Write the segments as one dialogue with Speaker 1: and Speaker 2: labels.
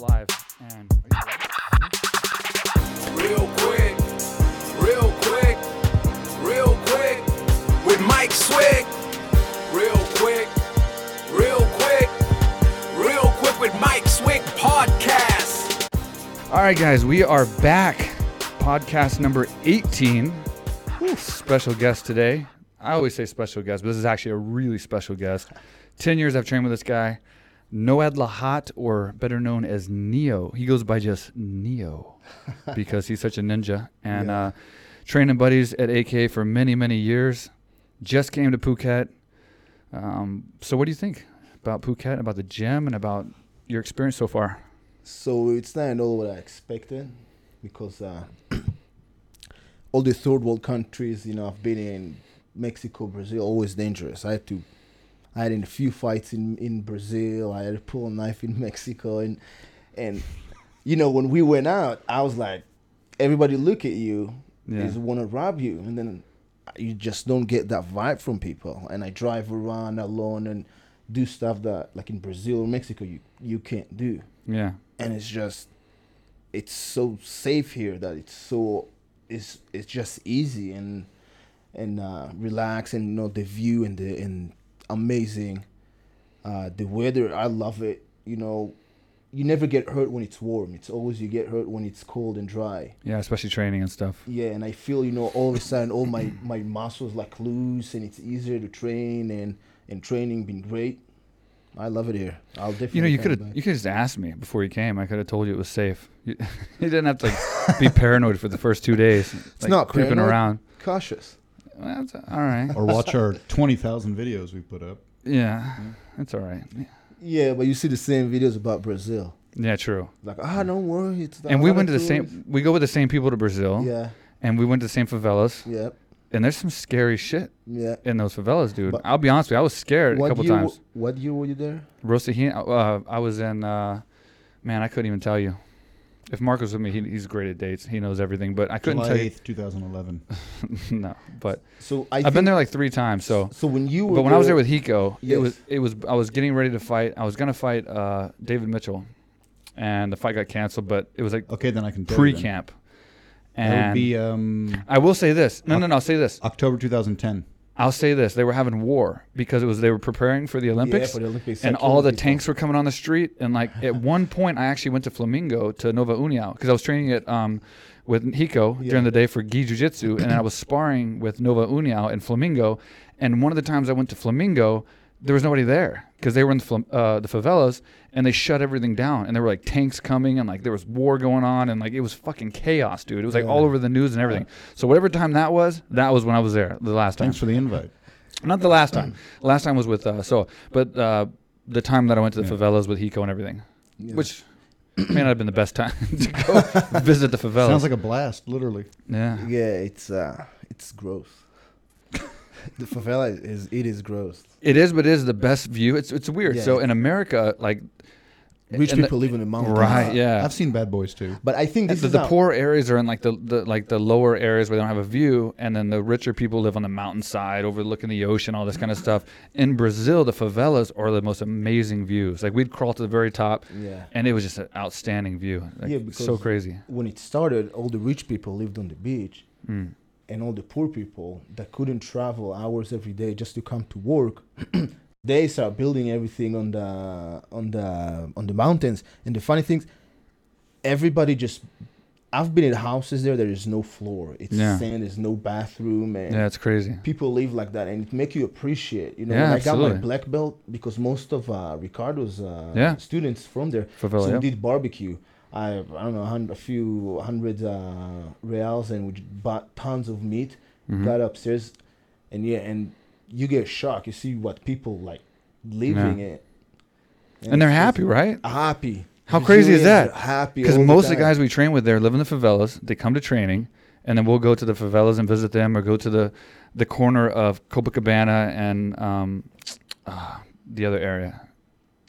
Speaker 1: live and
Speaker 2: Real quick, real quick, real quick with Mike Swick. Real quick, real quick, real quick with Mike Swick podcast.
Speaker 1: all right guys we are back. Podcast number 18 Whew, special guest today. I always say special guest but this is actually a really special guest. 10 years i've trained with this guy noad lahat or better known as neo. He goes by just neo because he's such a ninja. And
Speaker 3: Yeah.
Speaker 1: uh, training buddies at ak for many many years. Just came to phuket. Um, so what do you think about phuket about the gym and about your experience so far?
Speaker 3: So it's not at all what I expected because uh, all the third world countries, you know, I've been in Mexico, Brazil, always dangerous. I had to, I had in a few fights in, in Brazil. I had a pull knife in Mexico, and and you know when we went out, I was like, everybody look at you,
Speaker 1: Yeah.
Speaker 3: is want to rob you, and then you just don't get that vibe from people. And I drive around alone and do stuff that like in Brazil or Mexico you you can't do
Speaker 1: yeah
Speaker 3: and it's just it's so safe here that it's so it's it's just easy and and uh relax and you know the view and the and amazing uh the weather i love it you know you never get hurt when it's warm it's always you get hurt when it's cold and dry
Speaker 1: Yeah, especially training and stuff.
Speaker 3: yeah and i feel you know all of a sudden all my my muscles like loose and it's easier to train and and training been great i love it here i'll definitely
Speaker 1: You know, you could have you could just asked me before you came. I could have told you it was safe. You, you didn't have to like, be paranoid for the first two days. It's
Speaker 3: not
Speaker 1: creeping
Speaker 3: paranoid.
Speaker 1: around.
Speaker 3: cautious
Speaker 1: Well, that's all right.
Speaker 4: or watch our 20,000 videos we put up.
Speaker 1: Yeah, that's all right.
Speaker 3: Yeah, but you see the same videos about Brazil.
Speaker 1: Yeah, true.
Speaker 3: Like, ah, don't worry. It's
Speaker 1: And we went to the
Speaker 3: tourist."
Speaker 1: same. We go with the same people to Brazil,
Speaker 3: Yeah,
Speaker 1: and we went to the same favelas.
Speaker 3: yeah,
Speaker 1: And there's some scary shit
Speaker 3: yeah.
Speaker 1: in those favelas, dude.
Speaker 3: But-
Speaker 1: I'll be honest with you. I was scared a
Speaker 3: What
Speaker 1: couple
Speaker 3: year,
Speaker 1: times.
Speaker 3: What year were you there?
Speaker 1: Rocinha, uh, I was in. Uh, man, I couldn't even tell you. If Marco's with me, he, he's great at dates. He knows everything, but I couldn't
Speaker 4: July
Speaker 1: tell you.
Speaker 4: 8th, 2011.
Speaker 1: no, but
Speaker 3: So I
Speaker 1: I've been
Speaker 3: think-
Speaker 1: there like three times. So,
Speaker 3: So when you were
Speaker 1: but when I was there with Hiko, it
Speaker 3: Yes.
Speaker 1: was it was I was getting ready to fight. I was gonna fight uh, David Mitchell, and the fight got canceled. But it was like
Speaker 4: Okay, then I can tell you then.
Speaker 1: pre-camp,
Speaker 4: That would
Speaker 1: and
Speaker 4: be um,
Speaker 1: I will say this. No, no, no. I'll say this.
Speaker 4: October 2010.
Speaker 1: I'll say this. They were having war because it was they were preparing for the Olympics.
Speaker 3: Yeah, for the Olympics.
Speaker 1: and all the tanks were coming on the street and like at one point i actually went to Flamengo to nova uniao because i was training at um with hiko
Speaker 3: Yeah.
Speaker 1: during the day for gi jiu-jitsu and i was sparring with nova uniao in Flamengo and one of the times i went to Flamengo there was nobody there because they were in the, flam- uh, the favelas and they shut everything down and there were like tanks coming and like there was war going on and like it was fucking chaos dude it was like all over the news and everything so whatever time that was that was when i was there the last time
Speaker 4: Thanks for the invite.
Speaker 1: not the last time. Last time was with uh, so, but uh, the time that I went to the
Speaker 4: Yeah.
Speaker 1: favelas with Hiko and everything,
Speaker 3: Yeah.
Speaker 1: which may not have been the best time to go visit the favelas.
Speaker 4: Sounds like a blast, literally.
Speaker 1: yeah.
Speaker 3: yeah, it's uh, it's gross. the favela is it is gross.
Speaker 1: It is, but it is the best view. It's it's weird.
Speaker 3: Yeah.
Speaker 1: So in America, like
Speaker 3: Rich
Speaker 1: and the-
Speaker 3: people live in the mountains.
Speaker 1: right? Yeah.
Speaker 4: I've seen Bad Boys too.
Speaker 3: But I think this
Speaker 1: the,
Speaker 3: is
Speaker 1: the
Speaker 3: how-
Speaker 1: poor areas are in like the, the like the lower areas where they don't have a view, and then the richer people live on the mountainside, overlooking the ocean, all this kind of stuff. In Brazil, the favelas are the most amazing views. Like we'd crawl to the very top,
Speaker 3: Yeah.
Speaker 1: and it was just an outstanding view. Like,
Speaker 3: Yeah,
Speaker 1: so crazy.
Speaker 3: When it started, all the rich people lived on the beach.
Speaker 1: Mm.
Speaker 3: And all the poor people that couldn't travel hours every day just to come to work they start building everything on the on the on the mountains and the funny things everybody just i've been in houses there there is no floor it's
Speaker 1: Yeah.
Speaker 3: sand there's no bathroom and
Speaker 1: Yeah, it's crazy.
Speaker 3: people live like that and it make you appreciate you know
Speaker 1: Yeah,
Speaker 3: i got my black belt because most of uh, ricardo's uh,
Speaker 1: Yeah.
Speaker 3: students from there
Speaker 1: Favela,
Speaker 3: so we did barbecue. I I don't know a, hun- a few hundred uh, reals and we bought tons of meat.
Speaker 1: Mhm.
Speaker 3: Got upstairs, and yeah, and you get shocked. You see what people like living
Speaker 1: Yeah.
Speaker 3: it,
Speaker 1: and they're happy, right?
Speaker 3: Happy.
Speaker 1: How crazy is that?
Speaker 3: Happy.
Speaker 1: Because most of the guys we train with there live in the favelas. They come to training, and then we'll go to the favelas and visit them, or go to the the corner of Copacabana and um, uh, the other area,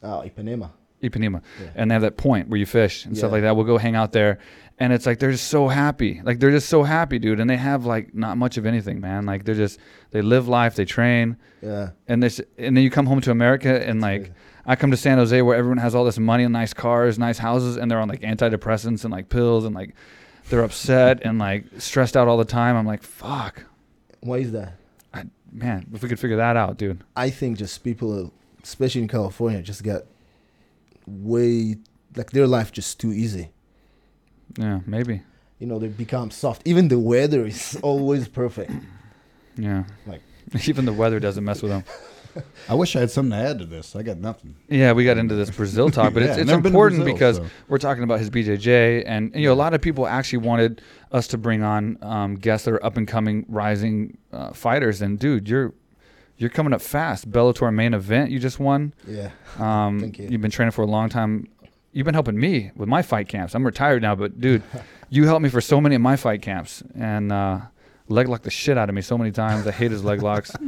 Speaker 3: Oh, Ipanema.
Speaker 1: Ipanema,
Speaker 3: Yeah.
Speaker 1: and they have that point where you fish and stuff like that. We'll go hang out there, and it's like they're just so happy. Like they're just so happy, dude. And they have like not much of anything, man. Like they're just they live life, they train,
Speaker 3: Yeah.
Speaker 1: and this, and then you come home to America and like.
Speaker 3: crazy.
Speaker 1: I come to San Jose where everyone has all this money and nice cars, nice houses, and they're on like antidepressants and like pills and like they're upset and like stressed out all the time. I'm like, fuck,
Speaker 3: Why is that?
Speaker 1: man, if we could figure that out, dude.
Speaker 3: I think just people, especially in California, just got way like their life just too easy.
Speaker 1: Yeah, maybe.
Speaker 3: You know, they become soft. Even the weather is always perfect.
Speaker 1: Yeah.
Speaker 3: Like-
Speaker 1: even the weather doesn't mess with them.
Speaker 4: I wish I had something to add to this. I got nothing.
Speaker 1: Yeah, we got into this Brazil talk, but it's,
Speaker 4: Yeah,
Speaker 1: it's
Speaker 4: never been to
Speaker 1: important
Speaker 4: Brazil,
Speaker 1: because
Speaker 4: so.
Speaker 1: we're talking about his BJJ, and you know a lot of people actually wanted us to bring on um, guests that are up and coming, rising uh, fighters. And dude, you're you're coming up fast. Bellator main event you just won.
Speaker 3: Yeah.
Speaker 1: Um,
Speaker 3: Thank you.
Speaker 1: You've been training for a long time. You've been helping me with my fight camps. I'm retired now, but dude, you helped me for so many of my fight camps and uh, leg locked the shit out of me so many times. I hate his leg locks.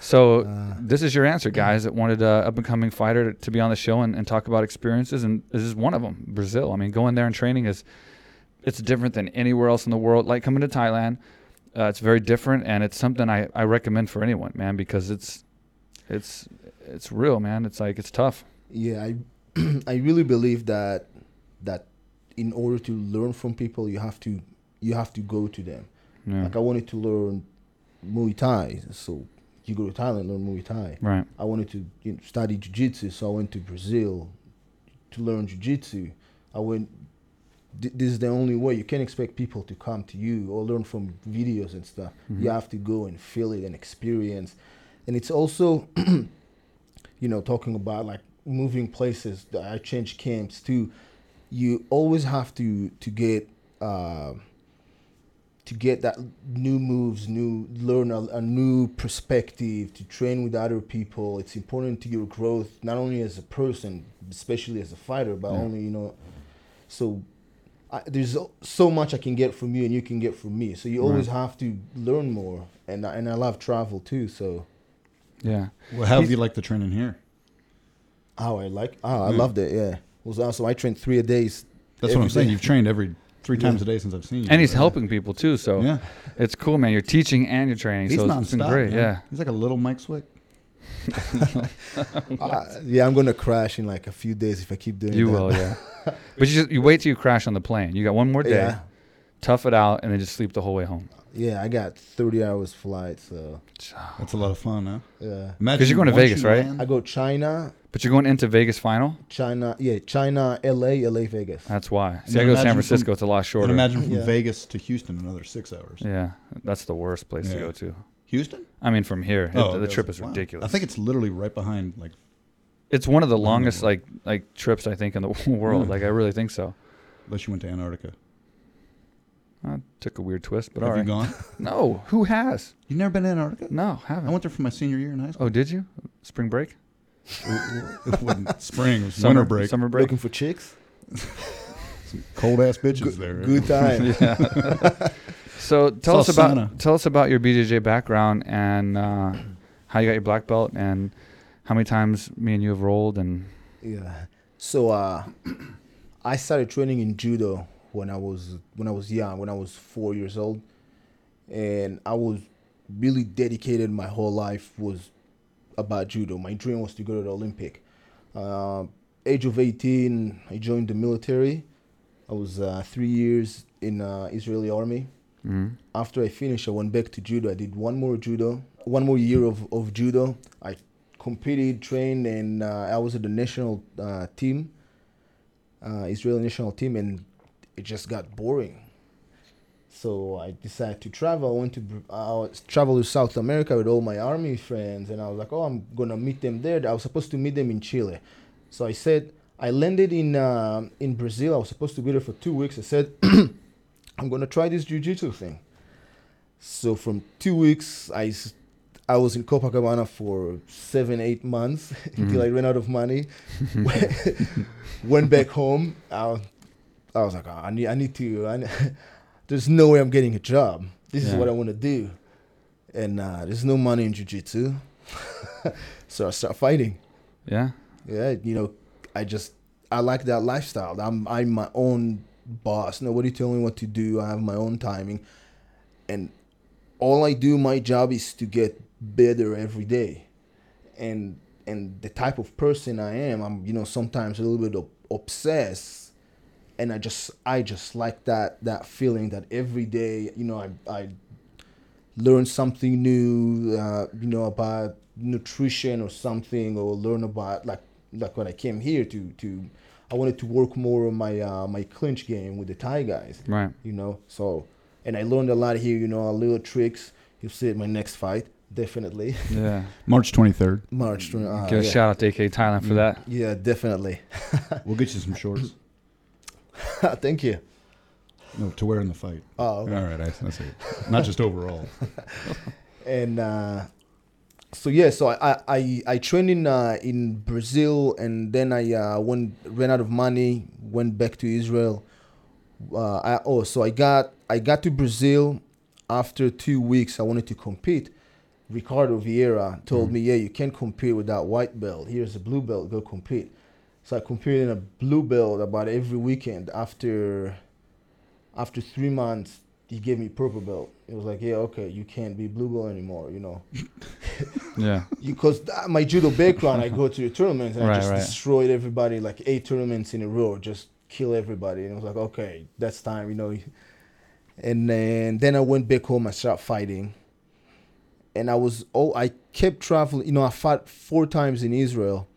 Speaker 1: So
Speaker 3: Uh,
Speaker 1: this is your answer, guys, that wanted a up and coming fighter to be on the show and, and talk about experiences, and this is one of them. Brazil. I mean, going there and training is it's different than anywhere else in the world. Like coming to Thailand, uh, it's very different, and it's something I, I recommend for anyone, man, because it's it's it's real, man. It's like it's tough.
Speaker 3: yeah, I I really believe that that in order to learn from people, you have to you have to go to them.
Speaker 1: Yeah.
Speaker 3: Like I wanted to learn Muay Thai, so you go to Thailand learn Muay Thai.
Speaker 1: right.
Speaker 3: I wanted to you know, study jiu-jitsu, so I went to Brazil to learn jiu-jitsu. I went. Th- This is the only way. You can't expect people to come to you or learn from videos and stuff. You have to go and feel it and experience. And it's also, you know, talking about like moving places. I changed camps too. You always have to to get. Uh, to get that new moves, new learn a, a new perspective, to train with other people. It's important to your growth, not only as a person, especially as a fighter, but
Speaker 1: Yeah.
Speaker 3: only you know. So I, there's so- so much I can get from you, and you can get from me. So you always have to learn more, and I- and I love travel too. So
Speaker 1: Yeah.
Speaker 4: Well, how
Speaker 1: do
Speaker 4: you like the training here?
Speaker 3: oh, I like oh, I
Speaker 4: Yeah.
Speaker 3: loved it. Yeah, it was awesome. I trained three a days.
Speaker 4: That's what I'm
Speaker 3: every
Speaker 4: saying.
Speaker 3: day.
Speaker 4: You've trained every three
Speaker 3: Yeah.
Speaker 4: times a day since I've seen you.
Speaker 1: And he's
Speaker 4: Yeah.
Speaker 1: helping people too, so
Speaker 4: Yeah,
Speaker 1: it's cool, man. You're teaching and you're training,
Speaker 4: he's
Speaker 1: so it's-
Speaker 4: nonstop.
Speaker 1: it's been great.
Speaker 4: man.
Speaker 1: Yeah.
Speaker 4: he's like a little Mike Swick.
Speaker 3: Uh, yeah, I'm gonna crash in like a few days if I keep doing it.
Speaker 1: You
Speaker 3: that.
Speaker 1: will, yeah. but you just you wait till you crash on the plane. You got one more day,
Speaker 3: Yeah.
Speaker 1: tough it out, and then just sleep the whole way home.
Speaker 3: Yeah, I got 30 hours flight, so
Speaker 4: That's a lot of fun, huh?
Speaker 3: yeah.
Speaker 4: Imagine
Speaker 1: you're going to Vegas, right?
Speaker 4: land-
Speaker 3: I go China,
Speaker 1: But you're going into Vegas final.
Speaker 3: China, yeah, China, LA, LA, Vegas.
Speaker 1: That's why.
Speaker 4: And
Speaker 1: See, I go to San Francisco.
Speaker 4: from-
Speaker 1: it's a lot
Speaker 4: and
Speaker 1: shorter.
Speaker 4: imagine from
Speaker 3: Yeah.
Speaker 4: Vegas to Houston, another six hours.
Speaker 1: yeah, that's the worst place to go to.
Speaker 4: Houston?
Speaker 1: I mean, from here, it-
Speaker 4: Oh,
Speaker 1: the
Speaker 4: okay.
Speaker 1: trip is
Speaker 4: Wow.
Speaker 1: ridiculous.
Speaker 4: I think it's literally right behind, like,
Speaker 1: it's one of the longest
Speaker 4: Unbelievable.
Speaker 1: like like trips I think in the world. Like I really think so.
Speaker 4: unless you went to Antarctica.
Speaker 1: Uh, took a weird twist, but
Speaker 4: Have
Speaker 1: all
Speaker 4: you gone?
Speaker 1: No, who has?
Speaker 4: You've never been to Antarctica?
Speaker 1: No, haven't.
Speaker 4: I went there for my senior year in high school.
Speaker 1: oh, did you? Spring break?
Speaker 4: it wasn't spring, it was
Speaker 1: Summer
Speaker 4: winter break.
Speaker 1: Summer break.
Speaker 3: Looking for chicks?
Speaker 4: Cold ass bitches
Speaker 3: Good,
Speaker 4: there.
Speaker 3: good time.
Speaker 1: yeah. So tell us about
Speaker 4: Santa.
Speaker 1: tell us about your BJJ background and uh, how you got your black belt and how many times me and you have rolled and
Speaker 3: Yeah. So uh, I started training in judo when I was when I was young, when I was four years old, and I was really dedicated. My whole life was about judo. My dream was to go to the Olympic. Uh, age of eighteen, I joined the military. I was uh, three years in uh, Israeli army.
Speaker 1: Mm,
Speaker 3: after I finished, I went back to judo. I did one more judo, one more year of, of judo. I competed, trained, and uh, I was at the national uh, team, uh, Israeli national team, and it just got boring. So I decided to travel. I went to uh, travel to South America with all my army friends, and I was like, "Oh, I'm gonna meet them there." I was supposed to meet them in Chile, so I said I landed in uh, in Brazil. I was supposed to be there for two weeks. I said, "I'm gonna try this jiu-jitsu thing." So from two weeks, I, I was in Copacabana for seven, eight months until I ran out of money. Went back home. I, I was like, "Oh, I need, I need to. I ne- there's no way I'm getting a job. This is what I want to do, and uh, there's no money in jiu-jitsu. so I start fighting.
Speaker 1: yeah
Speaker 3: Yeah, you know, I just I like that lifestyle. I'm I'm my own boss. Nobody telling me what to do. I have my own timing, and all I do, my job is to get better every day, and and the type of person I am, I'm you know sometimes a little bit ob- obsessed, and I just I just like that that feeling that every day you know I I learn something new, uh, you know about nutrition or something, or learn about like like when I came here to to I wanted to work more on my uh, my clinch game with the Thai guys
Speaker 1: Right.
Speaker 3: you know. So, and I learned a lot here, you know, a little tricks. You'll see it my next fight, definitely.
Speaker 1: Yeah.
Speaker 4: March 23rd.
Speaker 3: March. twen- Uh,
Speaker 1: Give a
Speaker 3: yeah.
Speaker 1: shout out to AK Thailand for that.
Speaker 3: Yeah, definitely.
Speaker 4: We'll get you some shorts.
Speaker 3: Thank you.
Speaker 4: No, to wear in the fight.
Speaker 3: Oh,
Speaker 4: All
Speaker 3: okay.
Speaker 4: right, I, I see. Not just overall.
Speaker 3: and uh, so yeah, so I I, I, trained in uh, in Brazil, and then I uh, went ran out of money, went back to Israel. Uh, I, oh, so I got I got to Brazil after two weeks. I wanted to compete. Ricardo Vieira told me, "Yeah, you can't compete with that white belt. Here's a blue belt. Go compete." So I competed in a blue belt about every weekend. After after three months, he gave me purple belt. It was like, "Yeah, okay, you can't be blue belt anymore." You know,
Speaker 1: Yeah.
Speaker 3: because my judo background, I go to the tournaments and I just
Speaker 1: right.
Speaker 3: destroyed everybody like eight tournaments in a row, just kill everybody. And it was like, okay, that's time, you know. And then then I went back home. I started fighting, and I was oh I kept traveling. You know, I fought four times in Israel.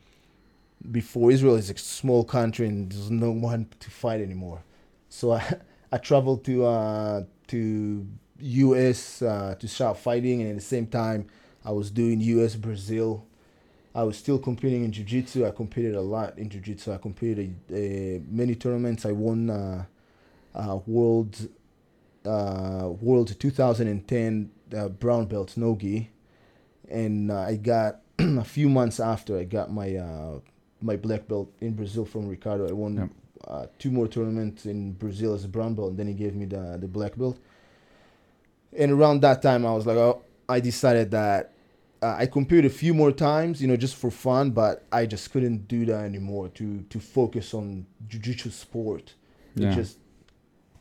Speaker 3: Before Israel is a small country and there's no one to fight anymore, so I I traveled to uh, to U.S. Uh, to start fighting, and at the same time I was doing U.S. Brazil. I was still competing in jiu-jitsu. I competed a lot in jiu-jitsu. I competed uh, many tournaments. I won uh, uh, world uh, world 2010 uh, brown belt nogi, and uh, I got a few months after I got my uh, my black belt in Brazil from Ricardo. I won
Speaker 1: Yep.
Speaker 3: uh, two more tournaments in Brazil as a brown belt, and then he gave me the the black belt. And around that time, I was like, oh, I decided that uh, I competed a few more times, you know, just for fun, but I just couldn't do that anymore to to focus on jiu-jitsu sport. It
Speaker 1: Yeah.
Speaker 3: just,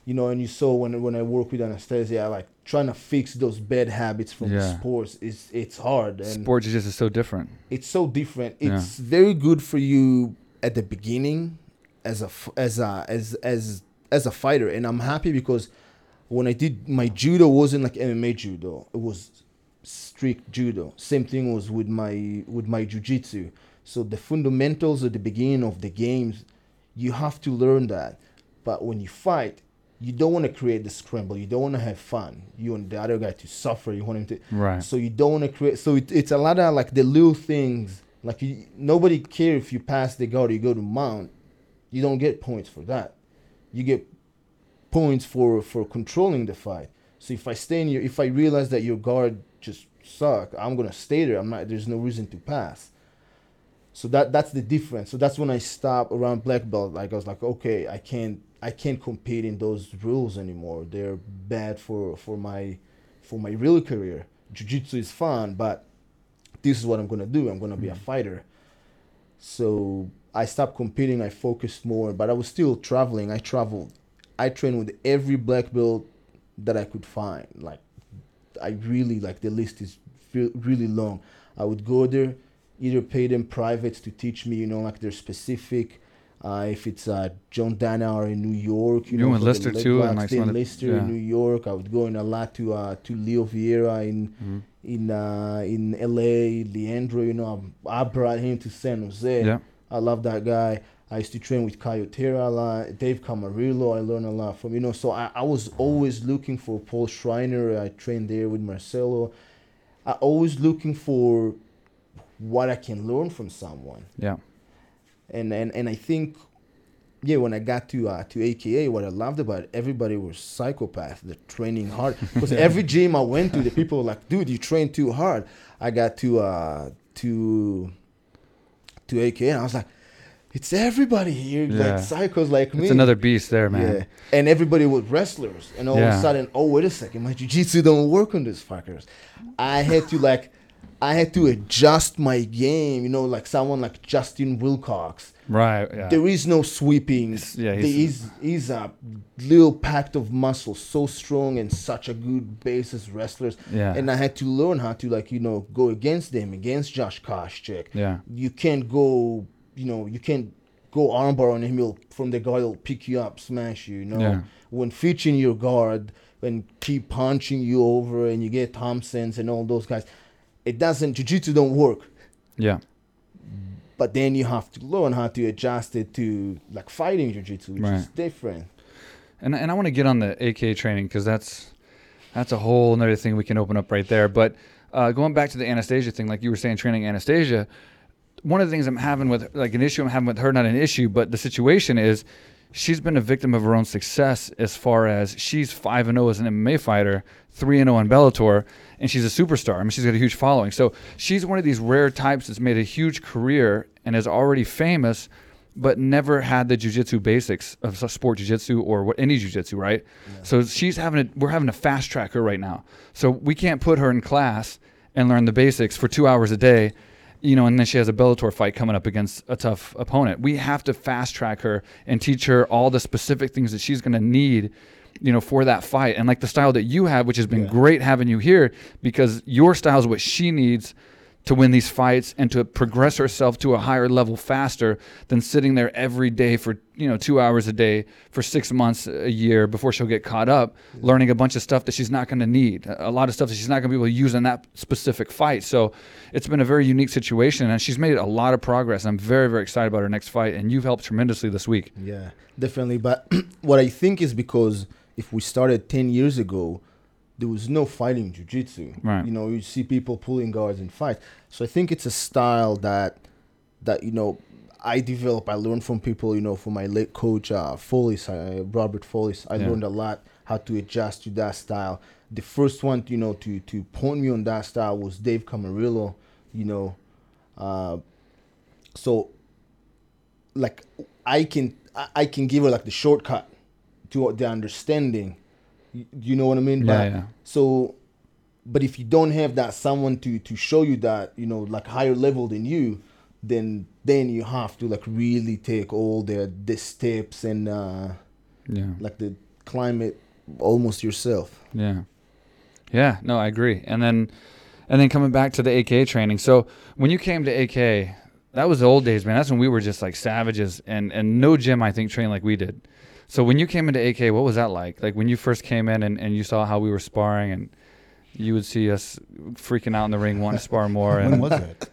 Speaker 3: you know, and you saw when when I work with Anastasia, like trying to fix those bad habits from
Speaker 1: Yeah.
Speaker 3: sports is it's hard and
Speaker 1: Sport jiu-jitsu is so different.
Speaker 3: it's so different.
Speaker 1: Yeah.
Speaker 3: It's very good for you at the beginning as a as a as as as a fighter, and I'm happy because when I did my judo wasn't like MMA judo. It was strict judo. Same thing was with my with my jujitsu. So the fundamentals at the beginning of the games, you have to learn that. But when you fight, you don't want to create the scramble. You don't want to have fun. You want the other guy to suffer. You want him to.
Speaker 1: Right.
Speaker 3: So you don't want to create. So it, it's a lot of like the little things. Like you, nobody care if you pass the guard, you go to mount. You don't get points for that. You get points for for controlling the fight. So if I stay in your, if I realize that your guard just suck, I'm gonna stay there. I'm not. There's no reason to pass. So that that's the difference. So that's when I stopped around black belt. Like I was like, okay, I can't I can't compete in those rules anymore. They're bad for for my for my real career. Jiu-jitsu is fun, but this is what I'm gonna do. I'm gonna be a mm. fighter. So I stopped competing. I focused more, but I was still traveling. I traveled. I trained with every black belt that I could find. Like I really like the list is really long. I would go there, either pay them privates to teach me, you know, like their specific. Uh, if it's uh, John Danaher in New York, you
Speaker 1: You
Speaker 3: know,
Speaker 1: went
Speaker 3: for the
Speaker 1: Lister too, and, like,
Speaker 3: then
Speaker 1: some of the-
Speaker 3: Lister
Speaker 1: yeah.
Speaker 3: in New York. I would go in a lot to uh, to Leo Vieira in
Speaker 1: Mhm.
Speaker 3: in uh, in L.A. Leandro, you know, I, I brought him to San Jose.
Speaker 1: Yeah.
Speaker 3: I love that guy. I used to train with Coyotera a lot. Dave Camarillo, I learned a lot from. You know, so I, I was always looking for Paul Schreiner. I trained there with Marcelo. I always looking for what I can learn from someone.
Speaker 1: Yeah.
Speaker 3: And and, and I think, yeah, when I got to uh, to AKA, what I loved about it, everybody was psychopath. They're training hard because every gym I went to, the people were like, "Dude, you train too hard." I got to uh, to to AKA, and I was like, "It's everybody here,
Speaker 1: Yeah.
Speaker 3: like psychos like me."
Speaker 1: It's another beast there, man.
Speaker 3: Yeah, and everybody was wrestlers, and all of a sudden, oh wait a second, my jiu-jitsu don't work on these fuckers. I had to like, I had to adjust my game, you know, like someone like Justin Wilcox.
Speaker 1: Right. Yeah.
Speaker 3: There is no sweeping.
Speaker 1: yeah,
Speaker 3: There
Speaker 1: he's-
Speaker 3: is he's a little packed of muscle, so strong and such a good basis wrestlers.
Speaker 1: Yeah.
Speaker 3: And I had to learn how to like you know go against them, against Josh Koscheck.
Speaker 1: Yeah.
Speaker 3: You can't go, you know, you can't go armbar on him. He'll from the guard, he'll pick you up, smash you. You know,
Speaker 1: Yeah.
Speaker 3: when featuring your guard and keep punching you over, and you get Thompsons and all those guys, it doesn't. Jiu-jitsu don't work
Speaker 1: yeah.
Speaker 3: but then you have to learn how to adjust it to like fighting jiu-jitsu which is different
Speaker 1: And and I want to get on the AK training because that's that's a whole another thing we can open up right there. But uh, going back to the Anastasia thing, like you were saying, training Anastasia, one of the things I'm having with like an issue I'm having with her, not an issue, but the situation is she's been a victim of her own success as far as she's five and zero as an MMA fighter, three and oh zero on Bellator, and she's a superstar. I mean, she's got a huge following. So she's one of these rare types that's made a huge career and is already famous but never had the jujitsu basics of sport jujitsu or what any jujitsu, right? So she's having to, we're having to fast track her right now. So we can't put her in class and learn the basics for two hours a day, you know, and then she has a Bellator fight coming up against a tough opponent. We have to fast track her and teach her all the specific things that she's going to need. You know, for that fight, and like the style that you have, which has been great having you here, because your style is what she needs to win these fights and to progress herself to a higher level faster than sitting there every day for you know two hours a day for six months a year before she'll get caught up learning a bunch of stuff that she's not going to need a a lot of stuff that she's not going to be able to use in that specific fight. So it's been a very unique situation and she's made a lot of progress. I'm very very excited about her next fight and you've helped tremendously this week.
Speaker 3: Yeah definitely. But what i think is because if we started 10 years ago there was no fighting jiu-jitsu.
Speaker 1: Right.
Speaker 3: you know you see people pulling guards in fights. So i think it's a style that that you know i developed i learned from people you know from my late coach uh follis uh, robert follis. I
Speaker 1: Yeah.
Speaker 3: learned a lot how to adjust to that style. The first one you know to to point me on that style was dave camarillo you know uh so like i can I- i can give her like the shortcut to the understanding you, you know what i mean
Speaker 1: Yeah,
Speaker 3: But-
Speaker 1: yeah.
Speaker 3: so but if you don't have that someone to to show you that you know like higher level than you then then you have to like really take all the the steps and uh
Speaker 1: yeah
Speaker 3: like the climate almost yourself
Speaker 1: Yeah. Yeah, no, I agree. And then and then coming back to the AK training. So when you came to AK, that was the old days, man. That's when we were just like savages and and no gym I think trained like we did. So when you came into AK, what was that like? Like when you first came in and, and you saw how we were sparring and you would see us freaking out in the ring wanting to spar more
Speaker 4: When
Speaker 1: and
Speaker 4: was that?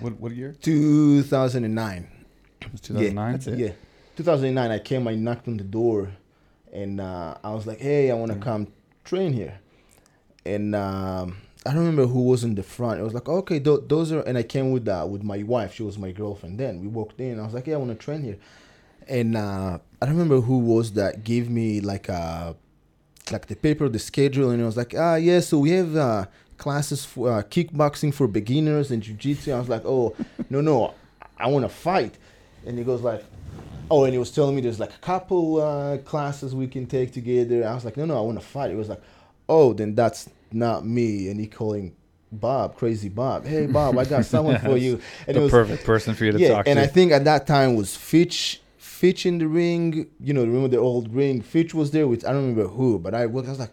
Speaker 4: What, what year?
Speaker 3: 2009
Speaker 1: it was 2009.
Speaker 4: that's it.
Speaker 3: yeah 2009 i came i knocked on the door and uh i was like hey i want to come train here and um I don't remember who was in the front. It was like, okay, th- those are, and I came with uh, with my wife. She was my girlfriend then. We walked in. I was like, yeah, I want to train here, and uh, I don't remember who was that gave me like a like the paper, the schedule, and it was like, ah, yeah, so we have uh, classes for uh, kickboxing for beginners and jiu-jitsu. I was like, oh, no, no, I want to fight, and he goes like, oh, and he was telling me there's like a couple uh, classes we can take together. I was like, no, no, I want to fight. He was like, oh, then that's not me, and he calling. Bob, crazy Bob. Hey Bob, I got someone for you. And
Speaker 1: the
Speaker 3: it was
Speaker 1: perfect person for you to
Speaker 3: yeah,
Speaker 1: talk
Speaker 3: and
Speaker 1: to.
Speaker 3: I think at that time was Fitch, Fitch in the ring. You know, remember the old ring? Fitch was there with I don't remember who, but I was, I was like,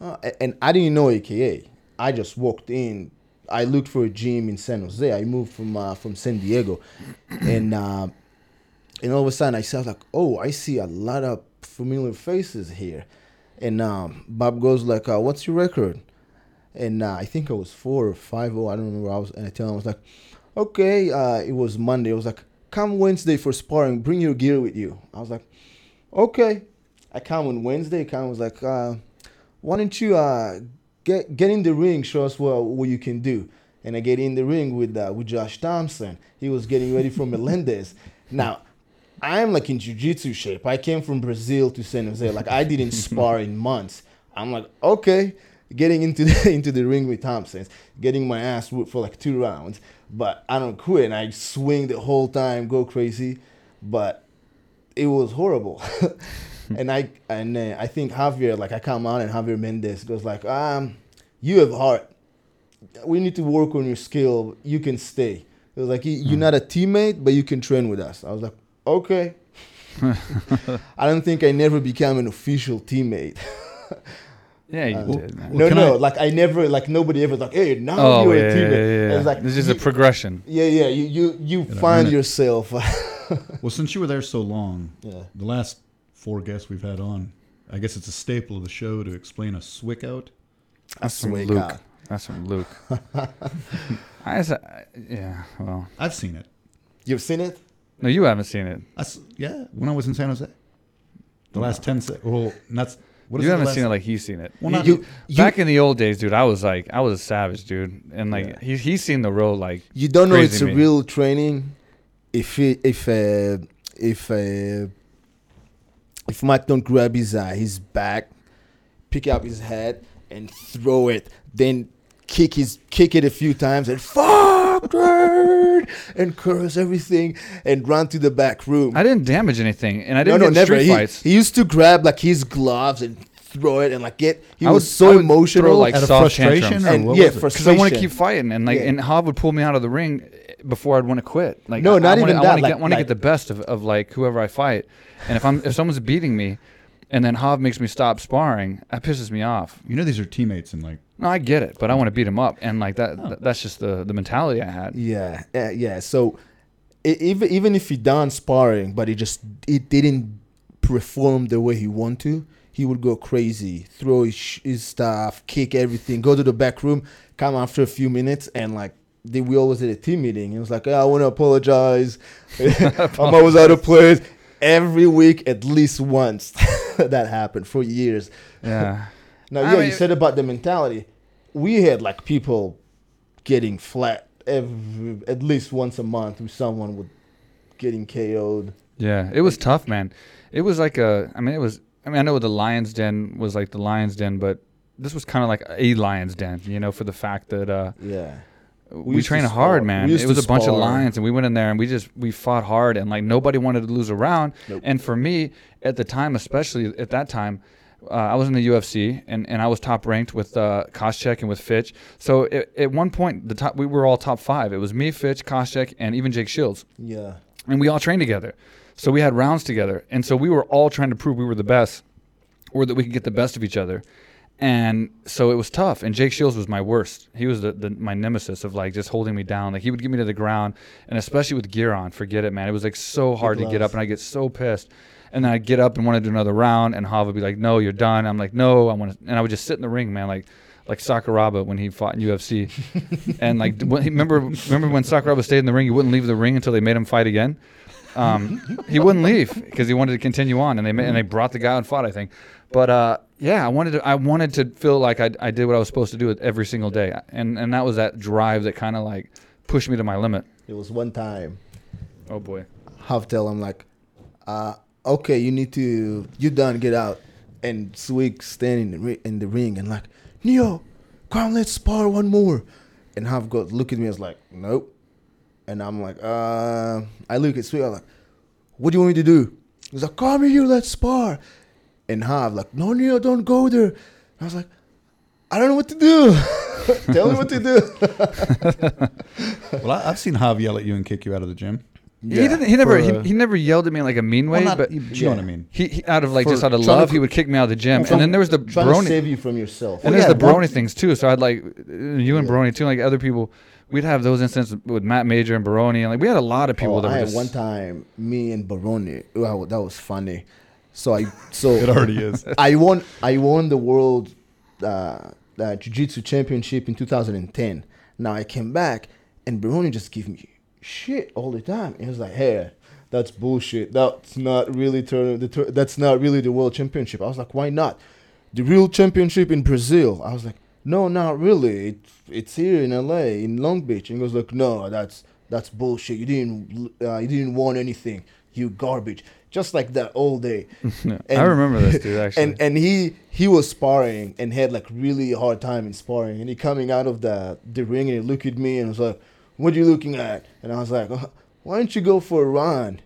Speaker 3: oh, and I didn't know AKA. I just walked in. I looked for a gym in San Jose. I moved from uh, from San Diego, and uh, and all of a sudden I saw like, oh, I see a lot of familiar faces here, and um, Bob goes like, uh, what's your record? and uh, I think I was four or five oh I don't remember I was and I tell him I was like okay uh, it was Monday I was like come Wednesday for sparring bring your gear with you I was like okay I come on Wednesday Khan was like uh, why don't you uh, get get in the ring show us what, what you can do and I get in the ring with uh, with Josh Thompson he was getting ready for Melendez now I'm like in jiu-jitsu shape. I came from Brazil to San Jose. Like I didn't spar in months. I'm like, okay, getting into the into the ring with Thompson, getting my ass whooped for like two rounds. But I don't quit and I swing the whole time, go crazy. But it was horrible. and I and uh, I think Javier, like I come out and Javier Mendez goes like, um, you have heart. We need to work on your skill. You can stay. It was like, "You- "You're
Speaker 1: Hmm.
Speaker 3: not a teammate, but you can train with us." I was like, "Okay." I don't think I never became an official teammate.
Speaker 1: Yeah, you
Speaker 3: Uh,
Speaker 1: did, man.
Speaker 5: Well,
Speaker 3: no,
Speaker 5: can
Speaker 3: no,
Speaker 5: I-
Speaker 3: like I never, like nobody ever like, "Hey, now
Speaker 1: oh,
Speaker 3: you're
Speaker 1: yeah,
Speaker 3: a
Speaker 1: yeah,
Speaker 3: teammate."
Speaker 1: yeah, yeah.
Speaker 3: It's like
Speaker 1: It's just
Speaker 3: you-
Speaker 1: a progression.
Speaker 3: Yeah, yeah. You you you
Speaker 5: Did
Speaker 3: find
Speaker 5: earn
Speaker 3: yourself.
Speaker 5: Well, since you were there so long,
Speaker 3: yeah.
Speaker 5: the last four guests we've had on, I guess it's a staple of the show to explain a swick out.
Speaker 3: That's
Speaker 1: From Luke. That's from Luke. I, I s- I- yeah, well,
Speaker 5: I've seen it.
Speaker 3: You've seen it?
Speaker 1: no, you haven't seen it.
Speaker 5: I s yeah, when I was in San Jose. The last ten se- well, not what is
Speaker 1: you
Speaker 5: it,
Speaker 1: haven't seen it like he's seen it.
Speaker 5: Well, not-
Speaker 3: you, you,
Speaker 1: Back in the old days, dude, I was like, I was a savage, dude, and like
Speaker 3: Yeah.
Speaker 1: he he's seen the road like
Speaker 3: you don't know
Speaker 1: crazy
Speaker 3: it's a
Speaker 1: me.
Speaker 3: real training if it, if uh, if uh, if Mike don't grab his uh, his back, pick up his head and throw it, then kick his kick it a few times and fuck dude, and curse everything and run to the back room.
Speaker 1: I didn't damage anything, and I didn't
Speaker 3: no,
Speaker 1: get in
Speaker 3: never.
Speaker 1: street
Speaker 3: He,
Speaker 1: fights.
Speaker 3: he used to grab like his gloves and throw it and like get. He
Speaker 1: I
Speaker 3: was
Speaker 1: would-
Speaker 3: so
Speaker 1: I would
Speaker 3: emotional.
Speaker 1: throw, like,
Speaker 5: out of
Speaker 1: soft
Speaker 5: frustration
Speaker 3: and
Speaker 5: what
Speaker 3: yeah,
Speaker 5: was it?
Speaker 1: because I want to keep fighting, and like,
Speaker 3: Yeah.
Speaker 1: and Hav would pull me out of the ring before I'd want to quit. Like,
Speaker 3: No,
Speaker 1: I,
Speaker 3: not
Speaker 1: I wanna,
Speaker 3: even
Speaker 1: I
Speaker 3: that,
Speaker 1: want to
Speaker 3: like-
Speaker 1: get, want to
Speaker 3: like-
Speaker 1: get the best of, of like whoever I fight, and if I'm if someone's beating me, and then Hav makes me stop sparring, that pisses me off.
Speaker 5: You know these are teammates and like
Speaker 1: No, I get it, but I want to beat him up, and like that,
Speaker 5: Oh.
Speaker 1: th- that's just the the mentality I had.
Speaker 3: Yeah, yeah, yeah. So even even if he done sparring, but he just it didn't perform the way he want to, he would go crazy, throw his, his stuff, kick everything, go to the back room, come after a few minutes, and like. They, we always did a team meeting. It was like, "Oh, I want to apologize. I'm always out of place. Every week, at least once, that happened for years.
Speaker 1: Yeah,
Speaker 3: Now,
Speaker 1: I
Speaker 3: yeah,
Speaker 1: mean-
Speaker 3: you said about the mentality. We had like people getting flat every at least once a month with someone with getting KO'd.
Speaker 1: yeah, it was tough, man. It was like a, I mean, it was. I mean, I know the Lions Den was like the Lions Den, but this was kind of like a Lions Den, you know, for the fact that uh,
Speaker 3: Yeah.
Speaker 1: We,
Speaker 3: to
Speaker 1: trained hard, man. It was a bunch of lions, and we went in there and we just we fought hard, and like nobody wanted to lose a round.
Speaker 3: Nope.
Speaker 1: And for me, at the time, especially at that time, uh, I was in the UFC, and, and I was top ranked with uh, Koscheck and with Fitch. So it, at one point, the top we were all top five. It was me, Fitch, Koscheck, and even Jake Shields,
Speaker 3: Yeah.
Speaker 1: and we all trained together. So we had rounds together, and so we were all trying to prove we were the best, or that we could get the best of each other. And so it was tough. And Jake Shields was my worst. He was the, the my nemesis of like just holding me down. Like he would get me to the ground, and especially with gear on, forget it, man. It was like so hard to get up, and I get so pissed. And then I'd get up and want to do another round, and Hav would be like, "No, you're done." I'm like, "No, I want to," and I would just sit in the ring, man, like like Sakuraba when he fought in UFC. and like, when, remember remember when Sakuraba stayed in the ring, he wouldn't leave the ring until they made him fight again. Um, he wouldn't leave because he wanted to continue on, and they and they brought the guy and fought. I think, but uh, yeah, I wanted to I wanted to feel like I, I did what I was supposed to do every single day, and and that was that drive that kind of like pushed me to my limit.
Speaker 3: It was one time.
Speaker 1: Oh boy.
Speaker 3: Hav tell him I'm like, uh, okay, you need to you done, get out. And Swick standing in the, in the ring and like, Neo, come let's spar one more. And Hav got look at me as like, nope. And I'm like, uh, I look at Swick, I'm like, what do you want me to do? He's like, come here, let's spar. And Hav like, no, Neo, don't go there. And I was like, I don't know what to do. Tell me what to do.
Speaker 5: Well, I, I've seen Hav yell at you and kick you out of the gym.
Speaker 1: he didn't. He never.
Speaker 3: for,
Speaker 1: he, he never yelled at me in like a mean way,
Speaker 5: Well, not,
Speaker 1: but
Speaker 5: you, you know what I mean.
Speaker 1: he, he out of like
Speaker 3: For
Speaker 1: just out of
Speaker 3: trying to
Speaker 1: love, he would kick me out of the gym.
Speaker 3: Trying-
Speaker 1: and then there was the
Speaker 3: trying to
Speaker 1: Baroni.
Speaker 3: save you from yourself.
Speaker 1: And
Speaker 5: Well,
Speaker 1: there's the
Speaker 5: yeah, one-
Speaker 1: Baroni things too. So I'd like uh, you and
Speaker 3: Yeah.
Speaker 1: Baroni too, like other people. We'd have those instances with Matt Major and Baroni, and like we had a lot of people
Speaker 3: Oh,
Speaker 1: that
Speaker 3: I
Speaker 1: were
Speaker 3: had
Speaker 1: just,
Speaker 3: one time, me and Baroni. Wow, that was funny. So I so
Speaker 5: It already is.
Speaker 3: I won I won the world uh, uh, jiu-jitsu championship in 2010. Now I came back and Baroni just gave me shit all the time. And he was like, "Hey, that's bullshit. That's not really turn the tur- that's not really the world championship." I was like, "Why not? The real championship in Brazil." I was like, "No, not really. It, it's here in LA in Long Beach." And he goes like, "No, that's that's bullshit. You didn't uh, you didn't want anything. You garbage." Just like that all day.
Speaker 1: I remember this dude actually.
Speaker 3: and and he he was sparring and had like really hard time in sparring. And he coming out of the the ring and he looked at me and was like what are you looking at? And i was like "Uh, why don't you go for a run?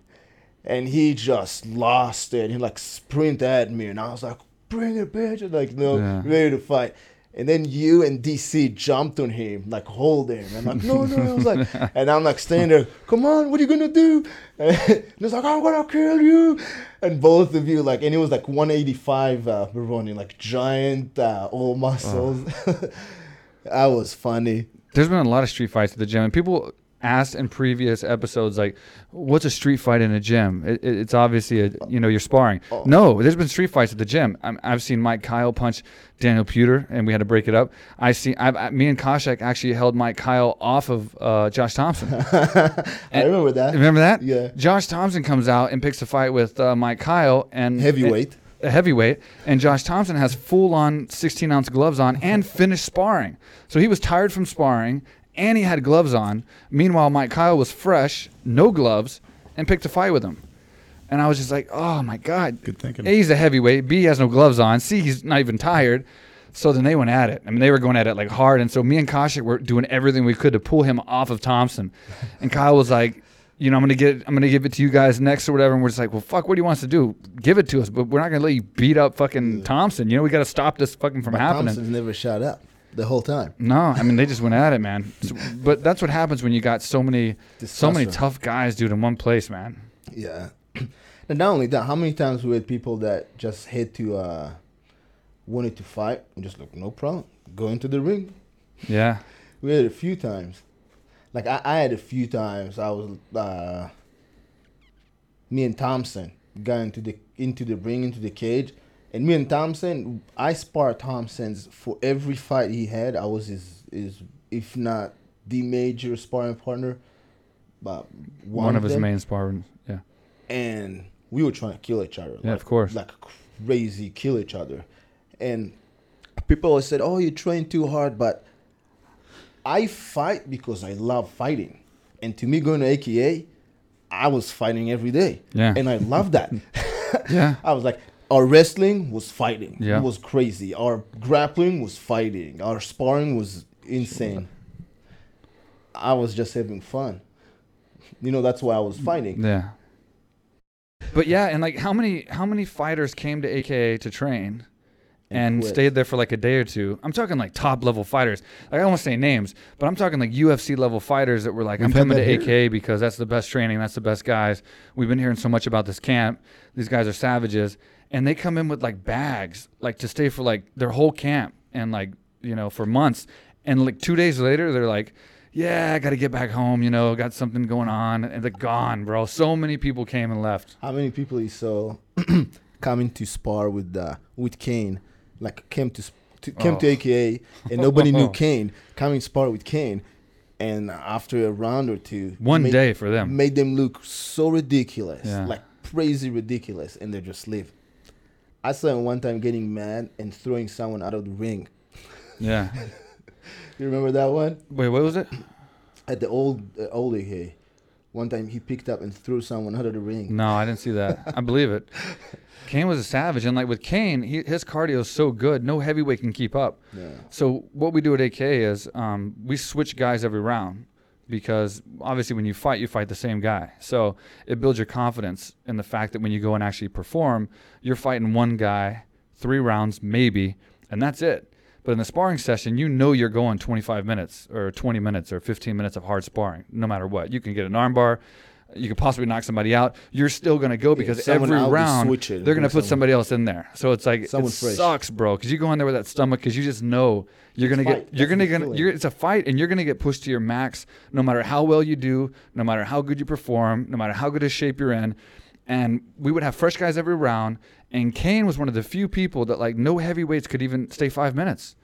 Speaker 3: And he just lost it. He like sprint at me. And i was like bring it bitch. And like no
Speaker 1: Yeah.
Speaker 3: ready to fight And then you and DC jumped on him, like hold him. I'm like, no, no. I was like, and I'm like standing there, come on, what are you gonna do? And he's like, I'm gonna kill you. And both of you, like, and it was like 185 uh, running, like giant, uh, all muscles. that was funny.
Speaker 1: There's been a lot of street fights at the gym, and people asked in previous episodes like, "What's a street fight in a gym?" It, it- it's obviously a you know you're sparring.
Speaker 3: Oh.
Speaker 1: No, there's been street fights at the gym. I'm, I've seen Mike Kyle punch Daniel Puder, and we had to break it up. I see. I've, I, me and Koscheck actually held Mike Kyle off of uh, Josh Thompson.
Speaker 3: I remember that.
Speaker 1: Remember that?
Speaker 3: Yeah.
Speaker 1: Josh Thompson comes out and picks a fight with uh, Mike Kyle and
Speaker 3: Heavyweight.
Speaker 1: a heavyweight, and Josh Thompson has full on 16 ounce gloves on and finished sparring. So he was tired from sparring and he had gloves on. Meanwhile, Mike Kyle was fresh, no gloves, and picked a fight with him. And I was just like, oh my God.
Speaker 5: Good thinking.
Speaker 1: A, he's a heavyweight. B, he has no gloves on. C, he's not even tired. So then they went at it. I mean, they were going at it like hard. And so me and Koscheck were doing everything we could to pull him off of Thompson. And Kyle was like, you know, I'm gonna get, I'm gonna give it to you guys next or whatever. And we're just like, well, fuck, what do you want us to do? Give it to us, but we're not gonna let you beat up fucking Thompson. You know, we got to stop this fucking from
Speaker 3: But
Speaker 1: happening.
Speaker 3: Thompson's never shot up the whole time.
Speaker 1: No, I mean they just went at it, man. So- but that's what happens when you got so many, so many tough guys, dude, in one place, man.
Speaker 3: Yeah. And not only that, how many times we had people that just had to uh wanted to fight and just like no problem, go into the ring.
Speaker 1: Yeah,
Speaker 3: We had a few times. Like I, I had a few times I was uh me and Thompson got into the into the ring, into the cage. And me and Thompson, I sparred Thompson's for every fight he had. I was his, his if not the major sparring partner, but one,
Speaker 1: one, of his main sparring. Yeah,
Speaker 3: and we were trying to kill each other.
Speaker 1: Yeah,
Speaker 3: like,
Speaker 1: of course.
Speaker 3: Like crazy, kill each other. And people always said, "Oh, you train too hard," but I fight because I love fighting. And to me, going to AKA, I was fighting every day.
Speaker 1: Yeah.
Speaker 3: And I love that.
Speaker 1: yeah,
Speaker 3: I was like, our wrestling was fighting.
Speaker 1: Yeah.
Speaker 3: It was crazy. Our grappling was fighting. Our sparring was insane. I was just having fun. You know, that's why I was fighting.
Speaker 1: yeah. But yeah, and like how many how many fighters came to AKA to train? and
Speaker 3: quit.
Speaker 1: stayed there for like a day or two. I'm talking like top level fighters. Like, I don't want to say names, but I'm talking like UFC level fighters that were like,
Speaker 5: We've
Speaker 1: I'm coming to
Speaker 5: that here.
Speaker 1: AK because that's the best training, that's the best guys. We've been hearing so much about this camp. These guys are savages, and they come in with like bags, like to stay for like their whole camp and like you know for months. And like two days later, they're like. Yeah, I got to get back home. You know, got something going on, and they're gone, bro. So many people came and left.
Speaker 3: How many people you saw coming to spar with uh, with Cain, like came to, to came to
Speaker 1: Oh.
Speaker 3: AKA and nobody knew Cain, coming to spar with Cain, and after a round or two,
Speaker 1: One
Speaker 3: made,
Speaker 1: day for them.
Speaker 3: made them look so ridiculous,
Speaker 1: Yeah.
Speaker 3: like crazy ridiculous, and they just leave. I saw him one time getting mad and throwing someone out of the ring.
Speaker 1: Yeah.
Speaker 3: You remember that one
Speaker 1: Wait, what was it?
Speaker 3: at the old uh, old AKA? One time he picked up and threw someone out of the ring.
Speaker 1: No, I didn't see that. I believe it. Cain was a savage, and like with Cain, he, his cardio is so good, no heavyweight can keep up.
Speaker 3: Yeah.
Speaker 1: So what we do at AK is um, we switch guys every round because obviously when you fight, you fight the same guy. So it builds your confidence in the fact that when you go and actually perform, you're fighting one guy, three rounds maybe, and that's it. But in the sparring session, you know you're going 25 minutes or 20 minutes or 15 minutes of hard sparring, no matter what. You can get an armbar. You could possibly knock somebody out. You're still going to go because
Speaker 3: someone
Speaker 1: every round they're going to put somebody else in there. So it's like it
Speaker 3: fresh.
Speaker 1: sucks, bro, because you go in there with that stomach because you just know you're going to get you're going to get you're, it's a fight and you're going to get pushed to your max no matter how well you do, no matter how good you perform, no matter how good a shape you're in. And we would have fresh guys every round. And Cain was one of the few people that like no heavyweights could even stay five minutes.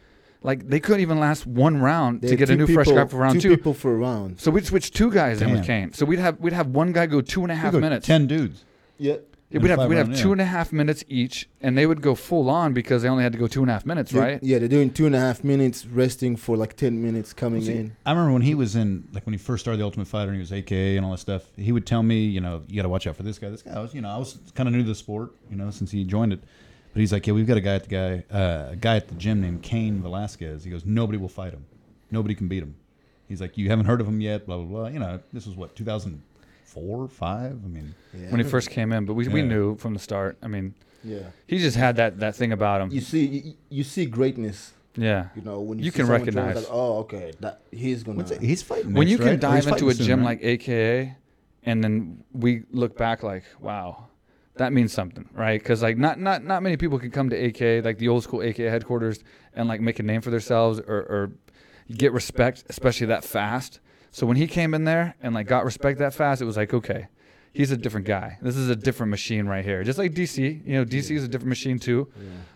Speaker 1: Like they couldn't even last one round
Speaker 3: They
Speaker 1: to get a
Speaker 3: two
Speaker 1: new fresh guy
Speaker 3: people-
Speaker 1: for round
Speaker 3: two
Speaker 1: two.
Speaker 3: people for a round.
Speaker 1: So we'd switch two guys in with Cain. So we'd have we'd have one guy go two and a half
Speaker 5: We go
Speaker 1: minutes.
Speaker 5: Ten dudes.
Speaker 3: Yeah.
Speaker 1: Yeah, we'd have we'd have
Speaker 5: five-round, yeah.
Speaker 1: two and a half minutes each, and they would go full on because they only had to go two and a half minutes,
Speaker 3: They-
Speaker 1: right?
Speaker 3: Yeah, they're doing two and a half minutes, resting for like ten minutes, coming
Speaker 5: See,
Speaker 3: in.
Speaker 5: I remember when he was in, like when he first started the Ultimate Fighter and he was AKA and all that stuff. He would tell me, you know, you got to watch out for this guy. This guy, I was, you know, I was kind of new to the sport, you know, since he joined it. But he's like, yeah, we've got a guy at the guy, uh, a guy at the gym named Cain Velasquez. He goes, nobody will fight him, nobody can beat him. He's like, you haven't heard of him yet, blah blah blah. You know, this was what 2004, five. I mean,
Speaker 3: Yeah.
Speaker 1: When he first came in, but we, we knew from the start. I mean,
Speaker 3: yeah.
Speaker 1: he just had that that thing about him.
Speaker 3: You see, you, you see greatness
Speaker 1: Yeah.
Speaker 3: You know, when you,
Speaker 1: You
Speaker 3: see
Speaker 1: can
Speaker 3: someone train, it's
Speaker 1: recognize.
Speaker 3: Like, oh, okay, that he's gonna.
Speaker 5: What's it? He's fighting.
Speaker 1: when
Speaker 5: next,
Speaker 1: you can
Speaker 5: right?
Speaker 1: Dive into a
Speaker 5: fighting soon,
Speaker 1: gym
Speaker 5: right?
Speaker 1: like AKA, and then we look back like, wow, that means something, right? Because like not not not many people can come to AK like the old school AK headquarters and like make a name for themselves or, or get respect, especially that fast. So when he came in there and like got respect that fast, it was like okay. He's a different guy. This is a different machine right here. Just like DC, you know, DC is a different machine too.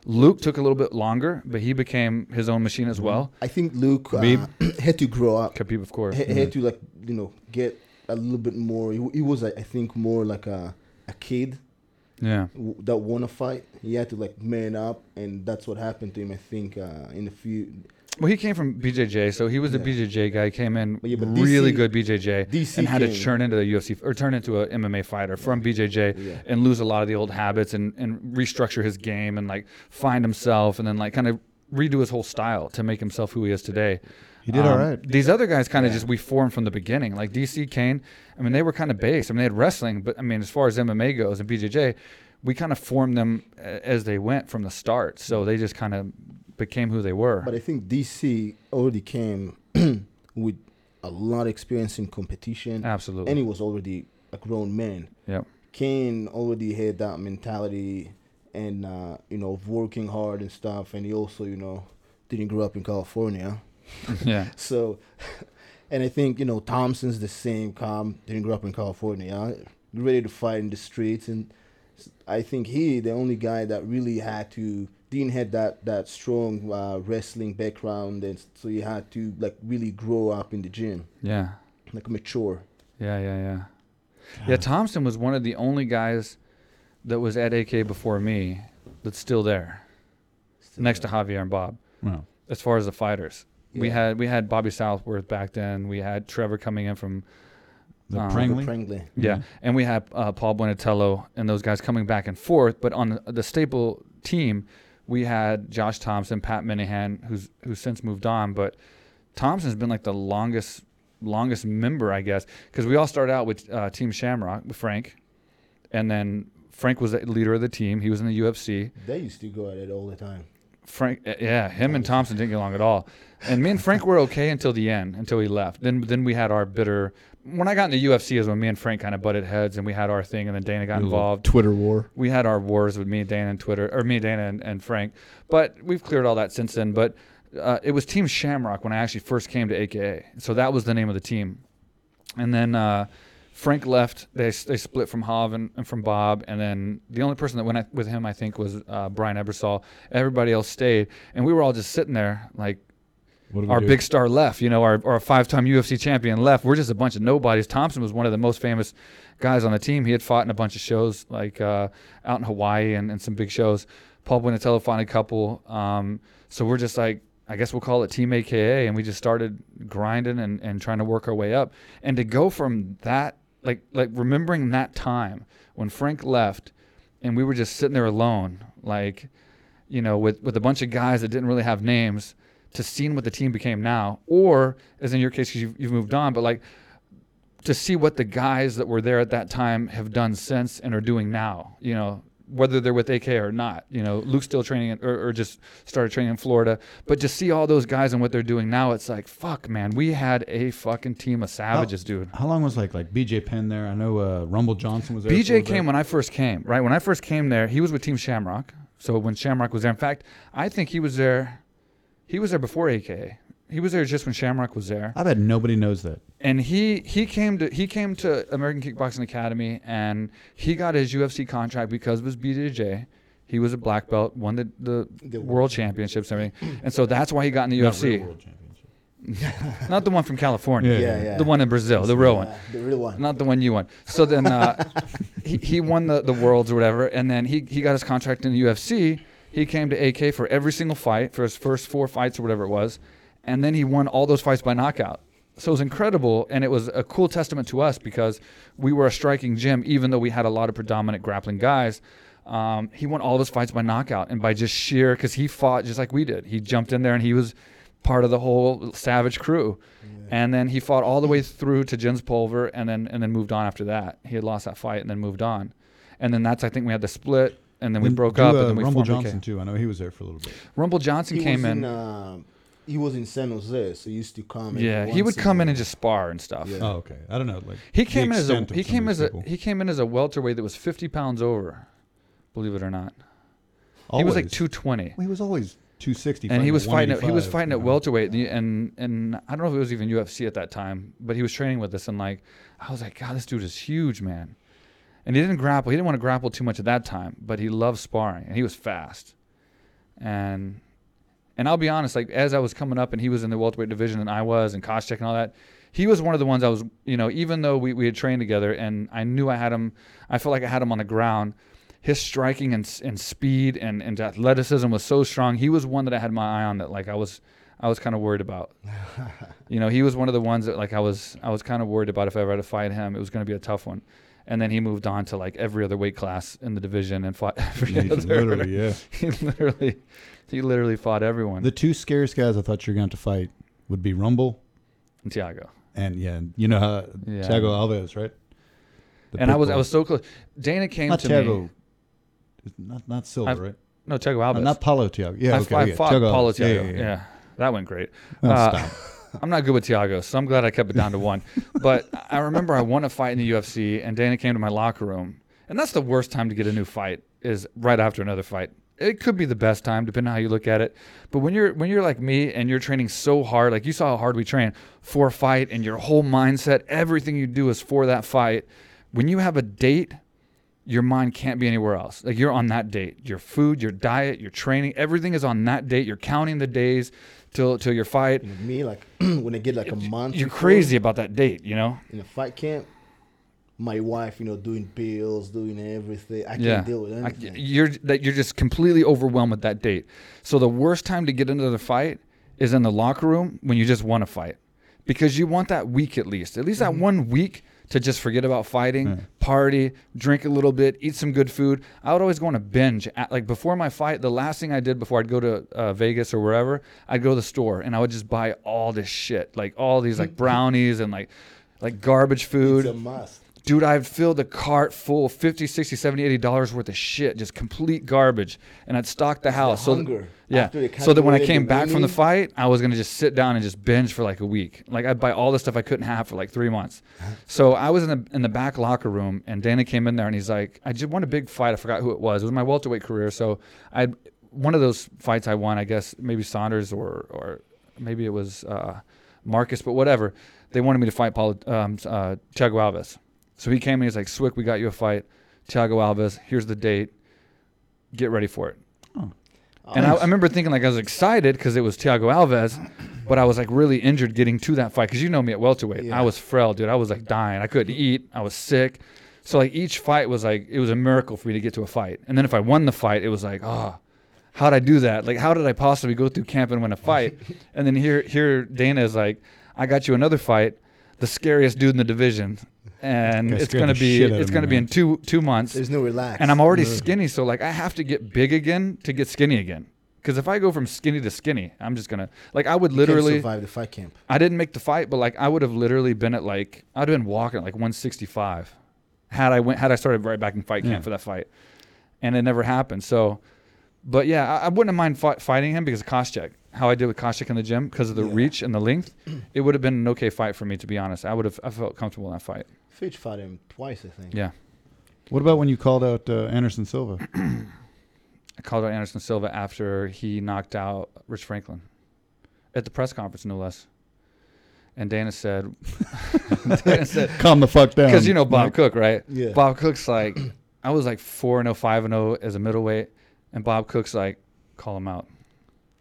Speaker 1: Luke took a little bit longer, but he became his own machine as well.
Speaker 3: I think Luke uh, had to grow up.
Speaker 1: Khabib, of course.
Speaker 3: He, he had to like you know get a little bit more. He, he was I I think more like a a kid
Speaker 1: Yeah.
Speaker 3: that want to fight. He had to like man up, and that's what happened to him. I think uh, in a few
Speaker 1: Well, he came from BJJ, so he was a BJJ guy. Came in
Speaker 3: But yeah, but
Speaker 1: really
Speaker 3: DC
Speaker 1: good BJJ
Speaker 3: DC
Speaker 1: and had to turn into the UFC or turn into a MMA fighter from BJJ
Speaker 3: Yeah.
Speaker 1: and lose a lot of the old habits and, and restructure his game and like find himself and then like kind of redo his whole style to make himself who he is today.
Speaker 5: He did all right.
Speaker 1: These other guys kind of just we formed from the beginning. Like DC Cain, I mean they were kind of base. I mean they had wrestling, but I mean as far as MMA goes and BJJ, we kind of formed them as they went from the start. So they just kind of became who they were.
Speaker 3: But I think DC already came with a lot of experience in competition,
Speaker 1: Absolutely.
Speaker 3: and he was already a grown man.
Speaker 1: Yep.
Speaker 3: Cain already had that mentality and uh, you know of working hard and stuff, and he also you know didn't grow up in California,
Speaker 1: Yeah.
Speaker 3: so. And I think you know Thomson's the same. Calm didn't grow up in California, ready to fight in the streets, and I think he the only guy that really had to didn't have that that strong uh, wrestling background, and so he had to like really grow up in the gym,
Speaker 1: Yeah.
Speaker 3: like mature.
Speaker 1: Yeah, yeah, yeah. Yeah, Thomson was one of the only guys that was at AK before me that's still there, next to Javier and Bob.
Speaker 5: Well,
Speaker 1: As far as the fighters, we had we had Bobby Southworth back then. We had Trevor coming in from
Speaker 5: the
Speaker 1: Um,
Speaker 5: Prangley.
Speaker 3: Prangley.
Speaker 1: yeah, and we had uh, Paul Buentello and those guys coming back and forth. But on the, the staple team, we had Josh Thomson, Pat Minahan, who's who's since moved on. But Thomson's been like the longest longest member, I guess, because we all started out with uh, Team Shamrock with Frank, and then Frank was the leader of the team. He was in the UFC.
Speaker 3: They used to go at it all the time.
Speaker 1: Frank, uh, yeah, him and Thomson didn't get along at all. And me and Frank were okay until the end, until he left. Then then we had our bitter. When I got into UFC is when me and Frank kind of butted heads, and we had our thing, and then Dana got involved.
Speaker 5: Twitter war.
Speaker 1: We had our wars with me, Dana, and Twitter, or me, Dana, and, and Frank. But we've cleared all that since then. But uh, it was Team Shamrock when I actually first came to AKA. So that was the name of the team. And then uh, Frank left. They they split from Hav and, and from Bob. And then the only person that went with him, I think, was uh, Brian Ebersole. Everybody else stayed, and we were all just sitting there like our
Speaker 5: do?
Speaker 1: big star left, you know, our, our five time UFC champion left. We're just a bunch of nobodies. Thomson was one of the most famous guys on the team. He had fought in a bunch of shows, like uh, out in Hawaii and, and some big shows. Paul Buentello fought a couple. Um, so we're just like, I guess we'll call it Team AKA. And we just started grinding and, and trying to work our way up. And to go from that, like, like remembering that time when Frank left and we were just sitting there alone, like, you know, with, with a bunch of guys that didn't really have names to seeing what the team became now, or as in your case, you've, you've moved on, but like to see what the guys that were there at that time have done since and are doing now, you know, whether they're with AK or not, you know, Luke's still training in- or, or just started training in Florida, but to see all those guys and what they're doing now, it's like, fuck, man, we had a fucking team of savages, dude.
Speaker 5: How long was like like BJ Penn there? I know uh, Rumble Johnson was there.
Speaker 1: BJ came when I first came, right? When I first came there, he was with Team Shamrock. So when Shamrock was there, in fact, I think he was there. He was there before AKA. He was there just when Shamrock was there,
Speaker 5: I bet nobody knows that.
Speaker 1: and he he came to he came to American Kickboxing Academy, and he got his UFC contract because of his BJJ. He was a black belt, won the, the,
Speaker 3: The
Speaker 1: world championships, and everything, and so that's why he got in the
Speaker 5: Not
Speaker 1: UFC.
Speaker 5: real world championship.
Speaker 1: Not the one from California,
Speaker 5: Yeah,
Speaker 3: Yeah, yeah.
Speaker 1: the one in Brazil, the real one
Speaker 3: Yeah, the real one.
Speaker 1: not the one you won. So then uh, he, he won the, the worlds or whatever, and then he, he got his contract in the UFC. He came to AK for every single fight for his first four fights or whatever it was, and then he won all those fights by knockout. So it was incredible, and it was a cool testament to us because we were a striking gym, even though we had a lot of predominant grappling guys. Um, he won all of his fights by knockout and by just sheer because he fought just like we did. He jumped in there and he was part of the whole Savage crew. And then he fought all the way through to Jens Pulver and then and then moved on after that. He had lost that fight and then moved on. And then that's I think we had the split and then we broke
Speaker 5: do,
Speaker 1: up,
Speaker 5: uh,
Speaker 1: and then we
Speaker 5: Rumble Johnson
Speaker 1: AK.
Speaker 5: too. I know he was there for a little bit.
Speaker 1: Rumble Johnson
Speaker 3: He
Speaker 1: came
Speaker 3: was
Speaker 1: in.
Speaker 3: in. uh, he was in San Jose, so he used to come. every
Speaker 1: yeah, he would come in and just spar and stuff.
Speaker 3: Yeah.
Speaker 5: Oh, okay. I don't know. Like
Speaker 1: He came in as a he came as
Speaker 5: these
Speaker 1: a he came in as a welterweight that was 50 pounds over. Believe it or not, he was like 220.
Speaker 5: Well, he was always 260.
Speaker 1: and he was fighting. At, he was fighting
Speaker 5: you
Speaker 1: at welterweight, and, and and I don't know if it was even UFC at that time, but he was training with us, and like I was like, God, this dude is huge, man. And he didn't grapple. He didn't want to grapple too much at that time, but he loved sparring, and he was fast. And and I'll be honest, like as I was coming up, and he was in the welterweight division, and I was, and Koscheck and all that. He was one of the ones I was, you know, even though we, we had trained together, and I knew I had him, I felt like I had him on the ground his striking and, and speed and, and athleticism was so strong. He was one that I had my eye on that like I was I was kind of worried about. you know, he was one of the ones that like I was I was kind of worried about if I ever had to fight him. It was going to be a tough one. And then he moved on to like every other weight class in the division and fought every
Speaker 5: Yeah,
Speaker 1: other.
Speaker 5: literally, yeah.
Speaker 1: he literally he literally fought everyone.
Speaker 5: The two scariest guys I thought you were going to fight would be Rumble
Speaker 1: and Thiago.
Speaker 5: and yeah, you know how
Speaker 1: Yeah.
Speaker 5: Thiago Alves, right? The
Speaker 1: And I was I was so close. Dana came
Speaker 5: not
Speaker 1: to
Speaker 5: Thiago,
Speaker 1: me.
Speaker 5: not not Silva,
Speaker 1: I've-
Speaker 5: right?
Speaker 1: No, Thiago
Speaker 5: Uh,
Speaker 1: Alves.
Speaker 5: not Paulo Thiago. Yeah,
Speaker 1: I,
Speaker 5: okay,
Speaker 1: I
Speaker 5: yeah,
Speaker 1: fought
Speaker 5: Thiago
Speaker 1: Paulo
Speaker 5: Thiago. yeah, Yeah,
Speaker 1: yeah. that went great.
Speaker 5: Oh,
Speaker 1: Uh. I'm not good with Thiago, so I'm glad I kept it down to one. But I remember I won a fight in the UFC, and Dana came to my locker room, and that's the worst time to get a new fight is right after another fight. It could be the best time, depending on how you look at it. But when you're when you're like me and you're training so hard, like you saw how hard we train for a fight, and your whole mindset, everything you do is for that fight. When you have a date, your mind can't be anywhere else. Like you're on that date. Your food, your diet, your training, everything is on that date. You're counting the days till till your fight.
Speaker 3: You know, me, like when I get like a month,
Speaker 1: You're
Speaker 3: before
Speaker 1: crazy about that date, you know?
Speaker 3: in a fight camp. My wife, you know, doing bills, doing everything. I can't
Speaker 1: yeah.
Speaker 3: deal with
Speaker 1: I-
Speaker 3: anything.
Speaker 1: you're that you're just completely overwhelmed with that date. So the worst time to get into the fight is in the locker room when you just want to fight. Because you want that week at least. At least
Speaker 3: Mm-hmm.
Speaker 1: that one week to just forget about fighting, party, drink a little bit, eat some good food. I would always go on a binge. At, like before my fight, the last thing I did before I'd go to uh, Vegas or wherever, I'd go to the store and I would just buy all this shit. Like all these like brownies and like like garbage food
Speaker 3: it's a must.
Speaker 1: Dude i've filled a cart full of 50 60 70 80 dollars worth of shit just complete garbage and i'd stock the house. So
Speaker 3: hunger.
Speaker 1: yeah. so that when i came
Speaker 3: the
Speaker 1: back from the fight i was going to just sit down and just binge for like a week. Like i'd buy all the stuff i couldn't have for like three months. So i was in the in the back locker room and dana came in there and he's like i just won a big fight. I forgot who it was. It was my welterweight career so i one of those fights i won i guess maybe saunders or or maybe it was uh, marcus but whatever. They wanted me to fight Paulo, um, uh, Thiago Alves. So he came and he's like, Swick, we got you a fight. Thiago Alves, here's the date. Get ready for it. Oh. and I, I remember thinking like I was excited because it was Thiago Alves, but I was like really injured getting to that fight because you know me at welterweight.
Speaker 3: Yeah.
Speaker 1: I was frail, dude. I was like dying. I couldn't eat. I was sick. So like each fight was like it was a miracle for me to get to a fight. And then if I won the fight, it was like, oh, how'd I do that? Like how did I possibly go through camp and win a fight? and then here here Dana is like, I got you another fight, the scariest dude in the division. And
Speaker 5: Guy
Speaker 1: it's
Speaker 5: scared
Speaker 1: gonna
Speaker 5: the
Speaker 1: be
Speaker 5: shit out of
Speaker 1: it's
Speaker 5: me,
Speaker 1: gonna be
Speaker 5: man.
Speaker 1: in two two months
Speaker 3: There's no relax.
Speaker 1: and I'm already
Speaker 3: No.
Speaker 1: skinny, so like I have to get big again to get skinny again. Because if I go from skinny to skinny, I'm just gonna like I would literally.
Speaker 3: survive the fight camp.
Speaker 1: I didn't make the fight, but like I would have literally been at like I'd have been walking at like 165 had I went had I started right back in fight camp
Speaker 5: Yeah.
Speaker 1: for that fight, and it never happened. So, but yeah, I, I wouldn't have mind fi- fighting him because of Koscheck. How I did with Koscheck in the gym because of the
Speaker 3: Yeah.
Speaker 1: reach and the length, it would have been an okay fight for me to be honest. I would have I felt comfortable in that fight.
Speaker 3: Fitch fought him twice, I think.
Speaker 1: Yeah.
Speaker 5: What about when you called out uh, Anderson Silva?
Speaker 1: I called out Anderson Silva after he knocked out Rich Franklin at the press conference, no less. And Dana said, Dana said,
Speaker 5: Calm the fuck down.
Speaker 1: because you know Bob
Speaker 5: Mike.
Speaker 1: Cook, right?
Speaker 3: Yeah.
Speaker 1: Bob Cook's like, I was like four and 0, 5 and 0 as a middleweight, and Bob Cook's like, call him out.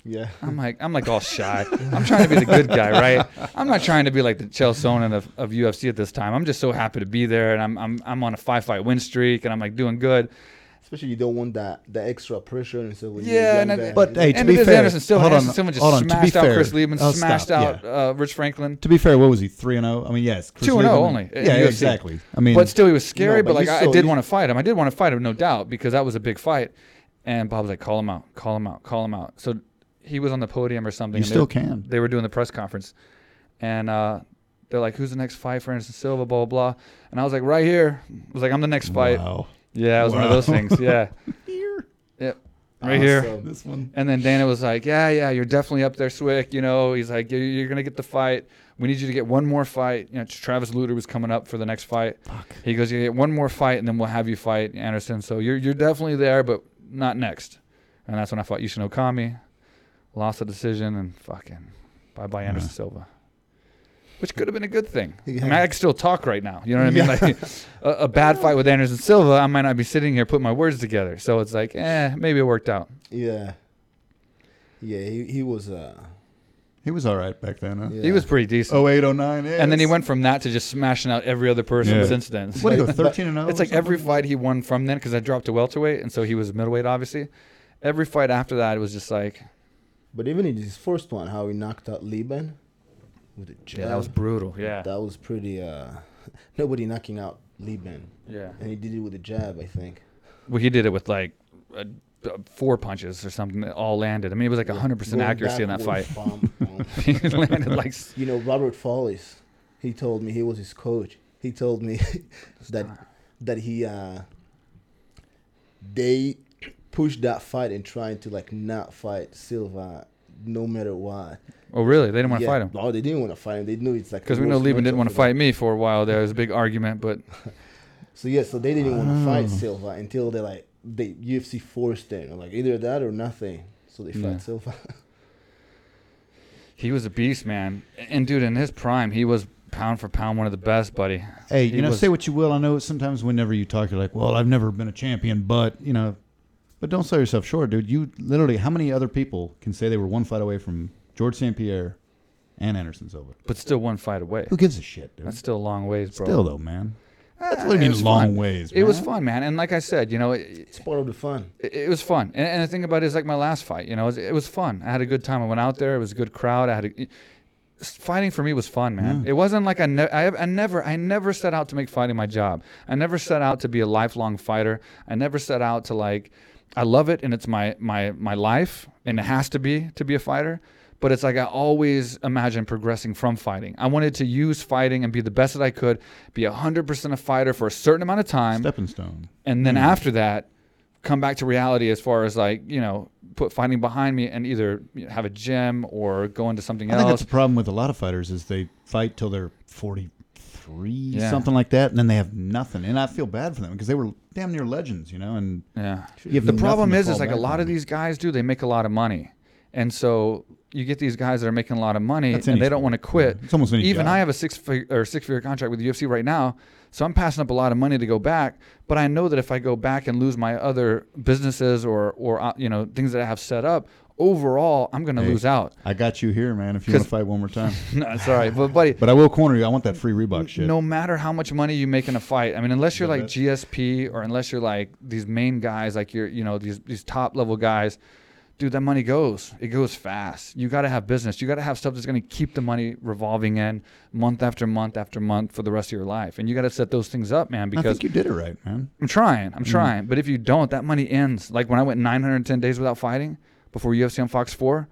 Speaker 3: Yeah.
Speaker 1: I'm like, I'm like all shy. I'm trying to be the good guy, right? I'm not trying to be like the Chael Sonnen of, of UFC at this time. I'm just so happy to be there, and I'm I'm I'm on a five fight win streak, and I'm like doing good.
Speaker 3: Especially you don't want that the extra pressure and so when
Speaker 1: Yeah, and
Speaker 3: guy,
Speaker 1: I-
Speaker 5: But hey, to
Speaker 1: and
Speaker 5: be fair,
Speaker 1: Anderson still
Speaker 5: hold on,
Speaker 1: Anderson Silva just
Speaker 5: hold on,
Speaker 1: smashed out
Speaker 5: fair-
Speaker 1: Chris Leben,
Speaker 5: oh,
Speaker 1: smashed
Speaker 5: stop,
Speaker 1: out uh, Rich Franklin.
Speaker 5: To be fair, what was he? Three and zero. I mean, yes,
Speaker 1: 2 and 0 only in
Speaker 5: Yeah,
Speaker 1: UFC.
Speaker 5: exactly. I mean,
Speaker 1: but still, he was scary.
Speaker 3: No,
Speaker 1: but,
Speaker 3: but
Speaker 1: like,
Speaker 3: you
Speaker 1: I, I did want to fight him. I did want to fight him, no doubt, because that was a big fight. And Bob was like, "Call him out, call him out, call him out." So he was on the podium or something.
Speaker 5: you
Speaker 1: and
Speaker 5: still
Speaker 1: they,
Speaker 5: can.
Speaker 1: They were doing the press conference, and uh, they're like, "Who's the next fight for Anderson Silva?" Blah blah blah. And I was like, "Right here." I was like, "I'm the next fight."
Speaker 5: Wow.
Speaker 1: Yeah, it was one of those things. Yeah. here. Yep. Right here.
Speaker 5: This one.
Speaker 1: And then Dana was like, "Yeah, yeah, you're definitely up there, Swick. You know, he's like, you're, gonna get the fight. We need you to get one more fight. You know, Travis Luter was coming up for the next fight. He goes, you get one more fight, and then we'll have you fight Anderson. So you're you're definitely there, but not next. And that's when I fought Yushin Okami, lost the decision, and fucking bye bye Anderson Silva. Which could have been a good thing. I mean, I can still talk right now. You know what I mean? Like a, a bad fight with Anderson Silva, I might not be sitting here putting my words together. So it's like, eh, maybe it worked out.
Speaker 3: Yeah. Yeah, he, he was uh
Speaker 5: He was all right back then. Huh?
Speaker 3: yeah.
Speaker 1: He was pretty decent.
Speaker 5: Oh eight, oh nine. Yeah,
Speaker 1: and then he went from that to just smashing out every other person
Speaker 5: Yeah.
Speaker 1: since then.
Speaker 5: What did he go? Thirteen and zero.
Speaker 1: it's
Speaker 5: or
Speaker 1: like every fight he won from then because I dropped to welterweight, and so he was middleweight, obviously. Every fight after that, it was just like,
Speaker 3: But even in his first one, how he knocked out Leben with a jab.
Speaker 1: yeah, that was brutal. Yeah,
Speaker 3: that was pretty uh nobody knocking out Leben.
Speaker 1: yeah.
Speaker 3: And he did it with a jab, I think.
Speaker 1: Well, he did it with like uh, uh, four punches or something that all landed. I mean, it was like hundred percent accuracy in that fight.
Speaker 3: backward, bum, bum.
Speaker 1: he landed like
Speaker 3: You know, Robert Follis, he told me he was his coach. He told me that that he uh they pushed that fight and trying to like not fight Silva no matter what.
Speaker 1: Oh, really? They didn't want to
Speaker 3: Yeah.
Speaker 1: fight him
Speaker 3: Oh, they didn't want to fight him. They knew it's like
Speaker 1: because we know
Speaker 3: worst Leben
Speaker 1: didn't want to fight me for a while. There was a big argument, but
Speaker 3: So yeah, so they didn't want to
Speaker 1: Oh.
Speaker 3: fight Silva until they like they UFC forced them. Like either that or nothing. So they fight
Speaker 1: Yeah.
Speaker 3: Silva.
Speaker 1: he was a beast, man. And dude, in his prime, he was pound for pound one of the best, buddy.
Speaker 5: Hey,
Speaker 1: He
Speaker 5: you know,
Speaker 1: was-
Speaker 5: say what you will. I know sometimes whenever you talk, you're like, "Well, I've never been a champion," but you know, but don't sell yourself short, dude. You literally, how many other people can say they were one fight away from George St. Pierre and Anderson Silva?
Speaker 1: but still one fight away.
Speaker 5: Who gives a shit, dude?
Speaker 1: That's still a long ways, bro.
Speaker 5: Still though, man. That's
Speaker 1: Ah,
Speaker 5: what I mean, long
Speaker 1: fun.
Speaker 5: ways.
Speaker 1: It was fun, man. And like I said, you know, it,
Speaker 3: it's part of the fun.
Speaker 1: it, it was fun. And, and the thing about it is like my last fight, you know, it was, it was fun. I had a good time. I went out there. It was a good crowd. I had a, fighting for me was fun, man.
Speaker 5: Yeah.
Speaker 1: It wasn't like I, ne- I, I never, I never set out to make fighting my job. I never set out to be a lifelong fighter. I never set out to like, I love it and it's my, my, my life and it has to be to be a fighter. But it's like I always imagined progressing from fighting. I wanted to use fighting and be the best that I could, be 100% a fighter for a certain amount of time
Speaker 5: Stepping stone.
Speaker 1: and then hmm. after that come back to reality as far as like you know put fighting behind me and either have a gym or go into something
Speaker 5: I think that's the problem with a lot of fighters is they fight till they're 43,
Speaker 1: Yeah.
Speaker 5: something like that, and then they have nothing. And I feel bad for them because they were damn near legends, you know. And
Speaker 1: yeah the problem is
Speaker 5: fall
Speaker 1: is like a lot of these guys do they make a lot of money and so you get these guys that are making a lot of money and
Speaker 5: any
Speaker 1: they don't want to quit
Speaker 5: It's almost any
Speaker 1: even
Speaker 5: job.
Speaker 1: I have a six fig- or six figure contract with the UFC right now, so I'm passing up a lot of money to go back. But I know that if I go back and lose my other businesses or or uh, you know things that I have set up, overall I'm going to
Speaker 5: Hey.
Speaker 1: lose out.
Speaker 5: I got you here, man. If you want to fight one more time,
Speaker 1: no, it's all right, but buddy,
Speaker 5: but I will corner you. I want that free Reebok shit.
Speaker 1: no matter how much money you make in a fight, I mean, unless you're like GSP or unless you're like these main guys, like you're, you know, these these top level guys, dude, that money goes. It goes fast. You got to have business. You got to have stuff that's going to keep the money revolving in month after month after month for the rest of your life, and you got to set those things up, man.
Speaker 5: I
Speaker 1: Because
Speaker 5: think you did it right, man.
Speaker 1: I'm trying. I'm mm-hmm. trying. But if you don't, that money ends. Like when I went 910 days without fighting before UFC on Fox 4,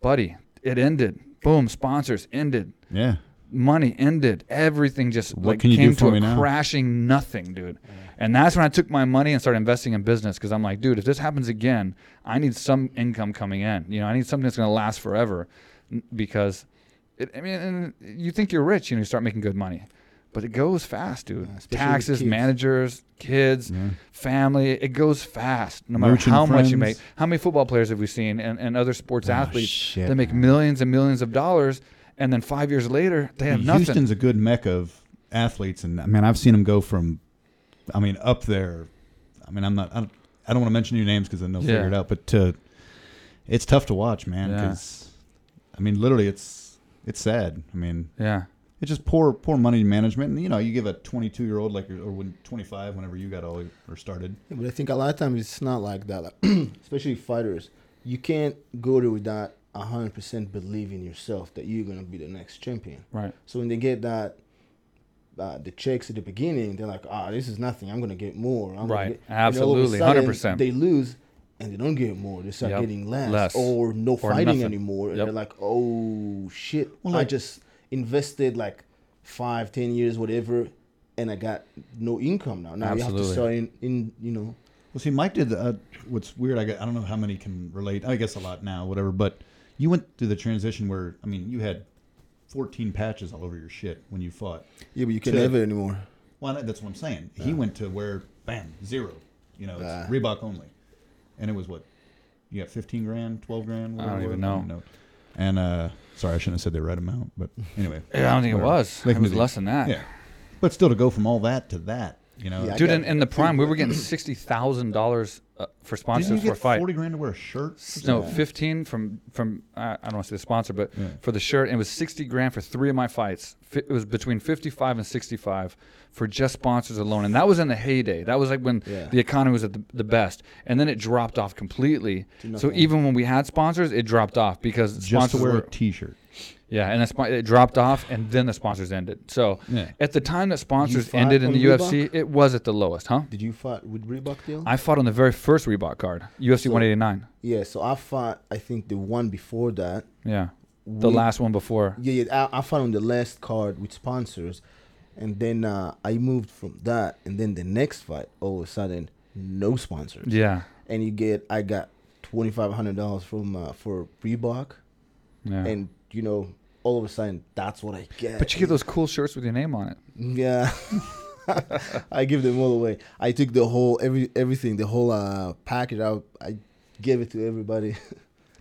Speaker 1: buddy, it ended. Boom, sponsors ended
Speaker 5: Yeah.
Speaker 1: money ended. Everything just
Speaker 5: What
Speaker 1: like
Speaker 5: can you
Speaker 1: came
Speaker 5: do for
Speaker 1: to
Speaker 5: me
Speaker 1: a
Speaker 5: now?
Speaker 1: crashing nothing, dude. And that's when I took my money and started investing in business because I'm like, dude, if this happens again, I need some income coming in. You know, I need something that's going to last forever because it, I mean, and you think you're rich, you know, you start making good money. But it goes fast, dude.
Speaker 3: Yeah,
Speaker 1: Taxes, managers, kids,
Speaker 5: Yeah.
Speaker 1: family, it goes fast. No matter
Speaker 5: Merchant
Speaker 1: how much you make. How many football players have we seen and, and other sports
Speaker 5: Oh,
Speaker 1: athletes
Speaker 5: shit,
Speaker 1: that make
Speaker 5: man.
Speaker 1: millions and millions of dollars and then five years later they have nothing.
Speaker 5: Houston's a good mecca of athletes, and I mean, I've seen them go from, I mean, up there. I mean, I'm not. I don't, I don't want to mention your names because then they'll
Speaker 1: Yeah.
Speaker 5: figure it out. But to, it's tough to watch, man.
Speaker 1: Yeah.
Speaker 5: Because, I mean, literally, it's it's sad. I mean,
Speaker 1: Yeah.
Speaker 5: It's just poor poor money management. And you know, you give a 22 year old like your- or when 25, whenever you got all or started.
Speaker 3: Yeah, but I think a lot of times it's not like that. Like, especially fighters, you can't go there without hundred percent believe in yourself that you're gonna be the next champion.
Speaker 1: Right.
Speaker 3: So when they get that, uh, the checks at the beginning, they're like, "Ah, this is nothing. I'm gonna get more." I'm
Speaker 1: Right.
Speaker 3: get-" And all of
Speaker 1: Absolutely.
Speaker 3: sudden,
Speaker 1: 100%.
Speaker 3: They lose, and they don't get more. They start
Speaker 1: Yep.
Speaker 3: getting less,
Speaker 1: Less.
Speaker 3: or no
Speaker 1: Or
Speaker 3: fighting
Speaker 1: nothing.
Speaker 3: anymore. And they're like, "Oh shit!
Speaker 5: Well,
Speaker 3: I just invested like five, ten years, whatever, and I got no income now. Now you have to start in, in you know."
Speaker 5: Well, see, Mike did. Uh, what's weird? I, got, I don't know how many can relate. I guess a lot now, whatever. But you went through the transition where I mean, you had 14 patches all over your shit when you fought.
Speaker 3: Yeah, but you can't
Speaker 5: To-
Speaker 3: it anymore.
Speaker 5: Well, that's what I'm saying. He went to where, bam, zero. You know, it's
Speaker 3: Ah.
Speaker 5: Reebok only, and it was what you got 15 grand, 12 grand.
Speaker 1: I don't even
Speaker 5: was?
Speaker 1: know.
Speaker 5: And uh, sorry, I shouldn't have said the right amount, but anyway.
Speaker 1: Yeah, I don't think it
Speaker 5: Whatever.
Speaker 1: was.
Speaker 5: They
Speaker 1: It
Speaker 5: can
Speaker 1: was
Speaker 5: be-
Speaker 1: less than that.
Speaker 5: Yeah, but still to go from all that to that, you know.
Speaker 3: Yeah, I
Speaker 1: Dude,
Speaker 3: got-
Speaker 1: in, in the prime, we were getting sixty thousand dollars uh, for
Speaker 5: Didn't
Speaker 1: sponsors
Speaker 5: you
Speaker 1: for a
Speaker 5: get
Speaker 1: fight.
Speaker 5: 40 grand to wear a shirt?
Speaker 1: No, fifteen from from uh, I don't want to say the sponsor, but
Speaker 5: Yeah.
Speaker 1: for the shirt, and it was sixty grand for three of my fights. It was between fifty-five and sixty-five for just sponsors alone, and that was in the heyday. That was like when
Speaker 3: Yeah.
Speaker 1: the economy was at the, the best, and then it dropped off completely. So even when we had sponsors, it dropped off because
Speaker 5: Just
Speaker 1: sponsors
Speaker 5: to wear
Speaker 1: were,
Speaker 5: a T-shirt.
Speaker 1: Yeah, and the spo- it dropped off, and then the sponsors ended. So
Speaker 5: Yeah.
Speaker 1: at the time that sponsors ended in
Speaker 3: on
Speaker 1: the UFC,
Speaker 3: Reebok?
Speaker 1: it was at the lowest, huh?
Speaker 3: Did you fight with Reebok deal?
Speaker 1: I fought on the very first Reebok card, UFC
Speaker 3: So-
Speaker 1: 189.
Speaker 3: yeah, so I fought. I think the one before that.
Speaker 1: Yeah, the
Speaker 3: with-
Speaker 1: last one before.
Speaker 3: Yeah, yeah. I, I fought on the last card with sponsors, and then uh, I moved from that, and then the next fight, all of a sudden, no sponsors.
Speaker 1: Yeah,
Speaker 3: And you get, I got twenty five hundred dollars from uh, for Reebok,
Speaker 1: yeah.
Speaker 3: and you know, all of a sudden, that's what I get.
Speaker 1: but you get those cool shirts with your name on it.
Speaker 3: Yeah. I give them all away. I took the whole every everything, the whole uh package out. I gave it to everybody.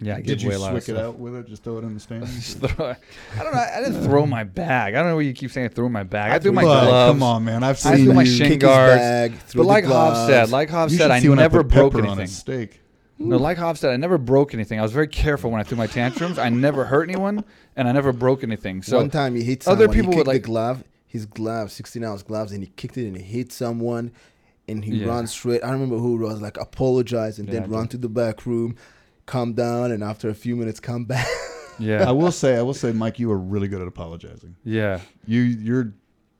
Speaker 1: Yeah, I
Speaker 5: Did
Speaker 1: give
Speaker 5: you
Speaker 1: away a lot of
Speaker 5: swick it
Speaker 1: stuff.
Speaker 5: out with it? Just throw it in the stand?
Speaker 1: Just throw it- I don't know. I didn't throw my bag. I don't know why you keep saying I threw my bag. I threw my
Speaker 5: Well,
Speaker 1: gloves.
Speaker 5: Come on, man. I've
Speaker 1: I
Speaker 5: seen
Speaker 1: threw my
Speaker 5: you.
Speaker 1: shin
Speaker 3: Kick his
Speaker 1: guards.
Speaker 3: bag, throw
Speaker 1: But
Speaker 3: the
Speaker 1: like Hobbs said, like Hobbs
Speaker 5: You
Speaker 1: said, I
Speaker 5: see when
Speaker 1: never
Speaker 5: put
Speaker 1: broke
Speaker 5: pepper on a
Speaker 1: anything.
Speaker 5: steak.
Speaker 1: No, like Hobbs said, I never broke anything. I was very careful when I threw my tantrums. I never hurt anyone, and I never broke anything. So
Speaker 3: one time he hit
Speaker 1: other people
Speaker 3: he
Speaker 1: would, like-
Speaker 3: the glove, his glove, sixteen ounce gloves, and he kicked it and he hit someone, and he
Speaker 1: Yeah.
Speaker 3: ran straight. I remember who it was like apologize and
Speaker 1: Yeah,
Speaker 3: then
Speaker 1: do.
Speaker 3: run to the back room, calm down, and after a few minutes come back.
Speaker 1: Yeah, I
Speaker 5: will say, I will say, Mike, you are really good at apologizing.
Speaker 1: yeah.
Speaker 5: You, you're.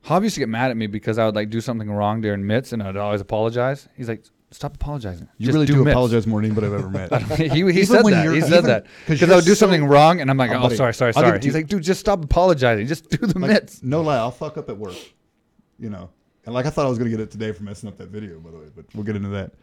Speaker 1: Hobbs used to get mad at me because I would like do something wrong during mitts, and I'd always apologize. He's like, "Stop apologizing.
Speaker 5: You
Speaker 1: Just
Speaker 5: really do
Speaker 1: mitts."
Speaker 5: apologize more than anybody I've ever met.
Speaker 1: he he
Speaker 5: Even
Speaker 1: said
Speaker 5: when
Speaker 1: that.
Speaker 5: you're-
Speaker 1: He said
Speaker 5: even-
Speaker 1: that
Speaker 5: 'cause
Speaker 1: because
Speaker 5: you're
Speaker 1: I would do
Speaker 5: so-
Speaker 1: something wrong, and I'm like,
Speaker 5: Oh,
Speaker 1: "Oh,
Speaker 5: buddy,
Speaker 1: sorry, sorry,
Speaker 5: I'll give
Speaker 1: sorry."
Speaker 5: it to
Speaker 1: He's
Speaker 5: you.
Speaker 1: like, "Dude, just stop apologizing. Just do the
Speaker 5: Like,
Speaker 1: mitts."
Speaker 5: no lie, I'll fuck up at work. You know, and like I thought I was gonna get it today for messing up that video, by the way, but we'll get into that.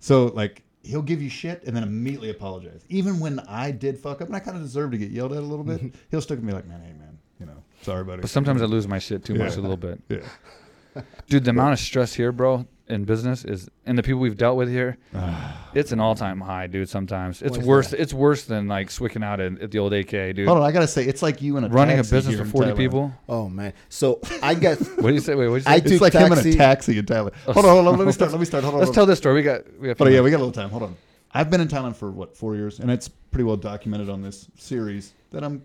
Speaker 5: So like he'll give you shit and then immediately apologize, even when I did fuck up and I kind of deserve to get yelled at a little bit. he'll stick with me like, man, hey man, you know, sorry buddy.
Speaker 1: But sometimes I lose my shit too much
Speaker 5: Yeah.
Speaker 1: a little bit.
Speaker 5: yeah.
Speaker 1: Dude, the amount of stress here, bro, in business is, and the people we've dealt with here, it's an all-time high, dude. Sometimes it's
Speaker 3: Why
Speaker 1: worse.
Speaker 3: that?
Speaker 1: It's worse than like swicking out at, at the old AK, dude.
Speaker 5: Hold on, I gotta say, it's like you in a
Speaker 1: Running a
Speaker 5: taxi
Speaker 1: business
Speaker 5: here
Speaker 1: for
Speaker 5: in
Speaker 1: forty
Speaker 5: Thailand.
Speaker 1: people.
Speaker 3: oh man! So I got.
Speaker 1: What do you say? Wait, what did you
Speaker 3: I
Speaker 1: say?
Speaker 3: took
Speaker 5: It's like him in a
Speaker 3: taxi-
Speaker 5: taxi in Thailand. Oh, hold on, hold on. Let me start. Let me start. Hold on.
Speaker 1: Let's
Speaker 5: hold
Speaker 1: tell this story. We got. We got.
Speaker 5: But yeah, we got a little time. Hold on. I've been in Thailand for what four years, and it's pretty well documented on this series that I'm,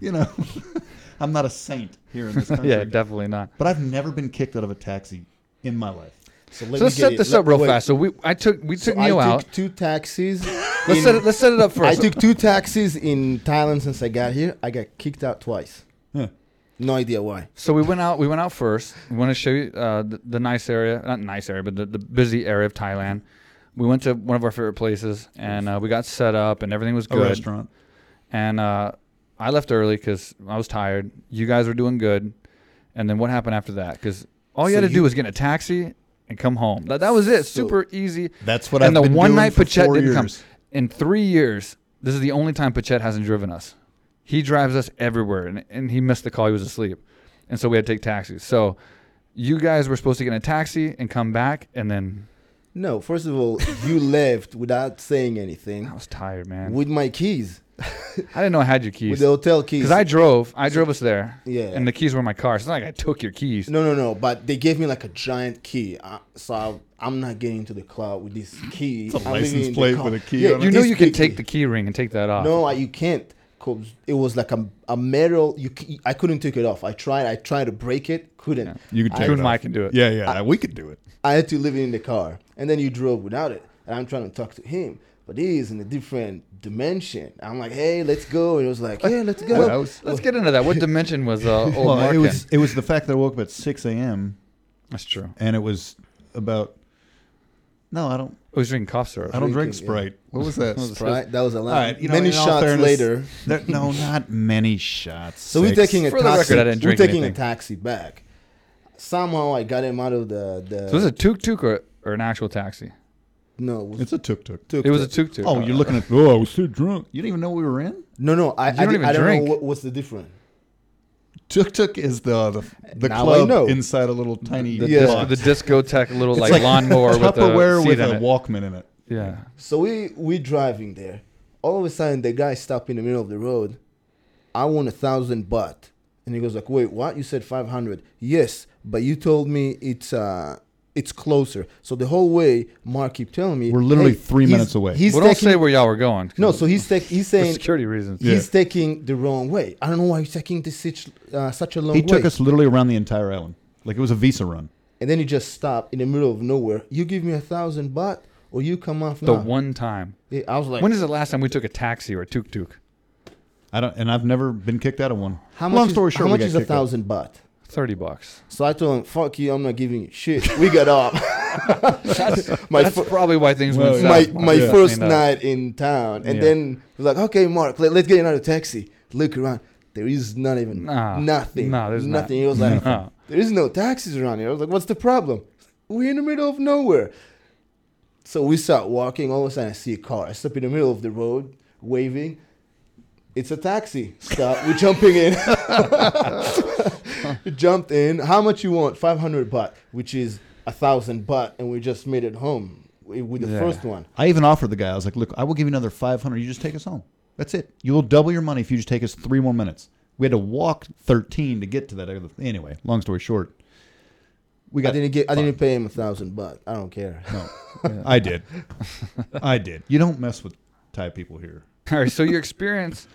Speaker 5: you know, I'm not a saint here in this country.
Speaker 1: yeah, definitely not.
Speaker 5: But I've never been kicked out of a taxi in my life.
Speaker 3: So,
Speaker 1: So
Speaker 3: let
Speaker 1: let's set
Speaker 3: it-
Speaker 1: this
Speaker 3: let-
Speaker 1: up real
Speaker 3: wait.
Speaker 1: fast. So we, I took, we
Speaker 3: So
Speaker 1: took
Speaker 3: I took
Speaker 1: out.
Speaker 3: two taxis.
Speaker 1: Let's set it. Let's set it up
Speaker 3: I took two taxis in Thailand since I got here. I got kicked out twice.
Speaker 5: Yeah.
Speaker 3: No idea why.
Speaker 1: So we went out. We went out first. We want to show you uh, the, the nice area, not nice area, but the, the busy area of Thailand. We went to one of our favorite places, and uh, we got set up, and everything was
Speaker 5: A
Speaker 1: good.
Speaker 5: restaurant.
Speaker 1: And uh, I left early because I was tired. You guys were doing good. And then what happened after that? Because all you
Speaker 3: So
Speaker 1: had to
Speaker 3: you-
Speaker 1: do was get in a taxi and come home. That, that was it.
Speaker 3: So-
Speaker 1: Super easy.
Speaker 5: That's what
Speaker 1: and
Speaker 5: I've
Speaker 1: the
Speaker 5: been
Speaker 1: one
Speaker 5: doing
Speaker 1: night
Speaker 5: for
Speaker 1: Pachet
Speaker 5: four
Speaker 1: didn't come.
Speaker 5: years.
Speaker 1: In three years, this is the only time Pachet hasn't driven us. He drives us everywhere, and, and he missed the call. He was asleep. And so we had to take taxis. So you guys were supposed to get in a taxi and come back, and then
Speaker 3: No, first of all, you left without saying anything
Speaker 1: I was tired, man.
Speaker 3: with my keys,
Speaker 1: I didn't know I had your
Speaker 3: with
Speaker 1: keys.
Speaker 3: the hotel keys.
Speaker 1: Because I drove. I drove us there.
Speaker 3: Yeah.
Speaker 1: And the keys were in my car. So it's not like I took your keys.
Speaker 3: No, no, no. But they gave me like a giant key, uh, so I, I'm not getting into the club with this key.
Speaker 5: It's a
Speaker 3: I'm leaving
Speaker 5: license
Speaker 3: the
Speaker 5: plate
Speaker 3: car.
Speaker 5: with a key on it.
Speaker 1: You know you can
Speaker 3: big
Speaker 1: take
Speaker 3: key.
Speaker 1: the key ring and take that off.
Speaker 3: No, I, you can't. Cause it was like a, a metal. You c- I couldn't take it off. I tried. I tried to break it. Couldn't.
Speaker 5: You could
Speaker 3: I-
Speaker 5: take
Speaker 1: Kuhn
Speaker 5: it
Speaker 1: Mike
Speaker 5: off.
Speaker 1: can do it.
Speaker 5: Yeah, yeah, we could do it.
Speaker 3: I had to leave it in the car, and then you drove without it. And I'm trying to talk to him, but he is in a different dimension. I'm like, "Hey, let's go," and it was like, "Yeah, let's go."
Speaker 5: Well, was-
Speaker 1: Let's get into that. What dimension was uh, old
Speaker 5: Well,
Speaker 1: Mark
Speaker 5: it
Speaker 1: in?
Speaker 5: was it was the fact that I woke up at six a.m.
Speaker 1: That's true.
Speaker 5: and it was about. No, I don't.
Speaker 1: I was drinking cough syrup.
Speaker 5: I don't drink
Speaker 3: Drinking, yeah.
Speaker 5: Sprite. What was that?
Speaker 3: Right, that was a lot.
Speaker 5: All right, you know,
Speaker 3: Many shots
Speaker 5: fairness-
Speaker 3: later.
Speaker 5: There- no, not many shots.
Speaker 3: So we're taking a
Speaker 1: For the
Speaker 3: taxi.
Speaker 1: record, I didn't drink
Speaker 3: we're taking
Speaker 1: anything.
Speaker 3: a taxi back. Somehow I got him out of the the.
Speaker 1: So was a tuk tuk or, or an actual taxi?
Speaker 3: No, it was
Speaker 5: It's a tuk tuk.
Speaker 3: tuk
Speaker 1: It was a
Speaker 3: tuk.
Speaker 1: tuk tuk.
Speaker 5: Oh, you're looking at. Oh, I was so drunk. You didn't even know we were in.
Speaker 3: No, no, I,
Speaker 1: You
Speaker 3: I,
Speaker 1: don't
Speaker 3: did-
Speaker 1: even
Speaker 3: I don't know what, what's the difference.
Speaker 5: Tuk tuk is the the, the
Speaker 3: Now I
Speaker 5: club inside a little tiny
Speaker 1: The,
Speaker 3: Yeah.
Speaker 1: disc,
Speaker 5: box.
Speaker 1: the discotheque little
Speaker 5: It's
Speaker 1: like, lawnmower with a
Speaker 5: Tupperware
Speaker 1: seat
Speaker 5: with
Speaker 1: in
Speaker 5: a
Speaker 1: it.
Speaker 5: Walkman in it.
Speaker 1: Yeah.
Speaker 3: So we we driving there. All of a sudden, the guy stopped in the middle of the road. I want a thousand baht, and he goes like, "Wait, what? You said five hundred? Yes, but you told me it's uh it's closer. So the whole way, Mark keep telling me
Speaker 5: We're literally
Speaker 3: hey,
Speaker 5: three minutes away.
Speaker 3: He's
Speaker 1: well, don't
Speaker 3: taking
Speaker 1: say where y'all were going.
Speaker 3: no. So he's tak- he's
Speaker 1: for
Speaker 3: saying
Speaker 1: security reasons.
Speaker 3: he's taking the wrong way. I don't know why he's taking this such uh, such a long
Speaker 5: He
Speaker 3: way.
Speaker 5: took us literally around the entire island, like it was a visa run.
Speaker 3: and then he just stopped in the middle of nowhere. You give me a thousand baht, or you come off
Speaker 1: The
Speaker 3: now.
Speaker 1: one time.
Speaker 3: Yeah, I was like,
Speaker 1: When is the last time we took a taxi or a tuk tuk?
Speaker 5: I don't, and I've never been kicked out of one.
Speaker 3: how much
Speaker 5: Long
Speaker 3: is,
Speaker 5: story short,
Speaker 3: how
Speaker 5: we
Speaker 3: much
Speaker 5: got
Speaker 3: is a
Speaker 5: kicked out.
Speaker 3: thousand baht?
Speaker 1: Thirty bucks.
Speaker 3: So I told him, "Fuck you! I'm not giving you shit." We got off. my
Speaker 1: That's
Speaker 3: fir-
Speaker 1: probably why things
Speaker 5: Well,
Speaker 1: went
Speaker 3: my
Speaker 1: south.
Speaker 3: my
Speaker 1: Yeah.
Speaker 3: first
Speaker 1: Cleaned
Speaker 3: night in town, and
Speaker 1: Yeah.
Speaker 3: then he was like, "Okay, Mark, let, let's get another taxi." Look around. There is not even
Speaker 1: Nah.
Speaker 3: nothing.
Speaker 1: Nah, there's not.
Speaker 3: nothing. He was like,
Speaker 1: Nah.
Speaker 3: "There is no taxis around here." I was like, "What's the problem?" We're in the middle of nowhere. So we start walking. All of a sudden, I see a car. I stop in the middle of the road, waving. It's a taxi. Stop. We're jumping in. Jumped in. How much you want? Five hundred baht, which is a thousand baht, and we just made it home wi- with the
Speaker 1: Yeah.
Speaker 3: first one.
Speaker 5: I even offered the guy. I was like, "Look, I will give you another 500. You just take us home. That's it. You will double your money if you just take us three more minutes." We had to walk 13 to get to that. other- Anyway, long story short, we
Speaker 3: I
Speaker 5: got.
Speaker 3: didn't get. I didn't pay him a thousand baht. I don't care.
Speaker 5: No, I did. I did. You don't mess with Thai people here.
Speaker 1: All right. So your experience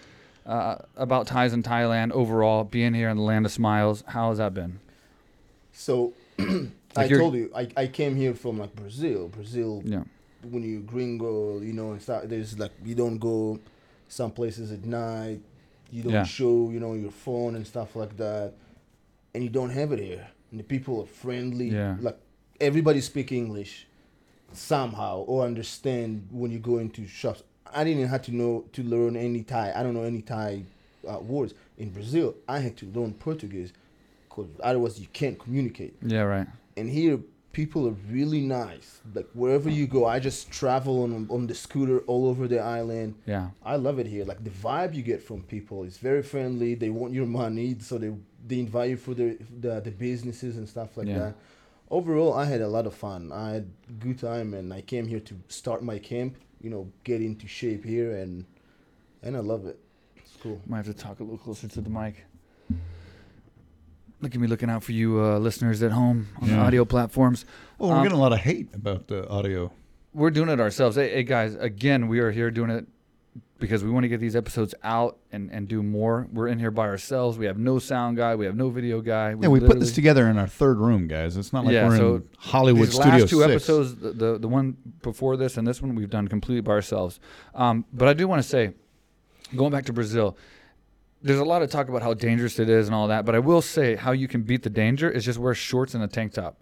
Speaker 1: uh, about ties in Thailand overall, being here in the land of smiles, how has that been?
Speaker 3: So I told you, I, I came here from like Brazil. Brazil,
Speaker 1: Yeah.
Speaker 3: when you gringo, you know, stuff, there's like you don't go some places at night. You don't
Speaker 1: Yeah.
Speaker 3: show, you know, your phone and stuff like that, and you don't have it here. And the people are friendly.
Speaker 1: Yeah.
Speaker 3: Like everybody speak English somehow or understand when you go into shops. I didn't have to know to learn any Thai. I don't know any Thai uh, words. In Brazil, I had to learn Portuguese because otherwise you can't communicate
Speaker 1: Yeah. Right.
Speaker 3: and here people are really nice. Like wherever you go, I just travel on on the scooter all over the island.
Speaker 1: Yeah.
Speaker 3: I love it here. Like the vibe you get from people is very friendly. They want your money, so they they invite you for the the, the businesses and stuff like
Speaker 1: Yeah.
Speaker 3: that. Overall, I had a lot of fun. I had good time, and I came here to start my camp. You know, get into shape here, and and I love it. It's cool.
Speaker 1: Might have to talk a little closer to the mic. Look at me looking out for you uh, listeners at home on the audio platforms.
Speaker 5: Well, we're
Speaker 1: Um,
Speaker 5: getting a lot of hate about the audio.
Speaker 1: We're doing it ourselves. Hey, hey, guys, again, we are here doing it because we want to get these episodes out and, and do more. We're in here by ourselves. We have no sound guy. We have no video guy.
Speaker 5: Yeah, we put this together in our third room, guys. It's not like
Speaker 1: Yeah,
Speaker 5: we're
Speaker 1: so
Speaker 5: in Hollywood
Speaker 1: These
Speaker 5: Studio
Speaker 1: last two
Speaker 5: 6.
Speaker 1: episodes, the, the the one before this and this one, we've done completely by ourselves. Um, but I do want to say, going back to Brazil, there's a lot of talk about how dangerous it is and all that. But I will say, how you can beat the danger is just wear shorts and a tank top.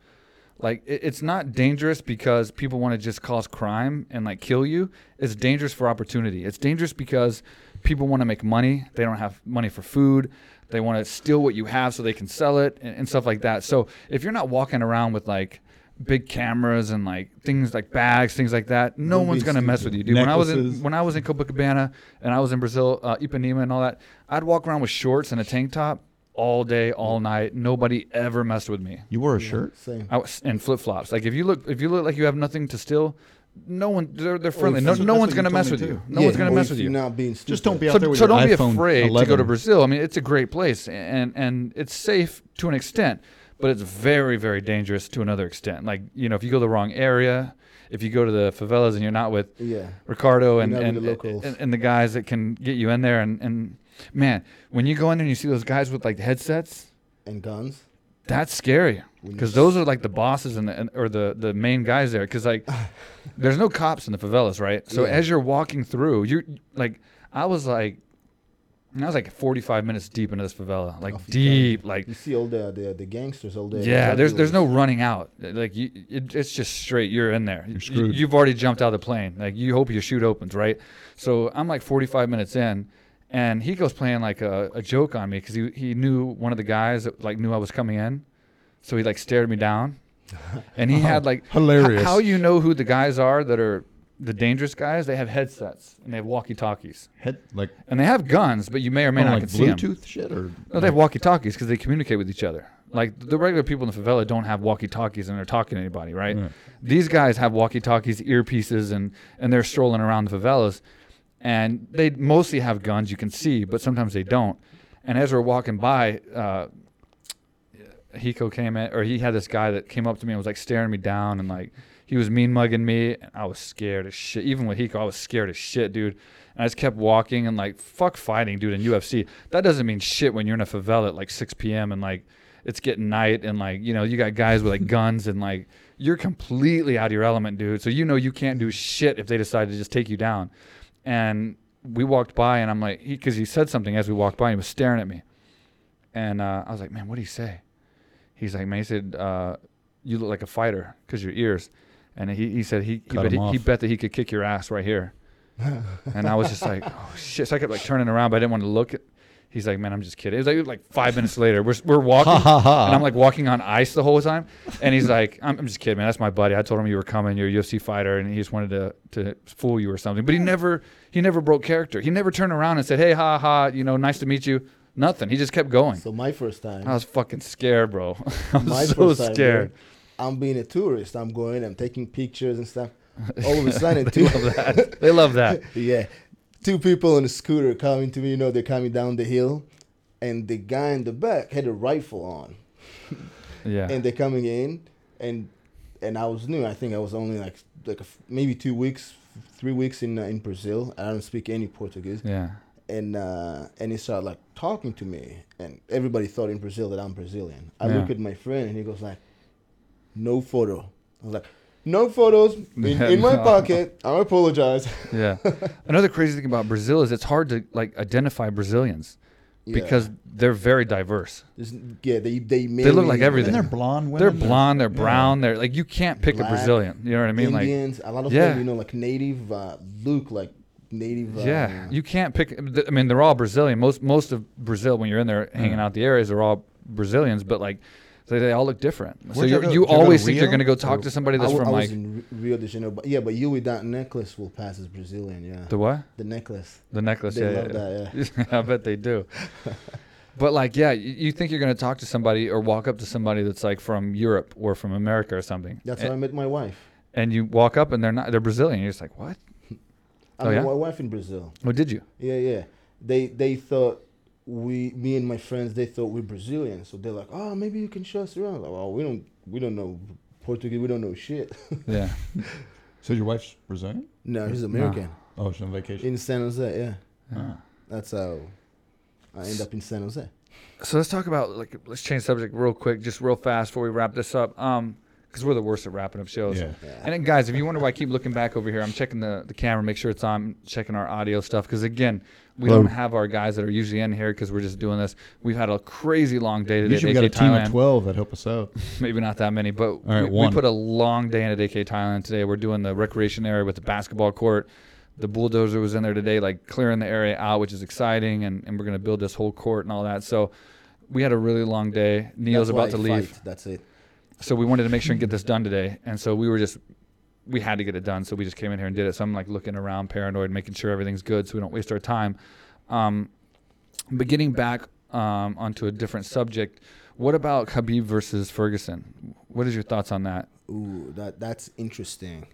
Speaker 1: Like it, it's not dangerous because people want to just cause crime and like kill you. It's dangerous for opportunity. It's dangerous because people want to make money. They don't have money for food. They want to steal what you have so they can sell it and, and stuff like that. So if you're not walking around with like big cameras and like things like bags, things like that, no
Speaker 3: Don't
Speaker 1: one's gonna mess with you, dude. When I was in when I was in Copacabana and I was in Brazil, uh, Ipanema and all that, I'd walk around with shorts and a tank top all day, all night. Nobody ever messed with me.
Speaker 5: You wore a shirt?
Speaker 3: Same.
Speaker 1: I was, and flip flops. Like if you look, if you look like you have nothing to steal, no one they're, they're oh, friendly.
Speaker 3: if
Speaker 1: No, no one's gonna mess with
Speaker 5: me
Speaker 1: you.
Speaker 5: too.
Speaker 1: No one's gonna mess with
Speaker 3: you're
Speaker 1: you.
Speaker 3: not being stupid.
Speaker 5: Just don't be out
Speaker 1: So,
Speaker 5: there with
Speaker 1: so
Speaker 5: your
Speaker 1: don't be
Speaker 5: iPhone
Speaker 1: afraid to
Speaker 5: 11.
Speaker 1: go to Brazil. I mean, it's a great place and and it's safe to an extent, but it's very very dangerous to another extent. Like you know, if you go the wrong area, if you go to the favelas and you're not with
Speaker 3: Yeah.
Speaker 1: Ricardo and
Speaker 3: You're
Speaker 1: and,
Speaker 3: the locals.
Speaker 1: and and the guys that can get you in there and and man, when you go in there and you see those guys with like headsets,
Speaker 3: And guns.
Speaker 1: that's scary because those are like the bosses and, the, and or the the main guys there. Because like, there's no cops in the favelas, right? So
Speaker 3: Yeah.
Speaker 1: as you're walking through, you're like, I was like, I was like 45 minutes deep into this favela, like
Speaker 3: Off you
Speaker 1: deep, like
Speaker 3: You see all the the, the gangsters all there.
Speaker 1: yeah. There's there's no running out. Like you, it, it's just straight. You're in there. You,
Speaker 5: screwed.
Speaker 1: you've already jumped out of the plane. Like you hope your chute opens, right? So I'm like 45 minutes in, and he goes playing like a, a joke on me because he he knew one of the guys that like knew I was coming in, so he like stared me down. and he had like h-
Speaker 5: Hilarious.
Speaker 1: How you know who the guys are that are the dangerous guys? They have headsets and they have walkie talkies
Speaker 5: Head like
Speaker 1: and they have guns, but you may or may
Speaker 5: oh,
Speaker 1: not
Speaker 5: like
Speaker 1: can see 'em.
Speaker 5: Bluetooth shit or
Speaker 1: No, they have walkie talkies because they communicate with each other. Like the regular people in the favela don't have walkie talkies and they're talking to anybody, right?
Speaker 5: Right.
Speaker 1: These guys have walkie talkies, earpieces, and and they're strolling around the favelas, and they mostly have guns you can see, but sometimes they don't. And as we're walking by, uh, Hiko came in, or he had this guy that came up to me and was like staring me down, and like he was mean mugging me, and I was scared as shit. Even with Hiko, I was scared as shit, dude. And I just kept walking and like fuck fighting, dude. In UFC, that doesn't mean shit when you're in a favela at like 6 p.m. and like it's getting night and like you know you got guys with like guns and like you're completely out of your element, dude. So you know you can't do shit if they decide to just take you down. And we walked by and I'm like, because he said something as we walked by. And he was staring at me, and uh, I was like, man, what did he say? He's like, man, he said, uh, you look like a fighter because your ears. And he, he said he he, bet he, he bet that he could kick your ass right here. and I was just like, oh shit. So I kept like turning around, but I didn't want to look at. He's like, man, I'm just kidding. It was like, like five minutes later. We're, we're walking, and I'm like walking on ice the whole time. And he's like, I'm, I'm just kidding, man. That's my buddy. I told him you were coming. You're a UFC fighter, and he just wanted to to fool you or something. But he never he never broke character. He never turned around and said, hey, ha ha, you know, nice to meet you. Nothing. He just kept going.
Speaker 3: So my first time,
Speaker 1: I was fucking scared, bro. I was
Speaker 3: my
Speaker 1: so
Speaker 3: first time,
Speaker 1: scared.
Speaker 3: bro, I'm being a tourist. I'm going. I'm taking pictures and stuff. All of a sudden,
Speaker 1: They
Speaker 3: two,
Speaker 1: love that. They love that.
Speaker 3: yeah, two people on a scooter coming to me. You know, they're coming down the hill, and the guy in the back had a rifle on,
Speaker 1: Yeah.
Speaker 3: and they're coming in, and and I was new. I think I was only like like a maybe two weeks, three weeks in uh, in Brazil. I don't speak any Portuguese,
Speaker 1: yeah.
Speaker 3: and uh, and he started like talking to me, and everybody thought in Brazil that I'm Brazilian. I
Speaker 1: Yeah.
Speaker 3: look at my friend, and he goes like, "No photo." I was like, "No photos in, in my pocket." I apologize.
Speaker 1: Yeah. Another crazy thing about Brazil is it's hard to like identify Brazilians
Speaker 3: Yeah.
Speaker 1: because they're very diverse.
Speaker 3: This- yeah, they they
Speaker 1: They look like everything.
Speaker 5: and they're blonde women.
Speaker 1: They're blonde, they're
Speaker 5: yeah.
Speaker 1: brown, they're like you can't pick
Speaker 3: Black,
Speaker 1: a Brazilian. You know what I mean? Like
Speaker 3: Indians, a lot of
Speaker 1: Yeah.
Speaker 3: them, you know, like native uh, look like native. Uh,
Speaker 1: yeah, you can't pick. I mean, they're all Brazilian. Most most of Brazil, when you're in there hanging out the areas, are all Brazilians. But like, they, they all look different. so
Speaker 5: Where'd you
Speaker 1: you
Speaker 5: go?
Speaker 1: you
Speaker 5: Did you go to
Speaker 1: always think you're
Speaker 5: Rio?
Speaker 1: gonna go talk
Speaker 5: Or-
Speaker 1: to somebody that's
Speaker 3: w-
Speaker 1: from
Speaker 3: I
Speaker 1: like
Speaker 3: was in Ri- Rio de Janeiro, but yeah, but you with that necklace will pass as Brazilian. Yeah,
Speaker 1: the what?
Speaker 3: the necklace.
Speaker 1: The necklace.
Speaker 3: They
Speaker 1: yeah,
Speaker 3: love
Speaker 1: yeah,
Speaker 3: that.
Speaker 1: yeah. I bet they do. but like, yeah, you, you think you're gonna talk to somebody or walk up to somebody that's like from Europe or from America or something.
Speaker 3: That's
Speaker 1: and,
Speaker 3: how I met my wife.
Speaker 1: and you walk up and they're not. They're Brazilian. You're just like, what?
Speaker 3: I
Speaker 1: Oh,
Speaker 3: met
Speaker 1: yeah?
Speaker 3: my wife in Brazil.
Speaker 1: Oh, did you?
Speaker 3: Yeah, yeah. They they thought we, me and my friends, they thought we're Brazilian. So they're like, oh, maybe you can show us around. Like, oh, we don't we don't know Portuguese. We don't know shit.
Speaker 1: Yeah.
Speaker 5: So your wife's Brazilian?
Speaker 3: no, he's American.
Speaker 5: Oh, she's on vacation.
Speaker 3: In San Jose, yeah.
Speaker 5: Ah.
Speaker 3: That's how I end up in San Jose.
Speaker 1: So let's talk about like let's change subject real quick, just real fast before we wrap this up. Um, because we're the worst at wrapping up shows.
Speaker 5: Yeah.
Speaker 3: Yeah.
Speaker 1: And then, guys, if you wonder why I keep looking back over here, I'm checking the, the camera, make sure it's on, checking our audio stuff. Because again, we
Speaker 5: Hello.
Speaker 1: don't have our guys that are usually in here because we're just doing this. We've had a crazy long day today.
Speaker 5: Usually we
Speaker 1: at
Speaker 5: got a
Speaker 1: AK
Speaker 5: team
Speaker 1: Thailand.
Speaker 5: of 12 that help us out.
Speaker 1: Maybe not that many, but
Speaker 5: right,
Speaker 1: we, we
Speaker 5: one.
Speaker 1: put a long day in at AK Thailand today. We're doing the recreation area with the basketball court. The bulldozer was in there today, like clearing the area out, which is exciting, and, and we're gonna build this whole court and all that. So we had a really long day. Neil's
Speaker 3: That's why
Speaker 1: about to
Speaker 3: I
Speaker 1: leave,
Speaker 3: fight. That's it.
Speaker 1: so we wanted to make sure and get this done today. And so we were just we had to get it done, so we just came in here and did it. So I'm like looking around, paranoid, making sure everything's good, so we don't waste our time. Um, but getting back um, onto a different subject, what about Khabib versus Ferguson? What is your thoughts on that?
Speaker 3: Ooh, that that's interesting.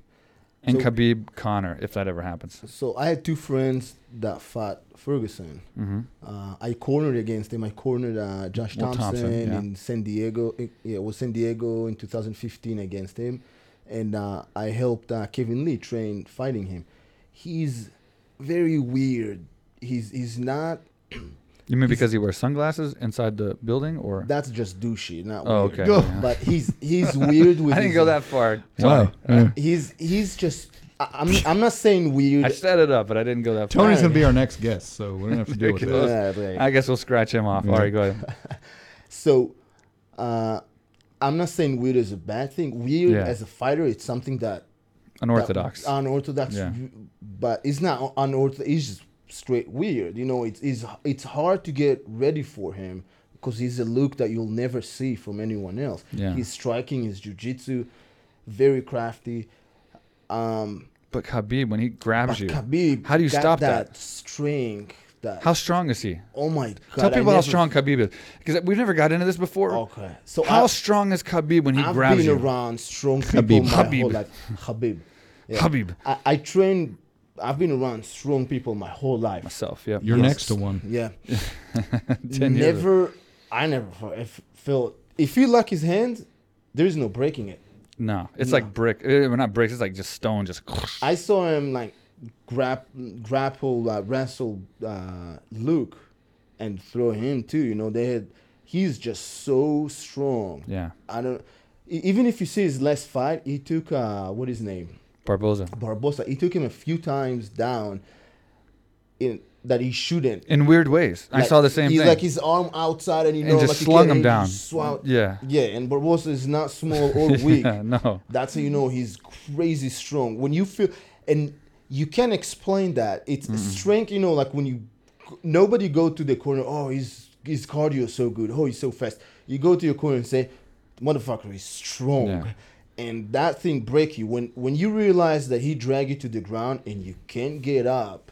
Speaker 1: And
Speaker 3: So-
Speaker 1: Khabib Conor, if that ever happens.
Speaker 3: So I had two friends that fought Ferguson.
Speaker 1: hmm
Speaker 3: Uh, I cornered against him. I cornered uh, Josh Thomson,
Speaker 1: Thomson, yeah.
Speaker 3: in San Diego. It, yeah, it was San Diego in 2015 against him, and uh, I helped uh, Kevin Lee train fighting him. He's very weird. He's he's not.
Speaker 1: You mean because he wears sunglasses inside the building, or?
Speaker 3: That's just douchey, not
Speaker 1: Oh,
Speaker 3: weird.
Speaker 1: okay.
Speaker 5: Go.
Speaker 3: But he's he's weird with.
Speaker 1: I didn't
Speaker 3: his-
Speaker 1: go that far.
Speaker 5: Wow.
Speaker 1: Tony.
Speaker 3: He's he's just. I, I'm I'm not saying weird.
Speaker 1: I set it up, but I didn't go that far.
Speaker 5: Tony's going to be our next guest, so we're going to have to deal with
Speaker 1: Ridiculous.
Speaker 5: that.
Speaker 3: Yeah, right.
Speaker 1: I guess we'll scratch him off.
Speaker 5: Yeah.
Speaker 1: All right, go ahead.
Speaker 3: So, uh, I'm not saying weird is a bad thing. Weird
Speaker 1: Yeah.
Speaker 3: as a fighter, it's something that
Speaker 1: Unorthodox.
Speaker 3: that- unorthodox,
Speaker 1: Yeah.
Speaker 3: but it's not unorthodox. It's just straight weird. You know, it's it's it's hard to get ready for him because he's a look that you'll never see from anyone else.
Speaker 1: Yeah.
Speaker 3: His striking, his jujitsu, very crafty. Um,
Speaker 1: But Khabib, when he grabs you,
Speaker 3: Khabib,
Speaker 1: how do you stop that?
Speaker 3: that strength? That
Speaker 1: how strong is he?
Speaker 3: oh my god!
Speaker 1: Tell
Speaker 3: I
Speaker 1: people how strong Khabib is, because we've never got into this before.
Speaker 3: Okay, so
Speaker 1: how
Speaker 3: I,
Speaker 1: strong is Khabib when he
Speaker 3: I've
Speaker 1: grabs
Speaker 3: been
Speaker 1: you?
Speaker 3: around strong people
Speaker 5: Khabib.
Speaker 3: my
Speaker 1: Khabib.
Speaker 3: whole life. Habib. Yeah.
Speaker 1: Khabib.
Speaker 3: I, I trained. I've been around strong people my whole life.
Speaker 1: Myself, yeah.
Speaker 5: You're
Speaker 3: Yes.
Speaker 5: next to one.
Speaker 3: Yeah.
Speaker 1: 10 years.
Speaker 3: never. I never felt. If you lock his hand, there is no breaking it.
Speaker 1: No, it's
Speaker 3: No.
Speaker 1: like brick. Eh, We're not bricks. It's like just stone. Just
Speaker 3: I saw him like grab, grapple, uh, wrestle uh, Luke, and throw him too. You know, they had. He's just so strong.
Speaker 1: yeah.
Speaker 3: I don't. Even if you see his last fight, he took uh, what is his name?
Speaker 1: Barboza.
Speaker 3: Barbosa. He took him a few times down. In that he shouldn't.
Speaker 1: In weird ways, I saw the same
Speaker 3: he's
Speaker 1: thing.
Speaker 3: like his arm outside, and you
Speaker 1: And
Speaker 3: know,
Speaker 1: just
Speaker 3: like he
Speaker 1: slung him down.
Speaker 3: swung-
Speaker 1: yeah.
Speaker 3: Yeah, and Barboza is not small or weak.
Speaker 1: yeah. No.
Speaker 3: That's how you know he's crazy strong. When you feel, and you can't explain that it's mm-hmm. strength. You know, like when you, nobody go to the corner. Oh, his his cardio is so good. Oh, he's so fast. You go to your corner and say, "Motherfucker, is strong."
Speaker 1: Yeah.
Speaker 3: And that thing break you when when you realize that he drag you to the ground and you can't get up.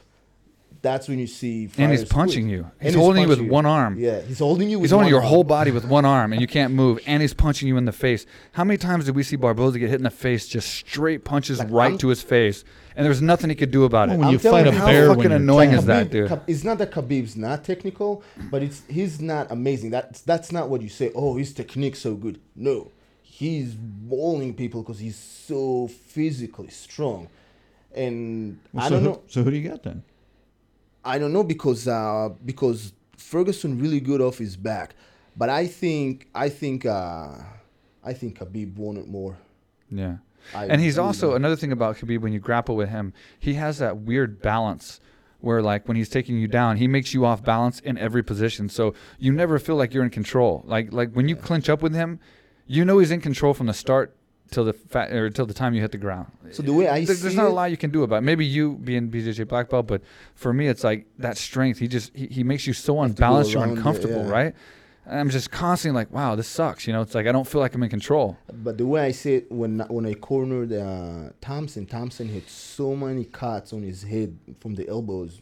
Speaker 3: That's when you see.
Speaker 1: And he's punching
Speaker 3: quit.
Speaker 1: you.
Speaker 3: And
Speaker 1: He's holding you with
Speaker 3: punching
Speaker 1: one arm.
Speaker 3: Yeah, he's holding you. With
Speaker 1: He's holding your
Speaker 3: arm.
Speaker 1: whole body with one arm, and you can't move. And he's punching you in the face. How many times did we see Barboza get hit in the face, just straight punches
Speaker 3: Like,
Speaker 1: right
Speaker 3: I'm-
Speaker 1: to his face, and there's nothing he could do about it?
Speaker 5: Well, when
Speaker 3: I'm
Speaker 5: you
Speaker 3: telling
Speaker 5: fight a
Speaker 3: you, how
Speaker 5: bear,
Speaker 1: fucking
Speaker 5: when you're
Speaker 1: annoying
Speaker 5: tall-
Speaker 1: is that,
Speaker 3: Khabib-
Speaker 1: dude?
Speaker 3: Khab- it's not that Khabib's not technical, but it's he's not amazing. That's that's not what you say. Oh, his technique's so good. No, he's bowling people because he's so physically strong. And
Speaker 5: Well,
Speaker 3: I
Speaker 5: so
Speaker 3: don't
Speaker 5: who,
Speaker 3: know.
Speaker 5: So who do you got then?
Speaker 3: I don't know because uh, because Ferguson really good off his back, but I think I think uh, I think Khabib wanted more.
Speaker 1: Yeah.
Speaker 3: I
Speaker 1: and he's also another thing about Khabib when you grapple with him, he has that weird balance where like when he's taking you down, he makes you off balance in every position. So you never feel like you're in control. Like like when you clinch up with him, you know he's in control from the start till the fa- or till the time you hit the ground.
Speaker 3: So the way I
Speaker 1: There-
Speaker 3: see
Speaker 1: there's not a lot you can do about it. Maybe you being BJJ black belt, but for me it's like that strength. He just he, he makes you so unbalanced, you're
Speaker 3: around it,
Speaker 1: uncomfortable,
Speaker 3: yeah.
Speaker 1: right? I'm just constantly like, wow, this sucks. You know, it's like I don't feel like I'm in control.
Speaker 3: But the way I see it, when when I cornered uh, Thomson, Thomson hit so many cuts on his head from the elbows.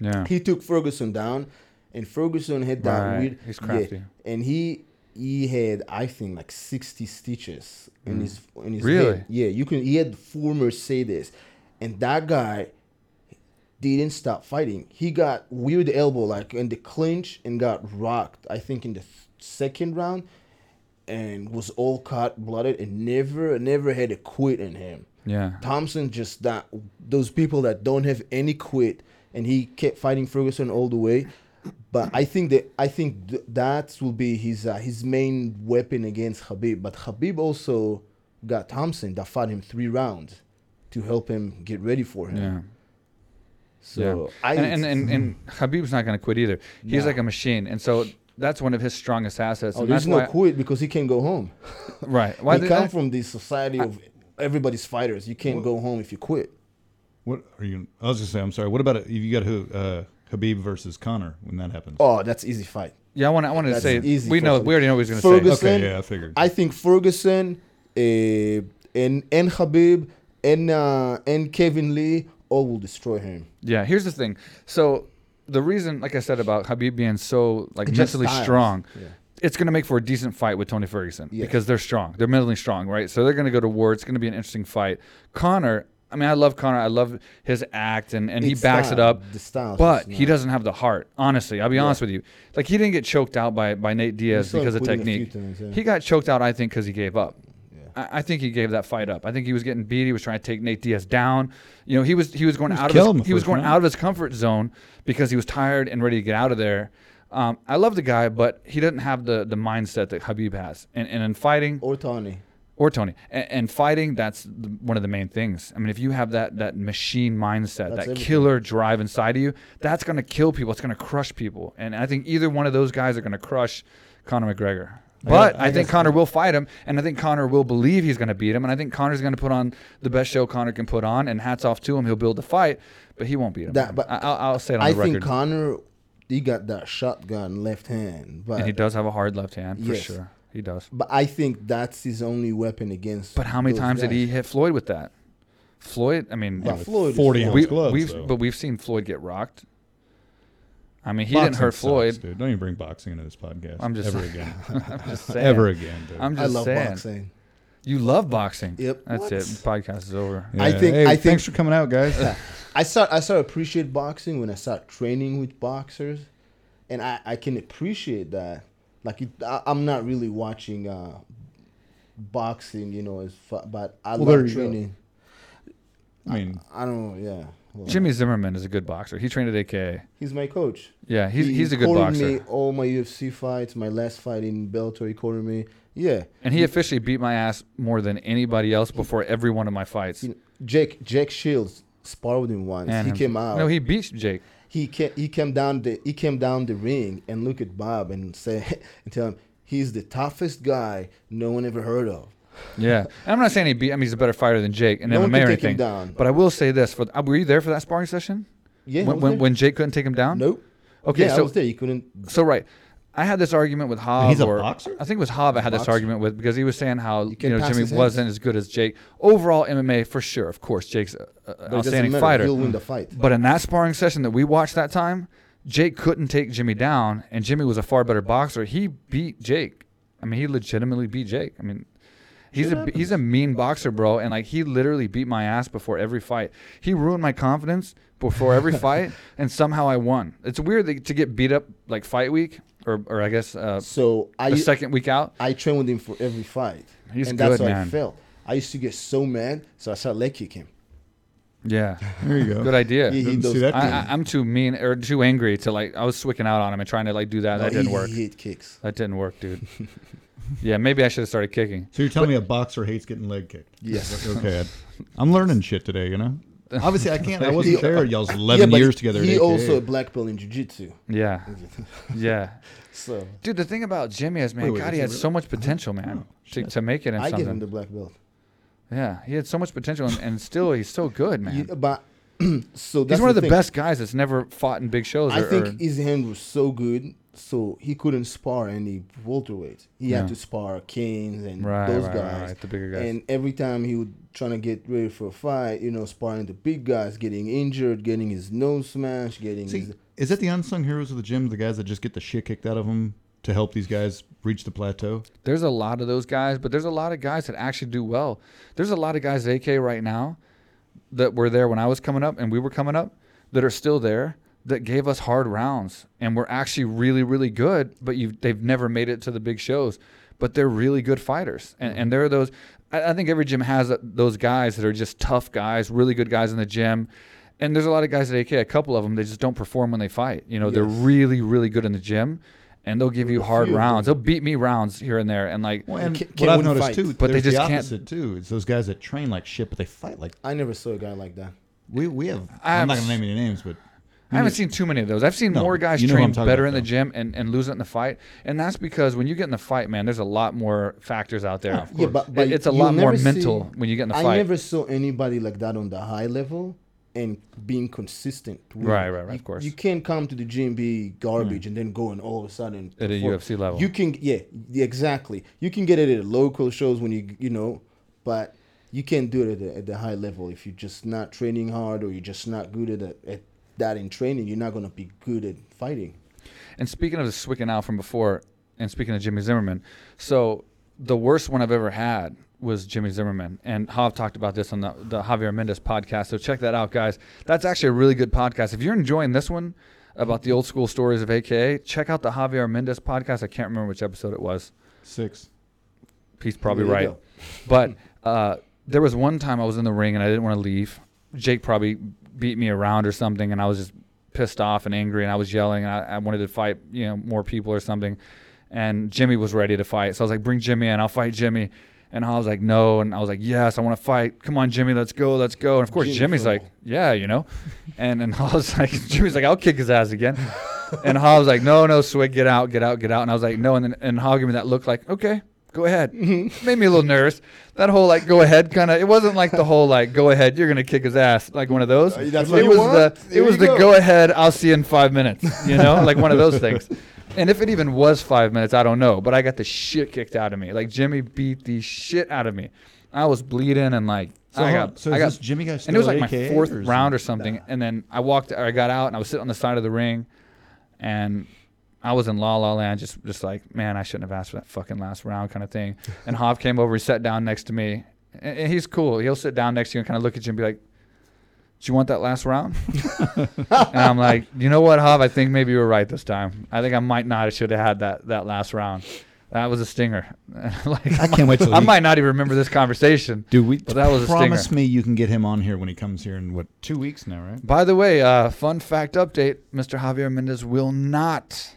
Speaker 1: Yeah.
Speaker 3: He took Ferguson down, and Ferguson hit that
Speaker 1: Right.
Speaker 3: weird.
Speaker 1: He's
Speaker 3: yeah,
Speaker 1: crafty.
Speaker 3: and he he had I think like sixty stitches in
Speaker 1: Mm.
Speaker 3: his in his
Speaker 1: Really?
Speaker 3: head. Yeah, you can. He had four Mercedes, and that guy didn't stop fighting. He got weird elbow like in the clinch and got rocked. I think in the th- second round, and was all cut, blooded, and never never had a quit in him.
Speaker 1: Yeah.
Speaker 3: Thomson just that those people that don't have any quit, and he kept fighting Ferguson all the way. But I think that I think th- that will be his uh, his main weapon against Khabib. But Khabib also got Thomson that fought him three rounds to help him get ready for him.
Speaker 1: Yeah.
Speaker 3: So I
Speaker 1: and, and, and, and Khabib's not going to quit either. He's
Speaker 3: No.
Speaker 1: like a machine, and so that's one of his strongest assets.
Speaker 3: oh,
Speaker 1: and
Speaker 3: there's
Speaker 1: that's
Speaker 3: no quit because he can't go home.
Speaker 1: right? Why
Speaker 3: he come
Speaker 1: I-
Speaker 3: from this society of everybody's fighters. You can't go home if you quit.
Speaker 5: What are you? I was just saying. I'm sorry. What about it? If you got who? Uh, Khabib versus Conor when that happens.
Speaker 3: Oh, that's easy fight.
Speaker 1: Yeah, I want. I wanted to
Speaker 3: That's
Speaker 1: say
Speaker 3: easy
Speaker 1: we know.
Speaker 3: Khabib.
Speaker 1: We already know what he's going to say.
Speaker 5: Okay, yeah, I figured.
Speaker 3: I think Ferguson, uh, and and Khabib and uh, and Kevin Lee all will destroy him.
Speaker 1: Yeah. Here's the thing. So the reason, like I said about Khabib being so like
Speaker 3: Just
Speaker 1: mentally
Speaker 3: styles.
Speaker 1: strong,
Speaker 3: Yeah.
Speaker 1: it's going to make for a decent fight with Tony Ferguson
Speaker 3: Yeah.
Speaker 1: because they're strong. They're mentally strong, right? So they're going to go to war. It's going to be an interesting fight. Conor. I mean, I love Conor. I love his act, and, and he backs it up.
Speaker 3: The styles
Speaker 1: But he doesn't have the heart. Honestly, I'll be
Speaker 3: Yeah.
Speaker 1: honest with you. Like he didn't get choked out by, by Nate Diaz because of
Speaker 3: quitting a few
Speaker 1: technique.
Speaker 3: times, yeah.
Speaker 1: He got choked out, I think, because he gave up.
Speaker 3: Yeah.
Speaker 1: I, I think he gave that fight up. I think he was getting beat. He was trying to take Nate Diaz down. You know, he was he was going
Speaker 5: He was
Speaker 1: out of his, he was going
Speaker 5: round.
Speaker 1: out of his comfort zone because he was tired and ready to get out of there. Um, I love the guy, but he doesn't have the the mindset that Khabib has. And, and in fighting,
Speaker 3: Or Tony.
Speaker 1: or Tony, and, and fighting, that's the, one of the main things. I mean, if you have that that machine mindset,
Speaker 3: That's
Speaker 1: that
Speaker 3: everything.
Speaker 1: killer drive inside of you, that's going to kill people. It's going to crush people. And I think either one of those guys are going to crush Conor McGregor. But I,
Speaker 3: I
Speaker 1: think
Speaker 3: guess-
Speaker 1: Conor will fight him, and I think Conor will believe he's going to beat him, and I think Conor's going to put on the best show Conor can put on, and hats off to him. He'll build the fight, but he won't beat him.
Speaker 3: That- but
Speaker 1: I, I'll, I'll say it on
Speaker 3: I
Speaker 1: the
Speaker 3: think
Speaker 1: record.
Speaker 3: Conor he got that shotgun left hand, but
Speaker 1: and he does have a hard left hand for
Speaker 3: Yes.
Speaker 1: sure. He does.
Speaker 3: but I think that's his only weapon against.
Speaker 1: But how many
Speaker 3: those
Speaker 1: times did he hit Floyd with that? Floyd, I mean,
Speaker 3: But Floyd
Speaker 5: 40
Speaker 3: Floyd.
Speaker 5: ounce
Speaker 1: we,
Speaker 5: gloves,
Speaker 1: we've
Speaker 5: though.
Speaker 1: but we've seen Floyd get rocked. I mean, he didn't hurt
Speaker 5: sucks,
Speaker 1: Floyd.
Speaker 5: dude. Don't even bring boxing into this podcast.
Speaker 1: I'm just-
Speaker 5: ever again.
Speaker 1: I'm just saying.
Speaker 5: ever again, dude.
Speaker 1: I'm
Speaker 3: I
Speaker 1: just
Speaker 3: love
Speaker 1: saying.
Speaker 3: boxing.
Speaker 1: You love boxing.
Speaker 3: Yep.
Speaker 1: That's
Speaker 3: What?
Speaker 1: it. Podcast is over.
Speaker 3: I think-
Speaker 5: Hey,
Speaker 3: I think-
Speaker 5: thanks for coming out, guys.
Speaker 3: I start I start appreciate boxing when I start training with boxers, and I I can appreciate that. Like it, I, I'm not really watching uh, boxing, you know, as fu- but I
Speaker 5: Well,
Speaker 3: love training.
Speaker 5: I mean,
Speaker 3: I don't know, yeah. Well,
Speaker 1: Jimmy Zimmerman is a good boxer. He trained at AKA.
Speaker 3: he's my coach.
Speaker 1: Yeah, he's
Speaker 3: He
Speaker 1: he's a good boxer.
Speaker 3: me all my UFC fights, my last fight in Bellator, he cornered me. Yeah,
Speaker 1: And he officially beat my ass more than anybody else before every one of my fights.
Speaker 3: You know, Jake Jake Shields sparred with him once.
Speaker 1: And
Speaker 3: he
Speaker 1: him-
Speaker 3: came out.
Speaker 1: No, he beat Jake.
Speaker 3: he came he came down the he came down the ring and look at Bob and say and tell him he's the toughest guy no one ever heard of.
Speaker 1: Yeah, and I'm not saying he beat. I mean, he's a better fighter than Jake in
Speaker 3: No
Speaker 1: MMA
Speaker 3: can
Speaker 1: or anything.
Speaker 3: down.
Speaker 1: But I will say this: for uh, were you there for that sparring session?
Speaker 3: Yeah, I
Speaker 1: when
Speaker 3: was
Speaker 1: when,
Speaker 3: there.
Speaker 1: when Jake couldn't take him down.
Speaker 3: nope.
Speaker 1: Okay,
Speaker 3: yeah, I
Speaker 1: so
Speaker 3: was there. You couldn't.
Speaker 1: so right. I had this argument with Hav.
Speaker 5: he's a
Speaker 1: or,
Speaker 5: boxer?
Speaker 1: I think it was Hav. I had this argument with because he was saying how you,
Speaker 3: can't
Speaker 1: know Jimmy wasn't as good as Jake. Overall MMA for sure, of course, Jake's a, a-
Speaker 3: But
Speaker 1: outstanding fighter.
Speaker 3: He'll win the fight.
Speaker 1: But in that sparring session that we watched that time, Jake couldn't take Jimmy down, and Jimmy was a far better boxer. He beat Jake. I mean, he legitimately beat Jake. I mean, he's a he's a mean boxer, bro, and like he literally beat my ass before every fight. He ruined my confidence before every fight, and somehow I won. It's weird that, to get beat up like fight week, or or I guess uh,
Speaker 3: So I
Speaker 1: the second week out.
Speaker 3: I train with him for every fight.
Speaker 1: He's
Speaker 3: and that's
Speaker 1: good,
Speaker 3: how I
Speaker 1: man.
Speaker 3: felt. I used to get so mad, so I started leg kicking. him.
Speaker 1: Yeah,
Speaker 5: there you go.
Speaker 1: good idea.
Speaker 3: He, he
Speaker 5: Didn't see that
Speaker 1: I, I, I'm too mean or too angry to like. I was swicking out on him and trying to like do that.
Speaker 3: no,
Speaker 1: that didn't work.
Speaker 3: He hit kicks.
Speaker 1: That didn't work, dude. yeah, maybe I should have started kicking.
Speaker 5: So you're telling me a boxer hates getting leg kicked?
Speaker 3: Yes.
Speaker 5: Okay, I- I'm learning shit today. You know. Obviously, I can't. I wasn't
Speaker 3: He-
Speaker 5: there. Y'all's 11
Speaker 3: but
Speaker 5: years together.
Speaker 3: He
Speaker 5: at
Speaker 3: also a black belt in jiu-jitsu.
Speaker 1: Yeah, yeah,
Speaker 3: So
Speaker 1: dude. The thing about Jimmy is, man,
Speaker 5: Wait, wait,
Speaker 1: God,
Speaker 5: is
Speaker 1: he
Speaker 5: he
Speaker 1: had
Speaker 5: really?
Speaker 1: so much potential, man, oh, to, to make it in
Speaker 3: I give him the black belt.
Speaker 1: yeah, he had so much potential, and, and still he's so good, man.
Speaker 3: You- but so that's
Speaker 1: he's one of the
Speaker 3: thing.
Speaker 1: best guys that's never fought in big shows.
Speaker 3: I
Speaker 1: or,
Speaker 3: think
Speaker 1: or-
Speaker 3: his hand was so good, so he couldn't spar any welterweights. He
Speaker 1: Yeah.
Speaker 3: had to spar Cains and
Speaker 1: Right,
Speaker 3: those
Speaker 1: right, right,
Speaker 3: guys.
Speaker 1: right, the bigger guys.
Speaker 3: And every time he would trying to get ready for a fight, you know, sparring the big guys, getting injured, getting his nose smashed, getting
Speaker 5: See,
Speaker 3: his
Speaker 5: is that the unsung heroes of the gym? The guys that just get the shit kicked out of them to help these guys reach the plateau?
Speaker 1: there's a lot of those guys, but there's a lot of guys that actually do well. There's a lot of guys at AK right now that were there when I was coming up and we were coming up that are still there that gave us hard rounds and were actually really, really good, but you they've never made it to the big shows. But they're really good fighters. And, and there are those, I, I think every gym has those guys that are just tough guys, really good guys in the gym. And there's a lot of guys at AK, a couple of them, they just don't perform when they fight. You know, they're really, really good in the gym. And they'll give you hard
Speaker 3: few
Speaker 1: rounds. They'll beat me rounds here and there. And like,
Speaker 5: Well, and
Speaker 3: ca-
Speaker 5: what I've noticed
Speaker 3: fight.
Speaker 5: too,
Speaker 1: But they just
Speaker 5: the
Speaker 1: can't-
Speaker 5: too. It's those guys that train like shit, but they fight like
Speaker 3: I never saw a guy like that.
Speaker 5: we we have.
Speaker 1: I
Speaker 5: I'm not gonna name any names, but
Speaker 1: I haven't seen too many of those. I've seen
Speaker 5: No,
Speaker 1: more guys
Speaker 5: you know
Speaker 1: train better
Speaker 5: about,
Speaker 1: in the gym and, and lose it in the fight. And that's because when you get in the fight, man, there's a lot more factors out there.
Speaker 3: Yeah, but, but
Speaker 1: It- it's a lot more
Speaker 3: never
Speaker 1: mental
Speaker 3: see-
Speaker 1: when you get in the
Speaker 3: I
Speaker 1: fight.
Speaker 3: I never saw anybody like that on the high level and being consistent. to win.
Speaker 1: Right, right, right,
Speaker 3: You-
Speaker 1: of course.
Speaker 3: You can't come to the gym be garbage hmm. and then go and all of a sudden
Speaker 1: At a. UFC level.
Speaker 3: You can, yeah, exactly. You can get it at local shows when you, you know, but you can't do it at the, at the high level if you're just not training hard or you're just not good at, at that in training. You're not gonna be good at fighting.
Speaker 1: And speaking of the Swicken out from before, and speaking of Jimmy Zimmerman, so the worst one I've ever had was Jimmy Zimmerman. And Hav talked about this on the, the Javier Mendez podcast. So check that out, guys. That's actually a really good podcast. If you're enjoying this one about the old school stories of AKA, check out the Javier Mendez podcast. I can't remember which episode it was.
Speaker 5: six.
Speaker 1: He's probably
Speaker 3: There
Speaker 1: right. But uh, there was one time I was in the ring and I didn't want to leave. Jake probably beat me around or something, and I was just pissed off and angry, and I was yelling, and I, I wanted to fight, you know, more people or something. And Jimmy was ready to fight, so I was like, "Bring Jimmy in, I'll fight Jimmy." And I was like, "No," and I was like, "Yes, I want to fight. Come on, Jimmy, let's go, let's go." And of course,
Speaker 3: Jimmy
Speaker 1: Jimmy's
Speaker 3: Fool.
Speaker 1: like, "Yeah, you know," and and I was like, "Jimmy's like, I'll kick his ass again." And Hav was like, "No, no, Swick, get out, get out, get out." And I was like, "No," and then and Hav gave me that look, like, "Okay." go ahead. Made me a little nervous. That whole like go ahead kind of. It wasn't like the whole like go ahead. You're gonna kick his ass like one of those.
Speaker 3: Uh,
Speaker 1: it was
Speaker 3: want?
Speaker 1: the
Speaker 3: There
Speaker 1: it was
Speaker 3: you
Speaker 1: the
Speaker 3: go.
Speaker 1: go ahead. I'll see you in five minutes. You know, like one of those things. And if it even was five minutes, I don't know. But I got the shit kicked out of me. Like Jimmy beat the shit out of me. I was bleeding and like
Speaker 5: So,
Speaker 1: I got
Speaker 5: so
Speaker 1: I got
Speaker 5: Jimmy guy
Speaker 1: and it was like my fourth
Speaker 5: or
Speaker 1: round or something. And then I walked, or I got out, and I was sitting on the side of the ring, and I was in la la land, just just like, man, I shouldn't have asked for that fucking last round, kind of thing. And Hav came over, he sat down next to me, and, and he's cool. He'll sit down next to you and kind of look at you and be like. Do you want that last round? and I'm like, you know what, Hav? I think maybe you were right this time. I think I might not have should have had that that last round. That was a stinger. like,
Speaker 5: I can't wait till
Speaker 1: I
Speaker 5: he-
Speaker 1: might not even remember this conversation.
Speaker 5: Dude, we
Speaker 1: But that was a
Speaker 5: promise
Speaker 1: stinger.
Speaker 5: me you can get him on here when he comes here in what two weeks now, right?
Speaker 1: By the way, uh, fun fact update: Mr. Javier Mendez will not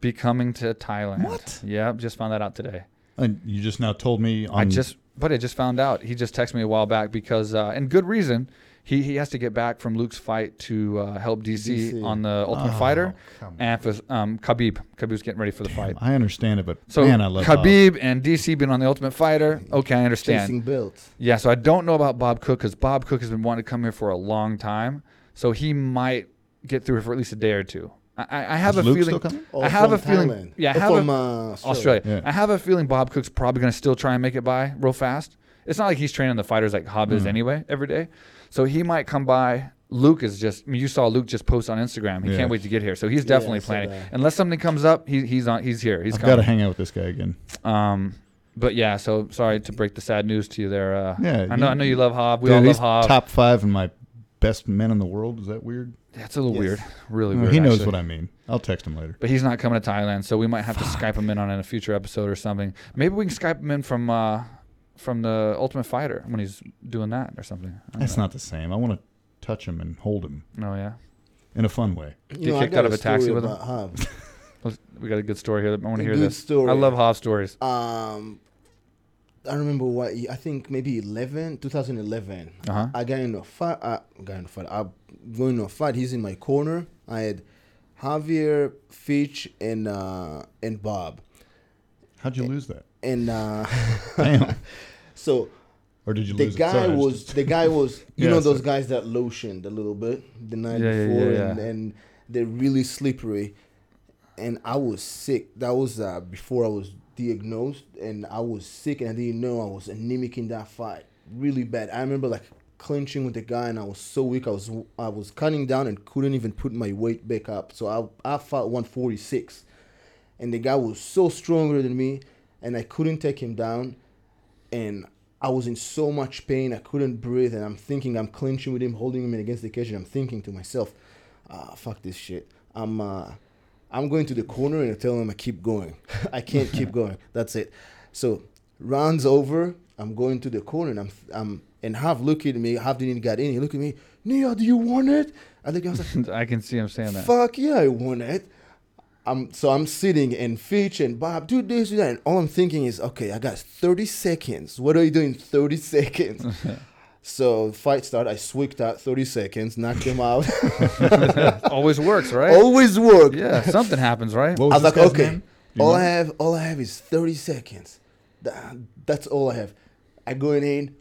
Speaker 1: be coming to Thailand.
Speaker 5: What?
Speaker 1: Yeah, just found that out today.
Speaker 5: And you just now told me on
Speaker 1: I just, but I just found out. He just texted me a while back because, uh, and good reason. He he has to get back from Luke's fight to uh, help DC,
Speaker 3: DC.
Speaker 1: on the Ultimate
Speaker 5: Oh,
Speaker 1: Fighter, and for um, Khabib. Khabib's getting ready for the fight.
Speaker 5: I understand it, but
Speaker 1: So
Speaker 5: man, I love Bob.
Speaker 1: Khabib and DC being on the Ultimate Fighter. Okay, I understand.
Speaker 3: Chasing belts.
Speaker 1: Yeah, so I don't know about Bob Cook because Bob Cook has been wanting to come here for a long time. So he might get through for at least a day or two. I, I have
Speaker 5: Is
Speaker 1: a
Speaker 5: Luke
Speaker 1: feeling. I have
Speaker 3: from
Speaker 1: a feeling.
Speaker 3: Thailand.
Speaker 1: Yeah, I have
Speaker 3: from
Speaker 1: a,
Speaker 3: uh,
Speaker 1: Australia.
Speaker 5: Yeah.
Speaker 1: I have a feeling Bob Cook's probably going to still try and make it by real fast. It's not like he's training the fighters like
Speaker 5: Hav
Speaker 1: is anyway every day. So he might come by. Luke is just. I mean, you saw Luke just post on Instagram. He
Speaker 5: Yeah.
Speaker 1: can't wait to get here. So he's definitely
Speaker 3: I saw
Speaker 1: planning.
Speaker 3: that.
Speaker 1: Unless something comes up, he, he's on. He's here. He's
Speaker 5: I've got to
Speaker 1: coming.
Speaker 5: hang out with this guy again.
Speaker 1: Um, but yeah. So sorry to break the sad news to you there. Uh,
Speaker 5: Yeah,
Speaker 1: I know.
Speaker 5: you-
Speaker 1: I know you love Hav. We
Speaker 5: Dude,
Speaker 1: all
Speaker 5: he's
Speaker 1: love Hav.
Speaker 5: top five in my best men in the world. Is that weird?
Speaker 1: That's a little
Speaker 3: Yes.
Speaker 1: weird. Really
Speaker 5: No,
Speaker 1: weird.
Speaker 5: he knows
Speaker 1: actually.
Speaker 5: what I mean. I'll text him later.
Speaker 1: But he's not coming to Thailand, so we might have to Skype him in on a future episode or something. Maybe we can Skype him in from uh, from the Ultimate Fighter when he's doing that or something. I don't
Speaker 5: That's
Speaker 1: know.
Speaker 5: not the same. I want to touch him and hold him
Speaker 1: No, yeah.
Speaker 5: in a fun way.
Speaker 1: Get
Speaker 3: I
Speaker 1: kicked out of a taxi with him?
Speaker 3: about Hav.
Speaker 1: Let's- We got a good story here. I want to hear
Speaker 3: good
Speaker 1: this.
Speaker 3: story.
Speaker 1: I love Hav stories.
Speaker 3: Um, I remember what I think maybe 11, 2011.
Speaker 1: Uh huh.
Speaker 3: I got in a fight. I got in a fight. I'm going to a fight. He's in my corner. I had Javier, Fitch, and uh, and Bob.
Speaker 5: How'd you lose that?
Speaker 3: And uh,
Speaker 5: Damn.
Speaker 3: so
Speaker 5: Or did you
Speaker 3: the guy
Speaker 5: Sorry,
Speaker 3: was the guy was you
Speaker 5: Yeah,
Speaker 3: know those
Speaker 5: so-
Speaker 3: guys that lotioned a little bit the night
Speaker 1: yeah,
Speaker 3: before
Speaker 1: yeah,
Speaker 3: and, and they're really slippery. And i was sick. That was uh, before i was diagnosed and i was sick and i didn't know i was anemic in that fight. Really bad. I remember like clinching with the guy and i was so weak i was i was cutting down and couldn't even put my weight back up. So i, I fought 146 and the guy was so stronger than me and i couldn't take him down and I was in so much pain I couldn't breathe and I'm thinking I'm clinching with him holding him against the cage and I'm thinking to myself ah fuck this shit. I'm uh I'm going to the corner and I tell him I keep going. I can't keep going. That's it. So rounds over I'm going to the corner and I'm I'm and Hav look at me Hav didn't get in he look at me Nia do you want it? I think I was like
Speaker 1: I can see him saying that.
Speaker 3: Fuck yeah, I want it. I'm so I'm sitting and Fitch and Bob do this do that, and all I'm thinking is, okay, I got 30 seconds. What are you doing? 30 seconds. so fight start. I swigged out 30 seconds, knocked him out.
Speaker 1: Always works, right?
Speaker 3: Always work.
Speaker 1: Yeah, something happens, right?
Speaker 5: What
Speaker 3: I
Speaker 5: was
Speaker 3: was like, okay, all
Speaker 5: know?
Speaker 3: I have, all I have is 30 seconds. That, that's all I have. I going in,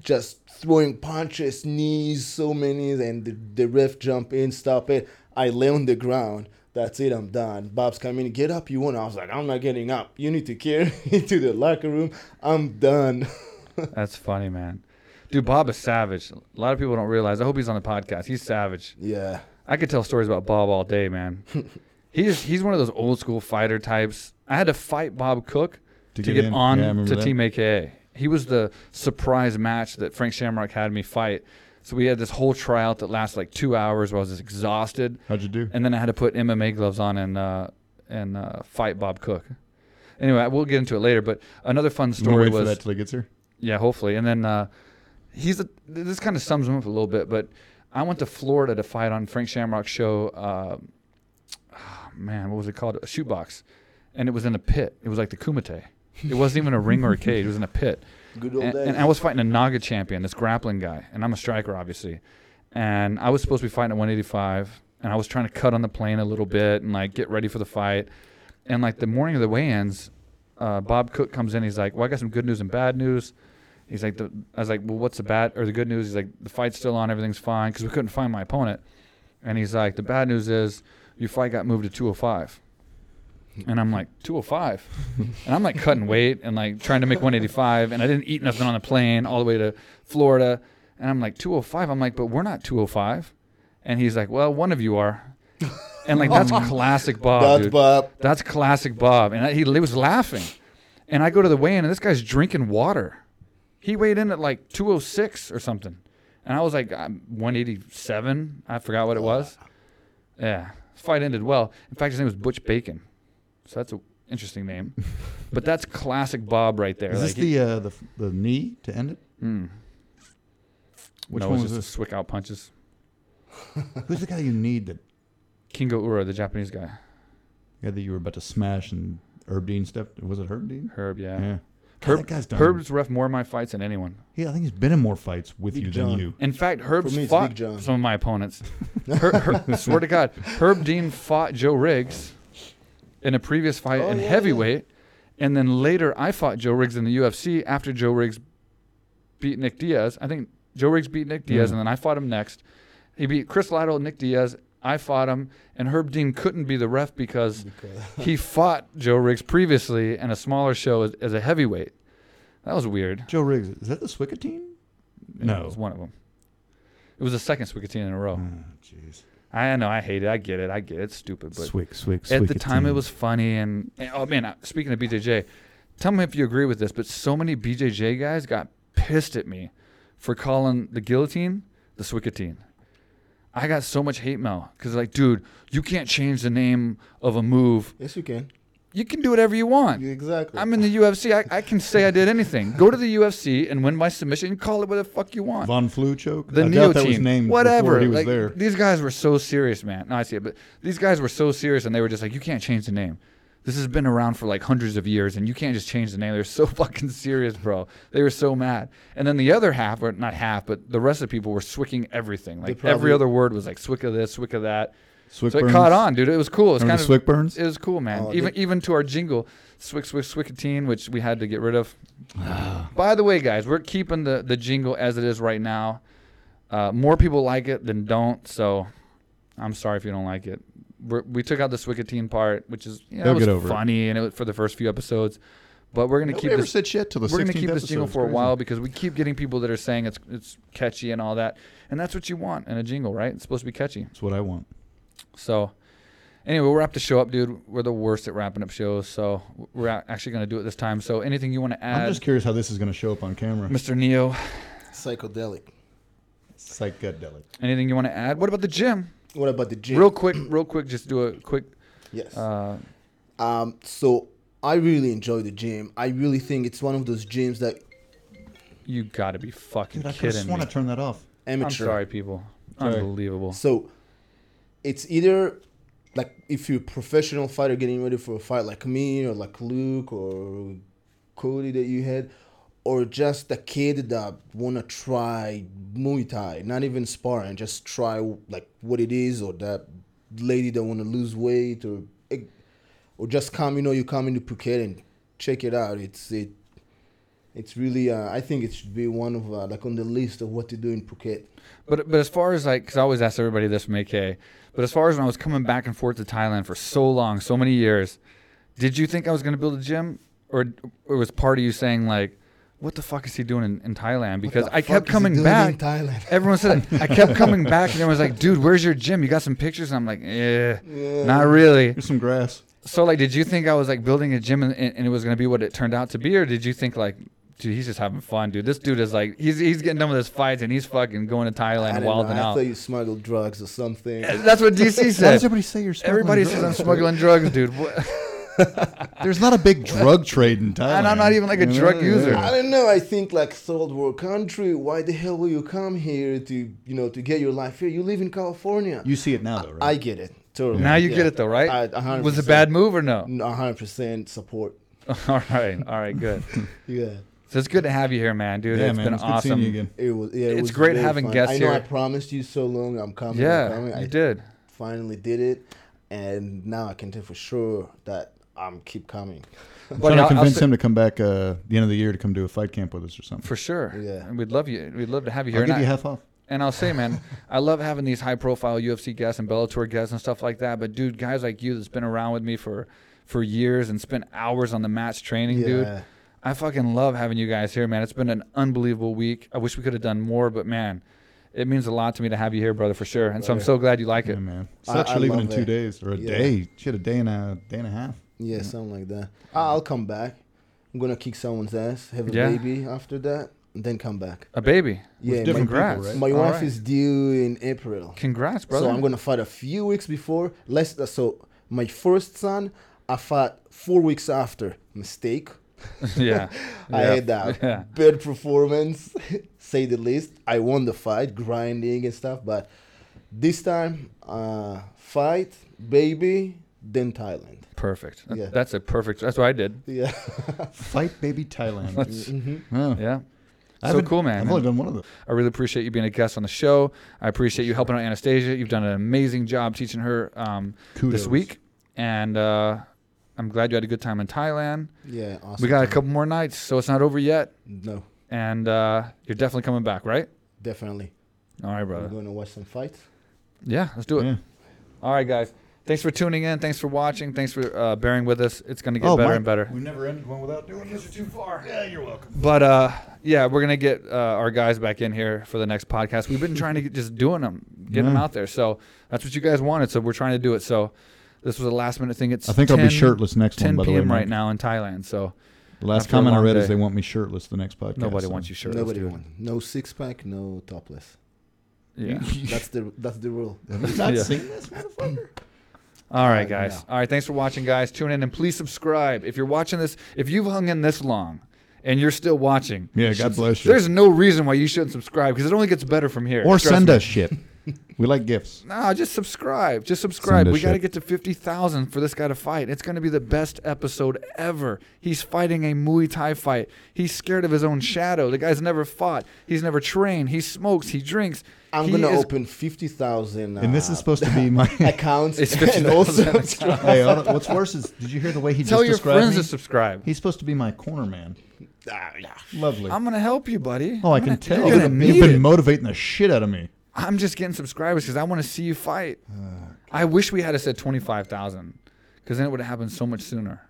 Speaker 3: just throwing punches, knees, so many, and the, the ref jump in, stop it. I lay on the ground. That's it. I'm done. Bob's coming. Get up. You want? I was like, I'm not getting up. You need to carry me to the locker room. I'm done.
Speaker 1: That's funny, man. Dude, Bob is savage. A lot of people don't realize. I hope he's on the podcast. He's savage.
Speaker 3: yeah.
Speaker 1: I could tell stories about Bob all day, man. he's he's one of those old school fighter types. I had to fight Bob Cook to,
Speaker 5: To
Speaker 1: get,
Speaker 5: get
Speaker 1: on
Speaker 5: Yeah,
Speaker 1: to
Speaker 5: that.
Speaker 1: Team AKA. He was the surprise match that Frank Shamrock had me fight. So we had this whole tryout that lasted like two hours where I was just exhausted.
Speaker 5: How'd you do?
Speaker 1: And then I had to put MMA gloves on and uh, and uh, fight Bob Cook. Anyway, we'll get into it later. But another fun story
Speaker 5: wait
Speaker 1: was
Speaker 5: for that till he gets here.
Speaker 1: yeah, hopefully. And then uh, he's a, this kind of sums him up a little bit. But I went to Florida to fight on Frank Shamrock's show. Uh, oh, man, what was it called? A shoot box, and it was in a pit. It was like the Kumite. It wasn't even a ring or a cage. It was in a pit.
Speaker 3: Good old
Speaker 1: And,
Speaker 3: days.
Speaker 1: and I was fighting a NAGA champion, this grappling guy, and I'm a striker, obviously. And I was supposed to be fighting at 185, and I was trying to cut on the plane a little bit and like get ready for the fight. And like the morning of the weigh-ins, uh, Bob Cook comes in. He's like, "Well, I got some good news and bad news." He's like, the, "I was like, well, what's the bad or the good news?" He's like, "The fight's still on. Everything's fine because we couldn't find my opponent." And he's like, "The bad news is your fight got moved to 205." And I'm like, 205? and I'm like cutting weight and like trying to make 185. And I didn't eat nothing on the plane all the way to Florida. And I'm like, 205? I'm like, but we're not 205. And he's like, well, one of you are. And like, that's classic Bob.
Speaker 3: That's
Speaker 1: dude.
Speaker 3: Bob.
Speaker 1: That's classic Bob. And I, he, he was laughing. And I go to the weigh in, and this guy's drinking water. He weighed in at like 206 or something. And I was like, I'm 187. I forgot what it was. Yeah. Fight ended well. In fact, his name was Butch Bacon. So that's an interesting name. but that's classic Bob right there.
Speaker 5: Is this
Speaker 1: Like, he-
Speaker 5: the uh, the the knee to end it?
Speaker 1: Mm.
Speaker 5: Which
Speaker 1: no,
Speaker 5: one
Speaker 1: it's
Speaker 5: was
Speaker 1: just the Swick out punches.
Speaker 5: Who's the guy you need that
Speaker 1: Kingo Ura, the Japanese guy.
Speaker 5: Yeah, that you were about to smash and Herb Dean stepped? Was it Herb Dean?
Speaker 1: Herb, yeah.
Speaker 5: God,
Speaker 1: Herb,
Speaker 5: that guy's done.
Speaker 1: Herb's ref more of my fights than anyone.
Speaker 5: Yeah, I think he's been in more fights with
Speaker 3: Big
Speaker 5: you
Speaker 3: John.
Speaker 5: than you.
Speaker 1: In fact, Herb's
Speaker 3: me,
Speaker 1: fought some of my opponents. Her, Her- swear to God, Herb Dean fought Joe Riggs in a previous fight
Speaker 3: Oh,
Speaker 1: in
Speaker 3: yeah,
Speaker 1: heavyweight, and then later I fought Joe Riggs in the UFC after Joe Riggs beat Nick Diaz. I think Joe Riggs beat Nick Diaz,
Speaker 5: Mm.
Speaker 1: and then I fought him next. He beat Chris Lytle, Nick Diaz. I fought him, and Herb Dean couldn't be the ref because he fought Joe Riggs previously in a smaller show as, as a heavyweight. That was weird.
Speaker 5: Joe Riggs, is that the Swickatine?
Speaker 1: Yeah,
Speaker 5: No.
Speaker 1: it was one of them. It was the second Swickatine in a row.
Speaker 5: Oh, jeez.
Speaker 1: I know, I hate it. I get it. I get it. It's stupid, but
Speaker 5: Swick, Swick,
Speaker 1: at the time it was funny. And, and- oh man, speaking of BJJ, tell me if you agree with this. But so many BJJ guys got pissed at me for calling the guillotine the Swickatine. I got so much hate mail because like, dude, you can't change the name of a move.
Speaker 3: Yes, you can.
Speaker 1: You can do whatever you want.
Speaker 3: Exactly.
Speaker 1: I'm in the UFC. I, I can say I did anything. Go to the UFC and win by submission call it what the fuck you want.
Speaker 5: Von Flue choke.
Speaker 1: the
Speaker 5: I
Speaker 1: Neo team,
Speaker 5: was named
Speaker 1: whatever.
Speaker 5: he was
Speaker 1: like,
Speaker 5: there.
Speaker 1: These guys were so serious, man. No, I see it, but these guys were so serious, and they were just like, "You can't change the name. This has been around for like hundreds of years, and you can't just change the name." They're so fucking serious, bro. They were so mad. And then the other half, or not half, but the rest of the people were swicking everything. Like every other word was like swick of this, swick of that.
Speaker 5: Swick
Speaker 1: so it
Speaker 5: burns.
Speaker 1: caught on, dude. It was cool. It's kind of
Speaker 5: the Swick burns?
Speaker 1: it was cool, man.
Speaker 3: Oh,
Speaker 1: even
Speaker 3: they-
Speaker 1: even to our jingle, Swick Swick Swickatine, which we had to get rid of. By the way, guys, we're keeping the the jingle as it is right now. Uh, more people like it than don't, so I'm sorry if you don't like it. We're, we took out the Swickatine part, which is you know, it was
Speaker 5: get over it.
Speaker 1: funny and it was for the first few episodes. But we're gonna
Speaker 5: Nobody
Speaker 1: keep
Speaker 5: ever
Speaker 1: this.
Speaker 5: said shit till the
Speaker 1: We're gonna
Speaker 5: 16th
Speaker 1: keep this jingle for a while because we keep getting people that are saying it's it's catchy and all that, and that's what you want in a jingle, right? It's supposed to be catchy.
Speaker 5: That's what I want.
Speaker 1: So, anyway, we'll wrap the show up, dude. We're the worst at wrapping up shows, so we're a- actually going to do it this time. So, anything you want to add, I'm
Speaker 5: just curious how this is going to show up on camera.
Speaker 1: Mr. Neo?
Speaker 3: Psychedelic.
Speaker 5: Psychedelic.
Speaker 1: Anything you want to add? What about the gym?
Speaker 3: What about the gym?
Speaker 1: Real quick, real quick, just do a quick.
Speaker 3: Yes.
Speaker 1: Uh,
Speaker 3: Um, so I really enjoy the gym. I really think it's one of those gyms that
Speaker 1: you got to be fucking
Speaker 5: Dude, I
Speaker 1: kidding
Speaker 5: just
Speaker 1: me.
Speaker 5: want to turn that off.
Speaker 1: I'm
Speaker 3: amateur.
Speaker 1: sorry, people.
Speaker 5: Sorry.
Speaker 1: Unbelievable.
Speaker 3: So it's either like if you're a professional fighter getting ready for a fight like me or like Luke or Cody that you had, or just a kid that wanna try Muay Thai, not even sparring, just try like what it is, or that lady that wanna lose weight, or or just come, you know, you come into Phuket and check it out. It's it. It's really, uh, I think it should be one of uh, like on the list of what to do in Phuket.
Speaker 1: But but as far as like, because I always ask everybody this from AK, but as far as when I was coming back and forth to Thailand for so long, so many years, did you think I was going to build a gym, or, or was part of you saying like, what the fuck is he doing in, in Thailand? Because
Speaker 3: What the
Speaker 1: I
Speaker 3: fuck
Speaker 1: kept
Speaker 3: is he
Speaker 1: coming
Speaker 3: doing
Speaker 1: back.
Speaker 3: in Thailand.
Speaker 1: Everyone said. I kept coming back, and everyone was like, "Dude, where's your gym? You got some pictures?" And I'm like, "Eh, not really."
Speaker 5: Here's some grass.
Speaker 1: So, like, did you think I was like building a gym and, and it was gonna be what it turned out to be, or did you think like, dude, he's just having fun, dude? This dude is like, he's he's getting done with his fights and he's fucking going to Thailand,
Speaker 3: don't
Speaker 1: wilding
Speaker 3: know. I
Speaker 1: out.
Speaker 3: thought you smuggled drugs or something.
Speaker 1: That's what DC
Speaker 5: Why does
Speaker 1: said.
Speaker 5: everybody say you're smuggling
Speaker 1: Everybody says I'm
Speaker 5: drugs?
Speaker 1: smuggling drugs, dude. What?
Speaker 5: There's not a big drug trade in Thailand.
Speaker 1: And I'm not even, like, a
Speaker 5: You
Speaker 1: drug user.
Speaker 3: I don't know. I think like third world country. Why the hell will you come here to you know to get your life here? You live in California.
Speaker 5: You see it now, though,
Speaker 3: I get it. Totally.
Speaker 1: Now you
Speaker 3: Yeah.
Speaker 1: get it though, right?
Speaker 3: I- a hundred
Speaker 1: Was it a bad move or no?
Speaker 3: Hundred percent support.
Speaker 1: all right, all right, good.
Speaker 3: Yeah.
Speaker 1: So it's good to have you here, man, dude.
Speaker 5: yeah,
Speaker 1: it's
Speaker 5: man.
Speaker 1: been
Speaker 5: it's good
Speaker 1: awesome.
Speaker 5: seeing you again.
Speaker 3: It was. Yeah. It
Speaker 1: It's
Speaker 3: was
Speaker 1: great
Speaker 3: very
Speaker 1: having
Speaker 3: fun.
Speaker 1: guests
Speaker 3: I know I promised you so long. I'm coming. I'm
Speaker 1: Yeah,
Speaker 3: coming.
Speaker 1: you
Speaker 3: I
Speaker 1: did.
Speaker 3: finally did it, and now I can tell for sure that I'm keep coming.
Speaker 5: I'm trying to convince
Speaker 1: say-
Speaker 5: him to come back uh, the end of the year to come do a fight camp with us or something.
Speaker 1: For sure.
Speaker 3: Yeah.
Speaker 1: And we'd love you. We'd love to have you here.
Speaker 5: I'll
Speaker 1: And
Speaker 5: give you
Speaker 1: I-
Speaker 5: half off.
Speaker 1: And I'll say, man, I love having these high profile UFC guests and Bellator guests and stuff like that. But dude, guys like you that's been around with me for for years and spent hours on the mats training, dude.
Speaker 3: Yeah.
Speaker 1: I fucking love having you guys here, man. It's been an unbelievable week. I wish we could have done more, but man, it means a lot to me to have you here, brother, for sure. And so I'm so glad you like
Speaker 5: Yeah,
Speaker 1: it.
Speaker 5: man.
Speaker 3: I-
Speaker 5: Such
Speaker 3: I
Speaker 5: you're leaving in
Speaker 3: love
Speaker 5: two
Speaker 3: it.
Speaker 5: days or a
Speaker 3: Yeah.
Speaker 5: day. Shit, a day and a day and a half.
Speaker 3: Yeah, something like that. I- I'll come back. I'm gonna kick someone's ass, have a
Speaker 1: Yeah.
Speaker 3: baby after that, and then come back.
Speaker 1: A baby.
Speaker 3: Yeah, my,
Speaker 5: different
Speaker 1: Congrats.
Speaker 5: people, right?
Speaker 3: my
Speaker 1: All
Speaker 3: wife
Speaker 1: right.
Speaker 3: is due in April,
Speaker 1: Congrats, brother.
Speaker 3: so I'm gonna fight a few weeks before. Less uh, so my first son, I fought four weeks after. Mistake.
Speaker 1: yeah.
Speaker 3: I
Speaker 1: Yeah.
Speaker 3: had that
Speaker 1: Yeah.
Speaker 3: bad performance, say the least. I won the fight, grinding and stuff, but this time, uh, fight, baby, then Thailand.
Speaker 1: Perfect.
Speaker 3: Yeah.
Speaker 1: That's a perfect. That's what I did.
Speaker 3: Yeah.
Speaker 5: Fight baby Thailand.
Speaker 3: Mm-hmm.
Speaker 5: Oh.
Speaker 1: Yeah.
Speaker 5: I
Speaker 1: So
Speaker 5: haven't-
Speaker 1: cool, man.
Speaker 5: I've only done one of them.
Speaker 1: I really appreciate you being a guest on the show. I appreciate you helping out Anastasia. You've done an amazing job teaching her um, this week, and uh, I'm glad you had a good time in Thailand.
Speaker 3: Yeah. Awesome.
Speaker 1: We got a couple more nights, so it's not over yet,
Speaker 3: No,
Speaker 1: and uh, you're definitely coming back, right?
Speaker 3: definitely.
Speaker 1: All right,
Speaker 3: We're
Speaker 1: brother.
Speaker 3: going to watch some fights.
Speaker 1: Yeah, let's do it.
Speaker 5: Yeah.
Speaker 1: All right, guys. Thanks for tuning in. Thanks for watching. Thanks for uh, bearing with us. It's going to get
Speaker 5: Oh,
Speaker 1: better
Speaker 5: Mike,
Speaker 1: and better.
Speaker 5: We never ended one without doing this. Too far. Yeah, you're welcome.
Speaker 1: But uh, yeah, we're gonna get uh, our guys back in here for the next podcast. We've been trying to get, just doing them, getting them out there. So that's what you guys wanted. So we're trying to do it. So this was a last minute thing. It's
Speaker 5: I think I'll be shirtless next
Speaker 1: 10
Speaker 5: one. By the way,
Speaker 1: p.m. right now in Thailand. So
Speaker 5: The last comment I read
Speaker 1: day.
Speaker 5: is they want me shirtless the next podcast.
Speaker 1: nobody
Speaker 5: so-
Speaker 1: wants you shirtless.
Speaker 3: Nobody
Speaker 1: dude.
Speaker 3: won. No six pack, no topless.
Speaker 1: Yeah.
Speaker 3: That's the that's the rule.
Speaker 5: Have you not
Speaker 1: Yeah.
Speaker 5: seen this motherfucker?
Speaker 1: All right,
Speaker 3: Uh,
Speaker 1: guys.
Speaker 3: no.
Speaker 1: All right. Thanks for watching, guys. Tune in and please subscribe. If you're watching this, if you've hung in this long and you're still watching,
Speaker 5: Yeah, God bless you.
Speaker 1: there's no reason why you shouldn't subscribe because it only gets better from here.
Speaker 5: Or
Speaker 1: Trust
Speaker 5: send
Speaker 1: me.
Speaker 5: us shit. We like gifts.
Speaker 1: No, just subscribe. Just subscribe. We got to get to 50,000 for this guy to fight. It's going to be the best episode ever. He's fighting a Muay Thai fight. He's scared of his own shadow. The guy's never fought. He's never trained. He smokes. He drinks.
Speaker 3: I'm
Speaker 1: He
Speaker 3: gonna
Speaker 1: is-
Speaker 3: open fifty thousand. Uh,
Speaker 5: And this is supposed to be my.
Speaker 3: accounts.
Speaker 1: It's
Speaker 3: and
Speaker 1: 50,000
Speaker 3: also
Speaker 1: accounts.
Speaker 5: hey, what's worse is, did you hear the way he
Speaker 1: Tell
Speaker 5: just
Speaker 1: your
Speaker 5: described
Speaker 1: friends
Speaker 5: me?
Speaker 1: to subscribe.
Speaker 5: He's supposed to be my corner man.
Speaker 3: Ah, yeah.
Speaker 5: Lovely.
Speaker 1: I'm going to help you, buddy.
Speaker 5: oh, I
Speaker 1: I'm
Speaker 5: can
Speaker 1: gonna-
Speaker 5: tell.
Speaker 1: You're going to
Speaker 5: You've been
Speaker 1: it.
Speaker 5: motivating the shit out of me.
Speaker 1: I'm just getting subscribers because I want to see you fight. Oh, I wish we had said 25,000 because then it would have happened so much sooner.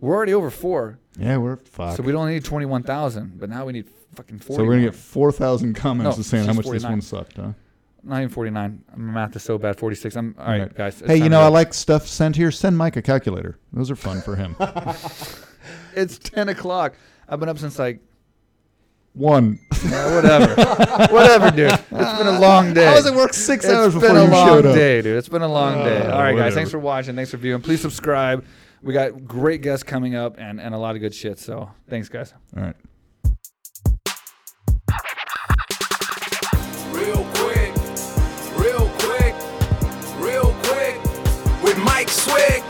Speaker 1: We're already over four,
Speaker 5: Yeah, we're fucked.
Speaker 1: so we don't need 21,000, but now we need fucking 40.
Speaker 5: So we're gonna get four thousand comments
Speaker 1: No,
Speaker 5: saying how much this one sucked, huh?
Speaker 1: Not even 49. My math is so bad. 46. I'm all right,
Speaker 5: Right.
Speaker 1: guys.
Speaker 5: Hey, you know. I like stuff sent here. Send Mike a calculator. Those are fun for him.
Speaker 1: It's 10 o'clock. I've been up since like
Speaker 5: one.
Speaker 1: Yeah, whatever. whatever, dude. It's been a long day.
Speaker 5: I was at work six
Speaker 1: it's
Speaker 5: hours before you showed up.
Speaker 1: It's been a long day, dude. It's been a long
Speaker 5: uh, day.
Speaker 1: All right,
Speaker 5: whatever. guys.
Speaker 1: Thanks for watching. Thanks for viewing. Please subscribe. We got great guests coming up and, and a lot of good shit. So thanks, guys.
Speaker 5: All right.
Speaker 2: Real quick, real quick, real quick with Mike Swick.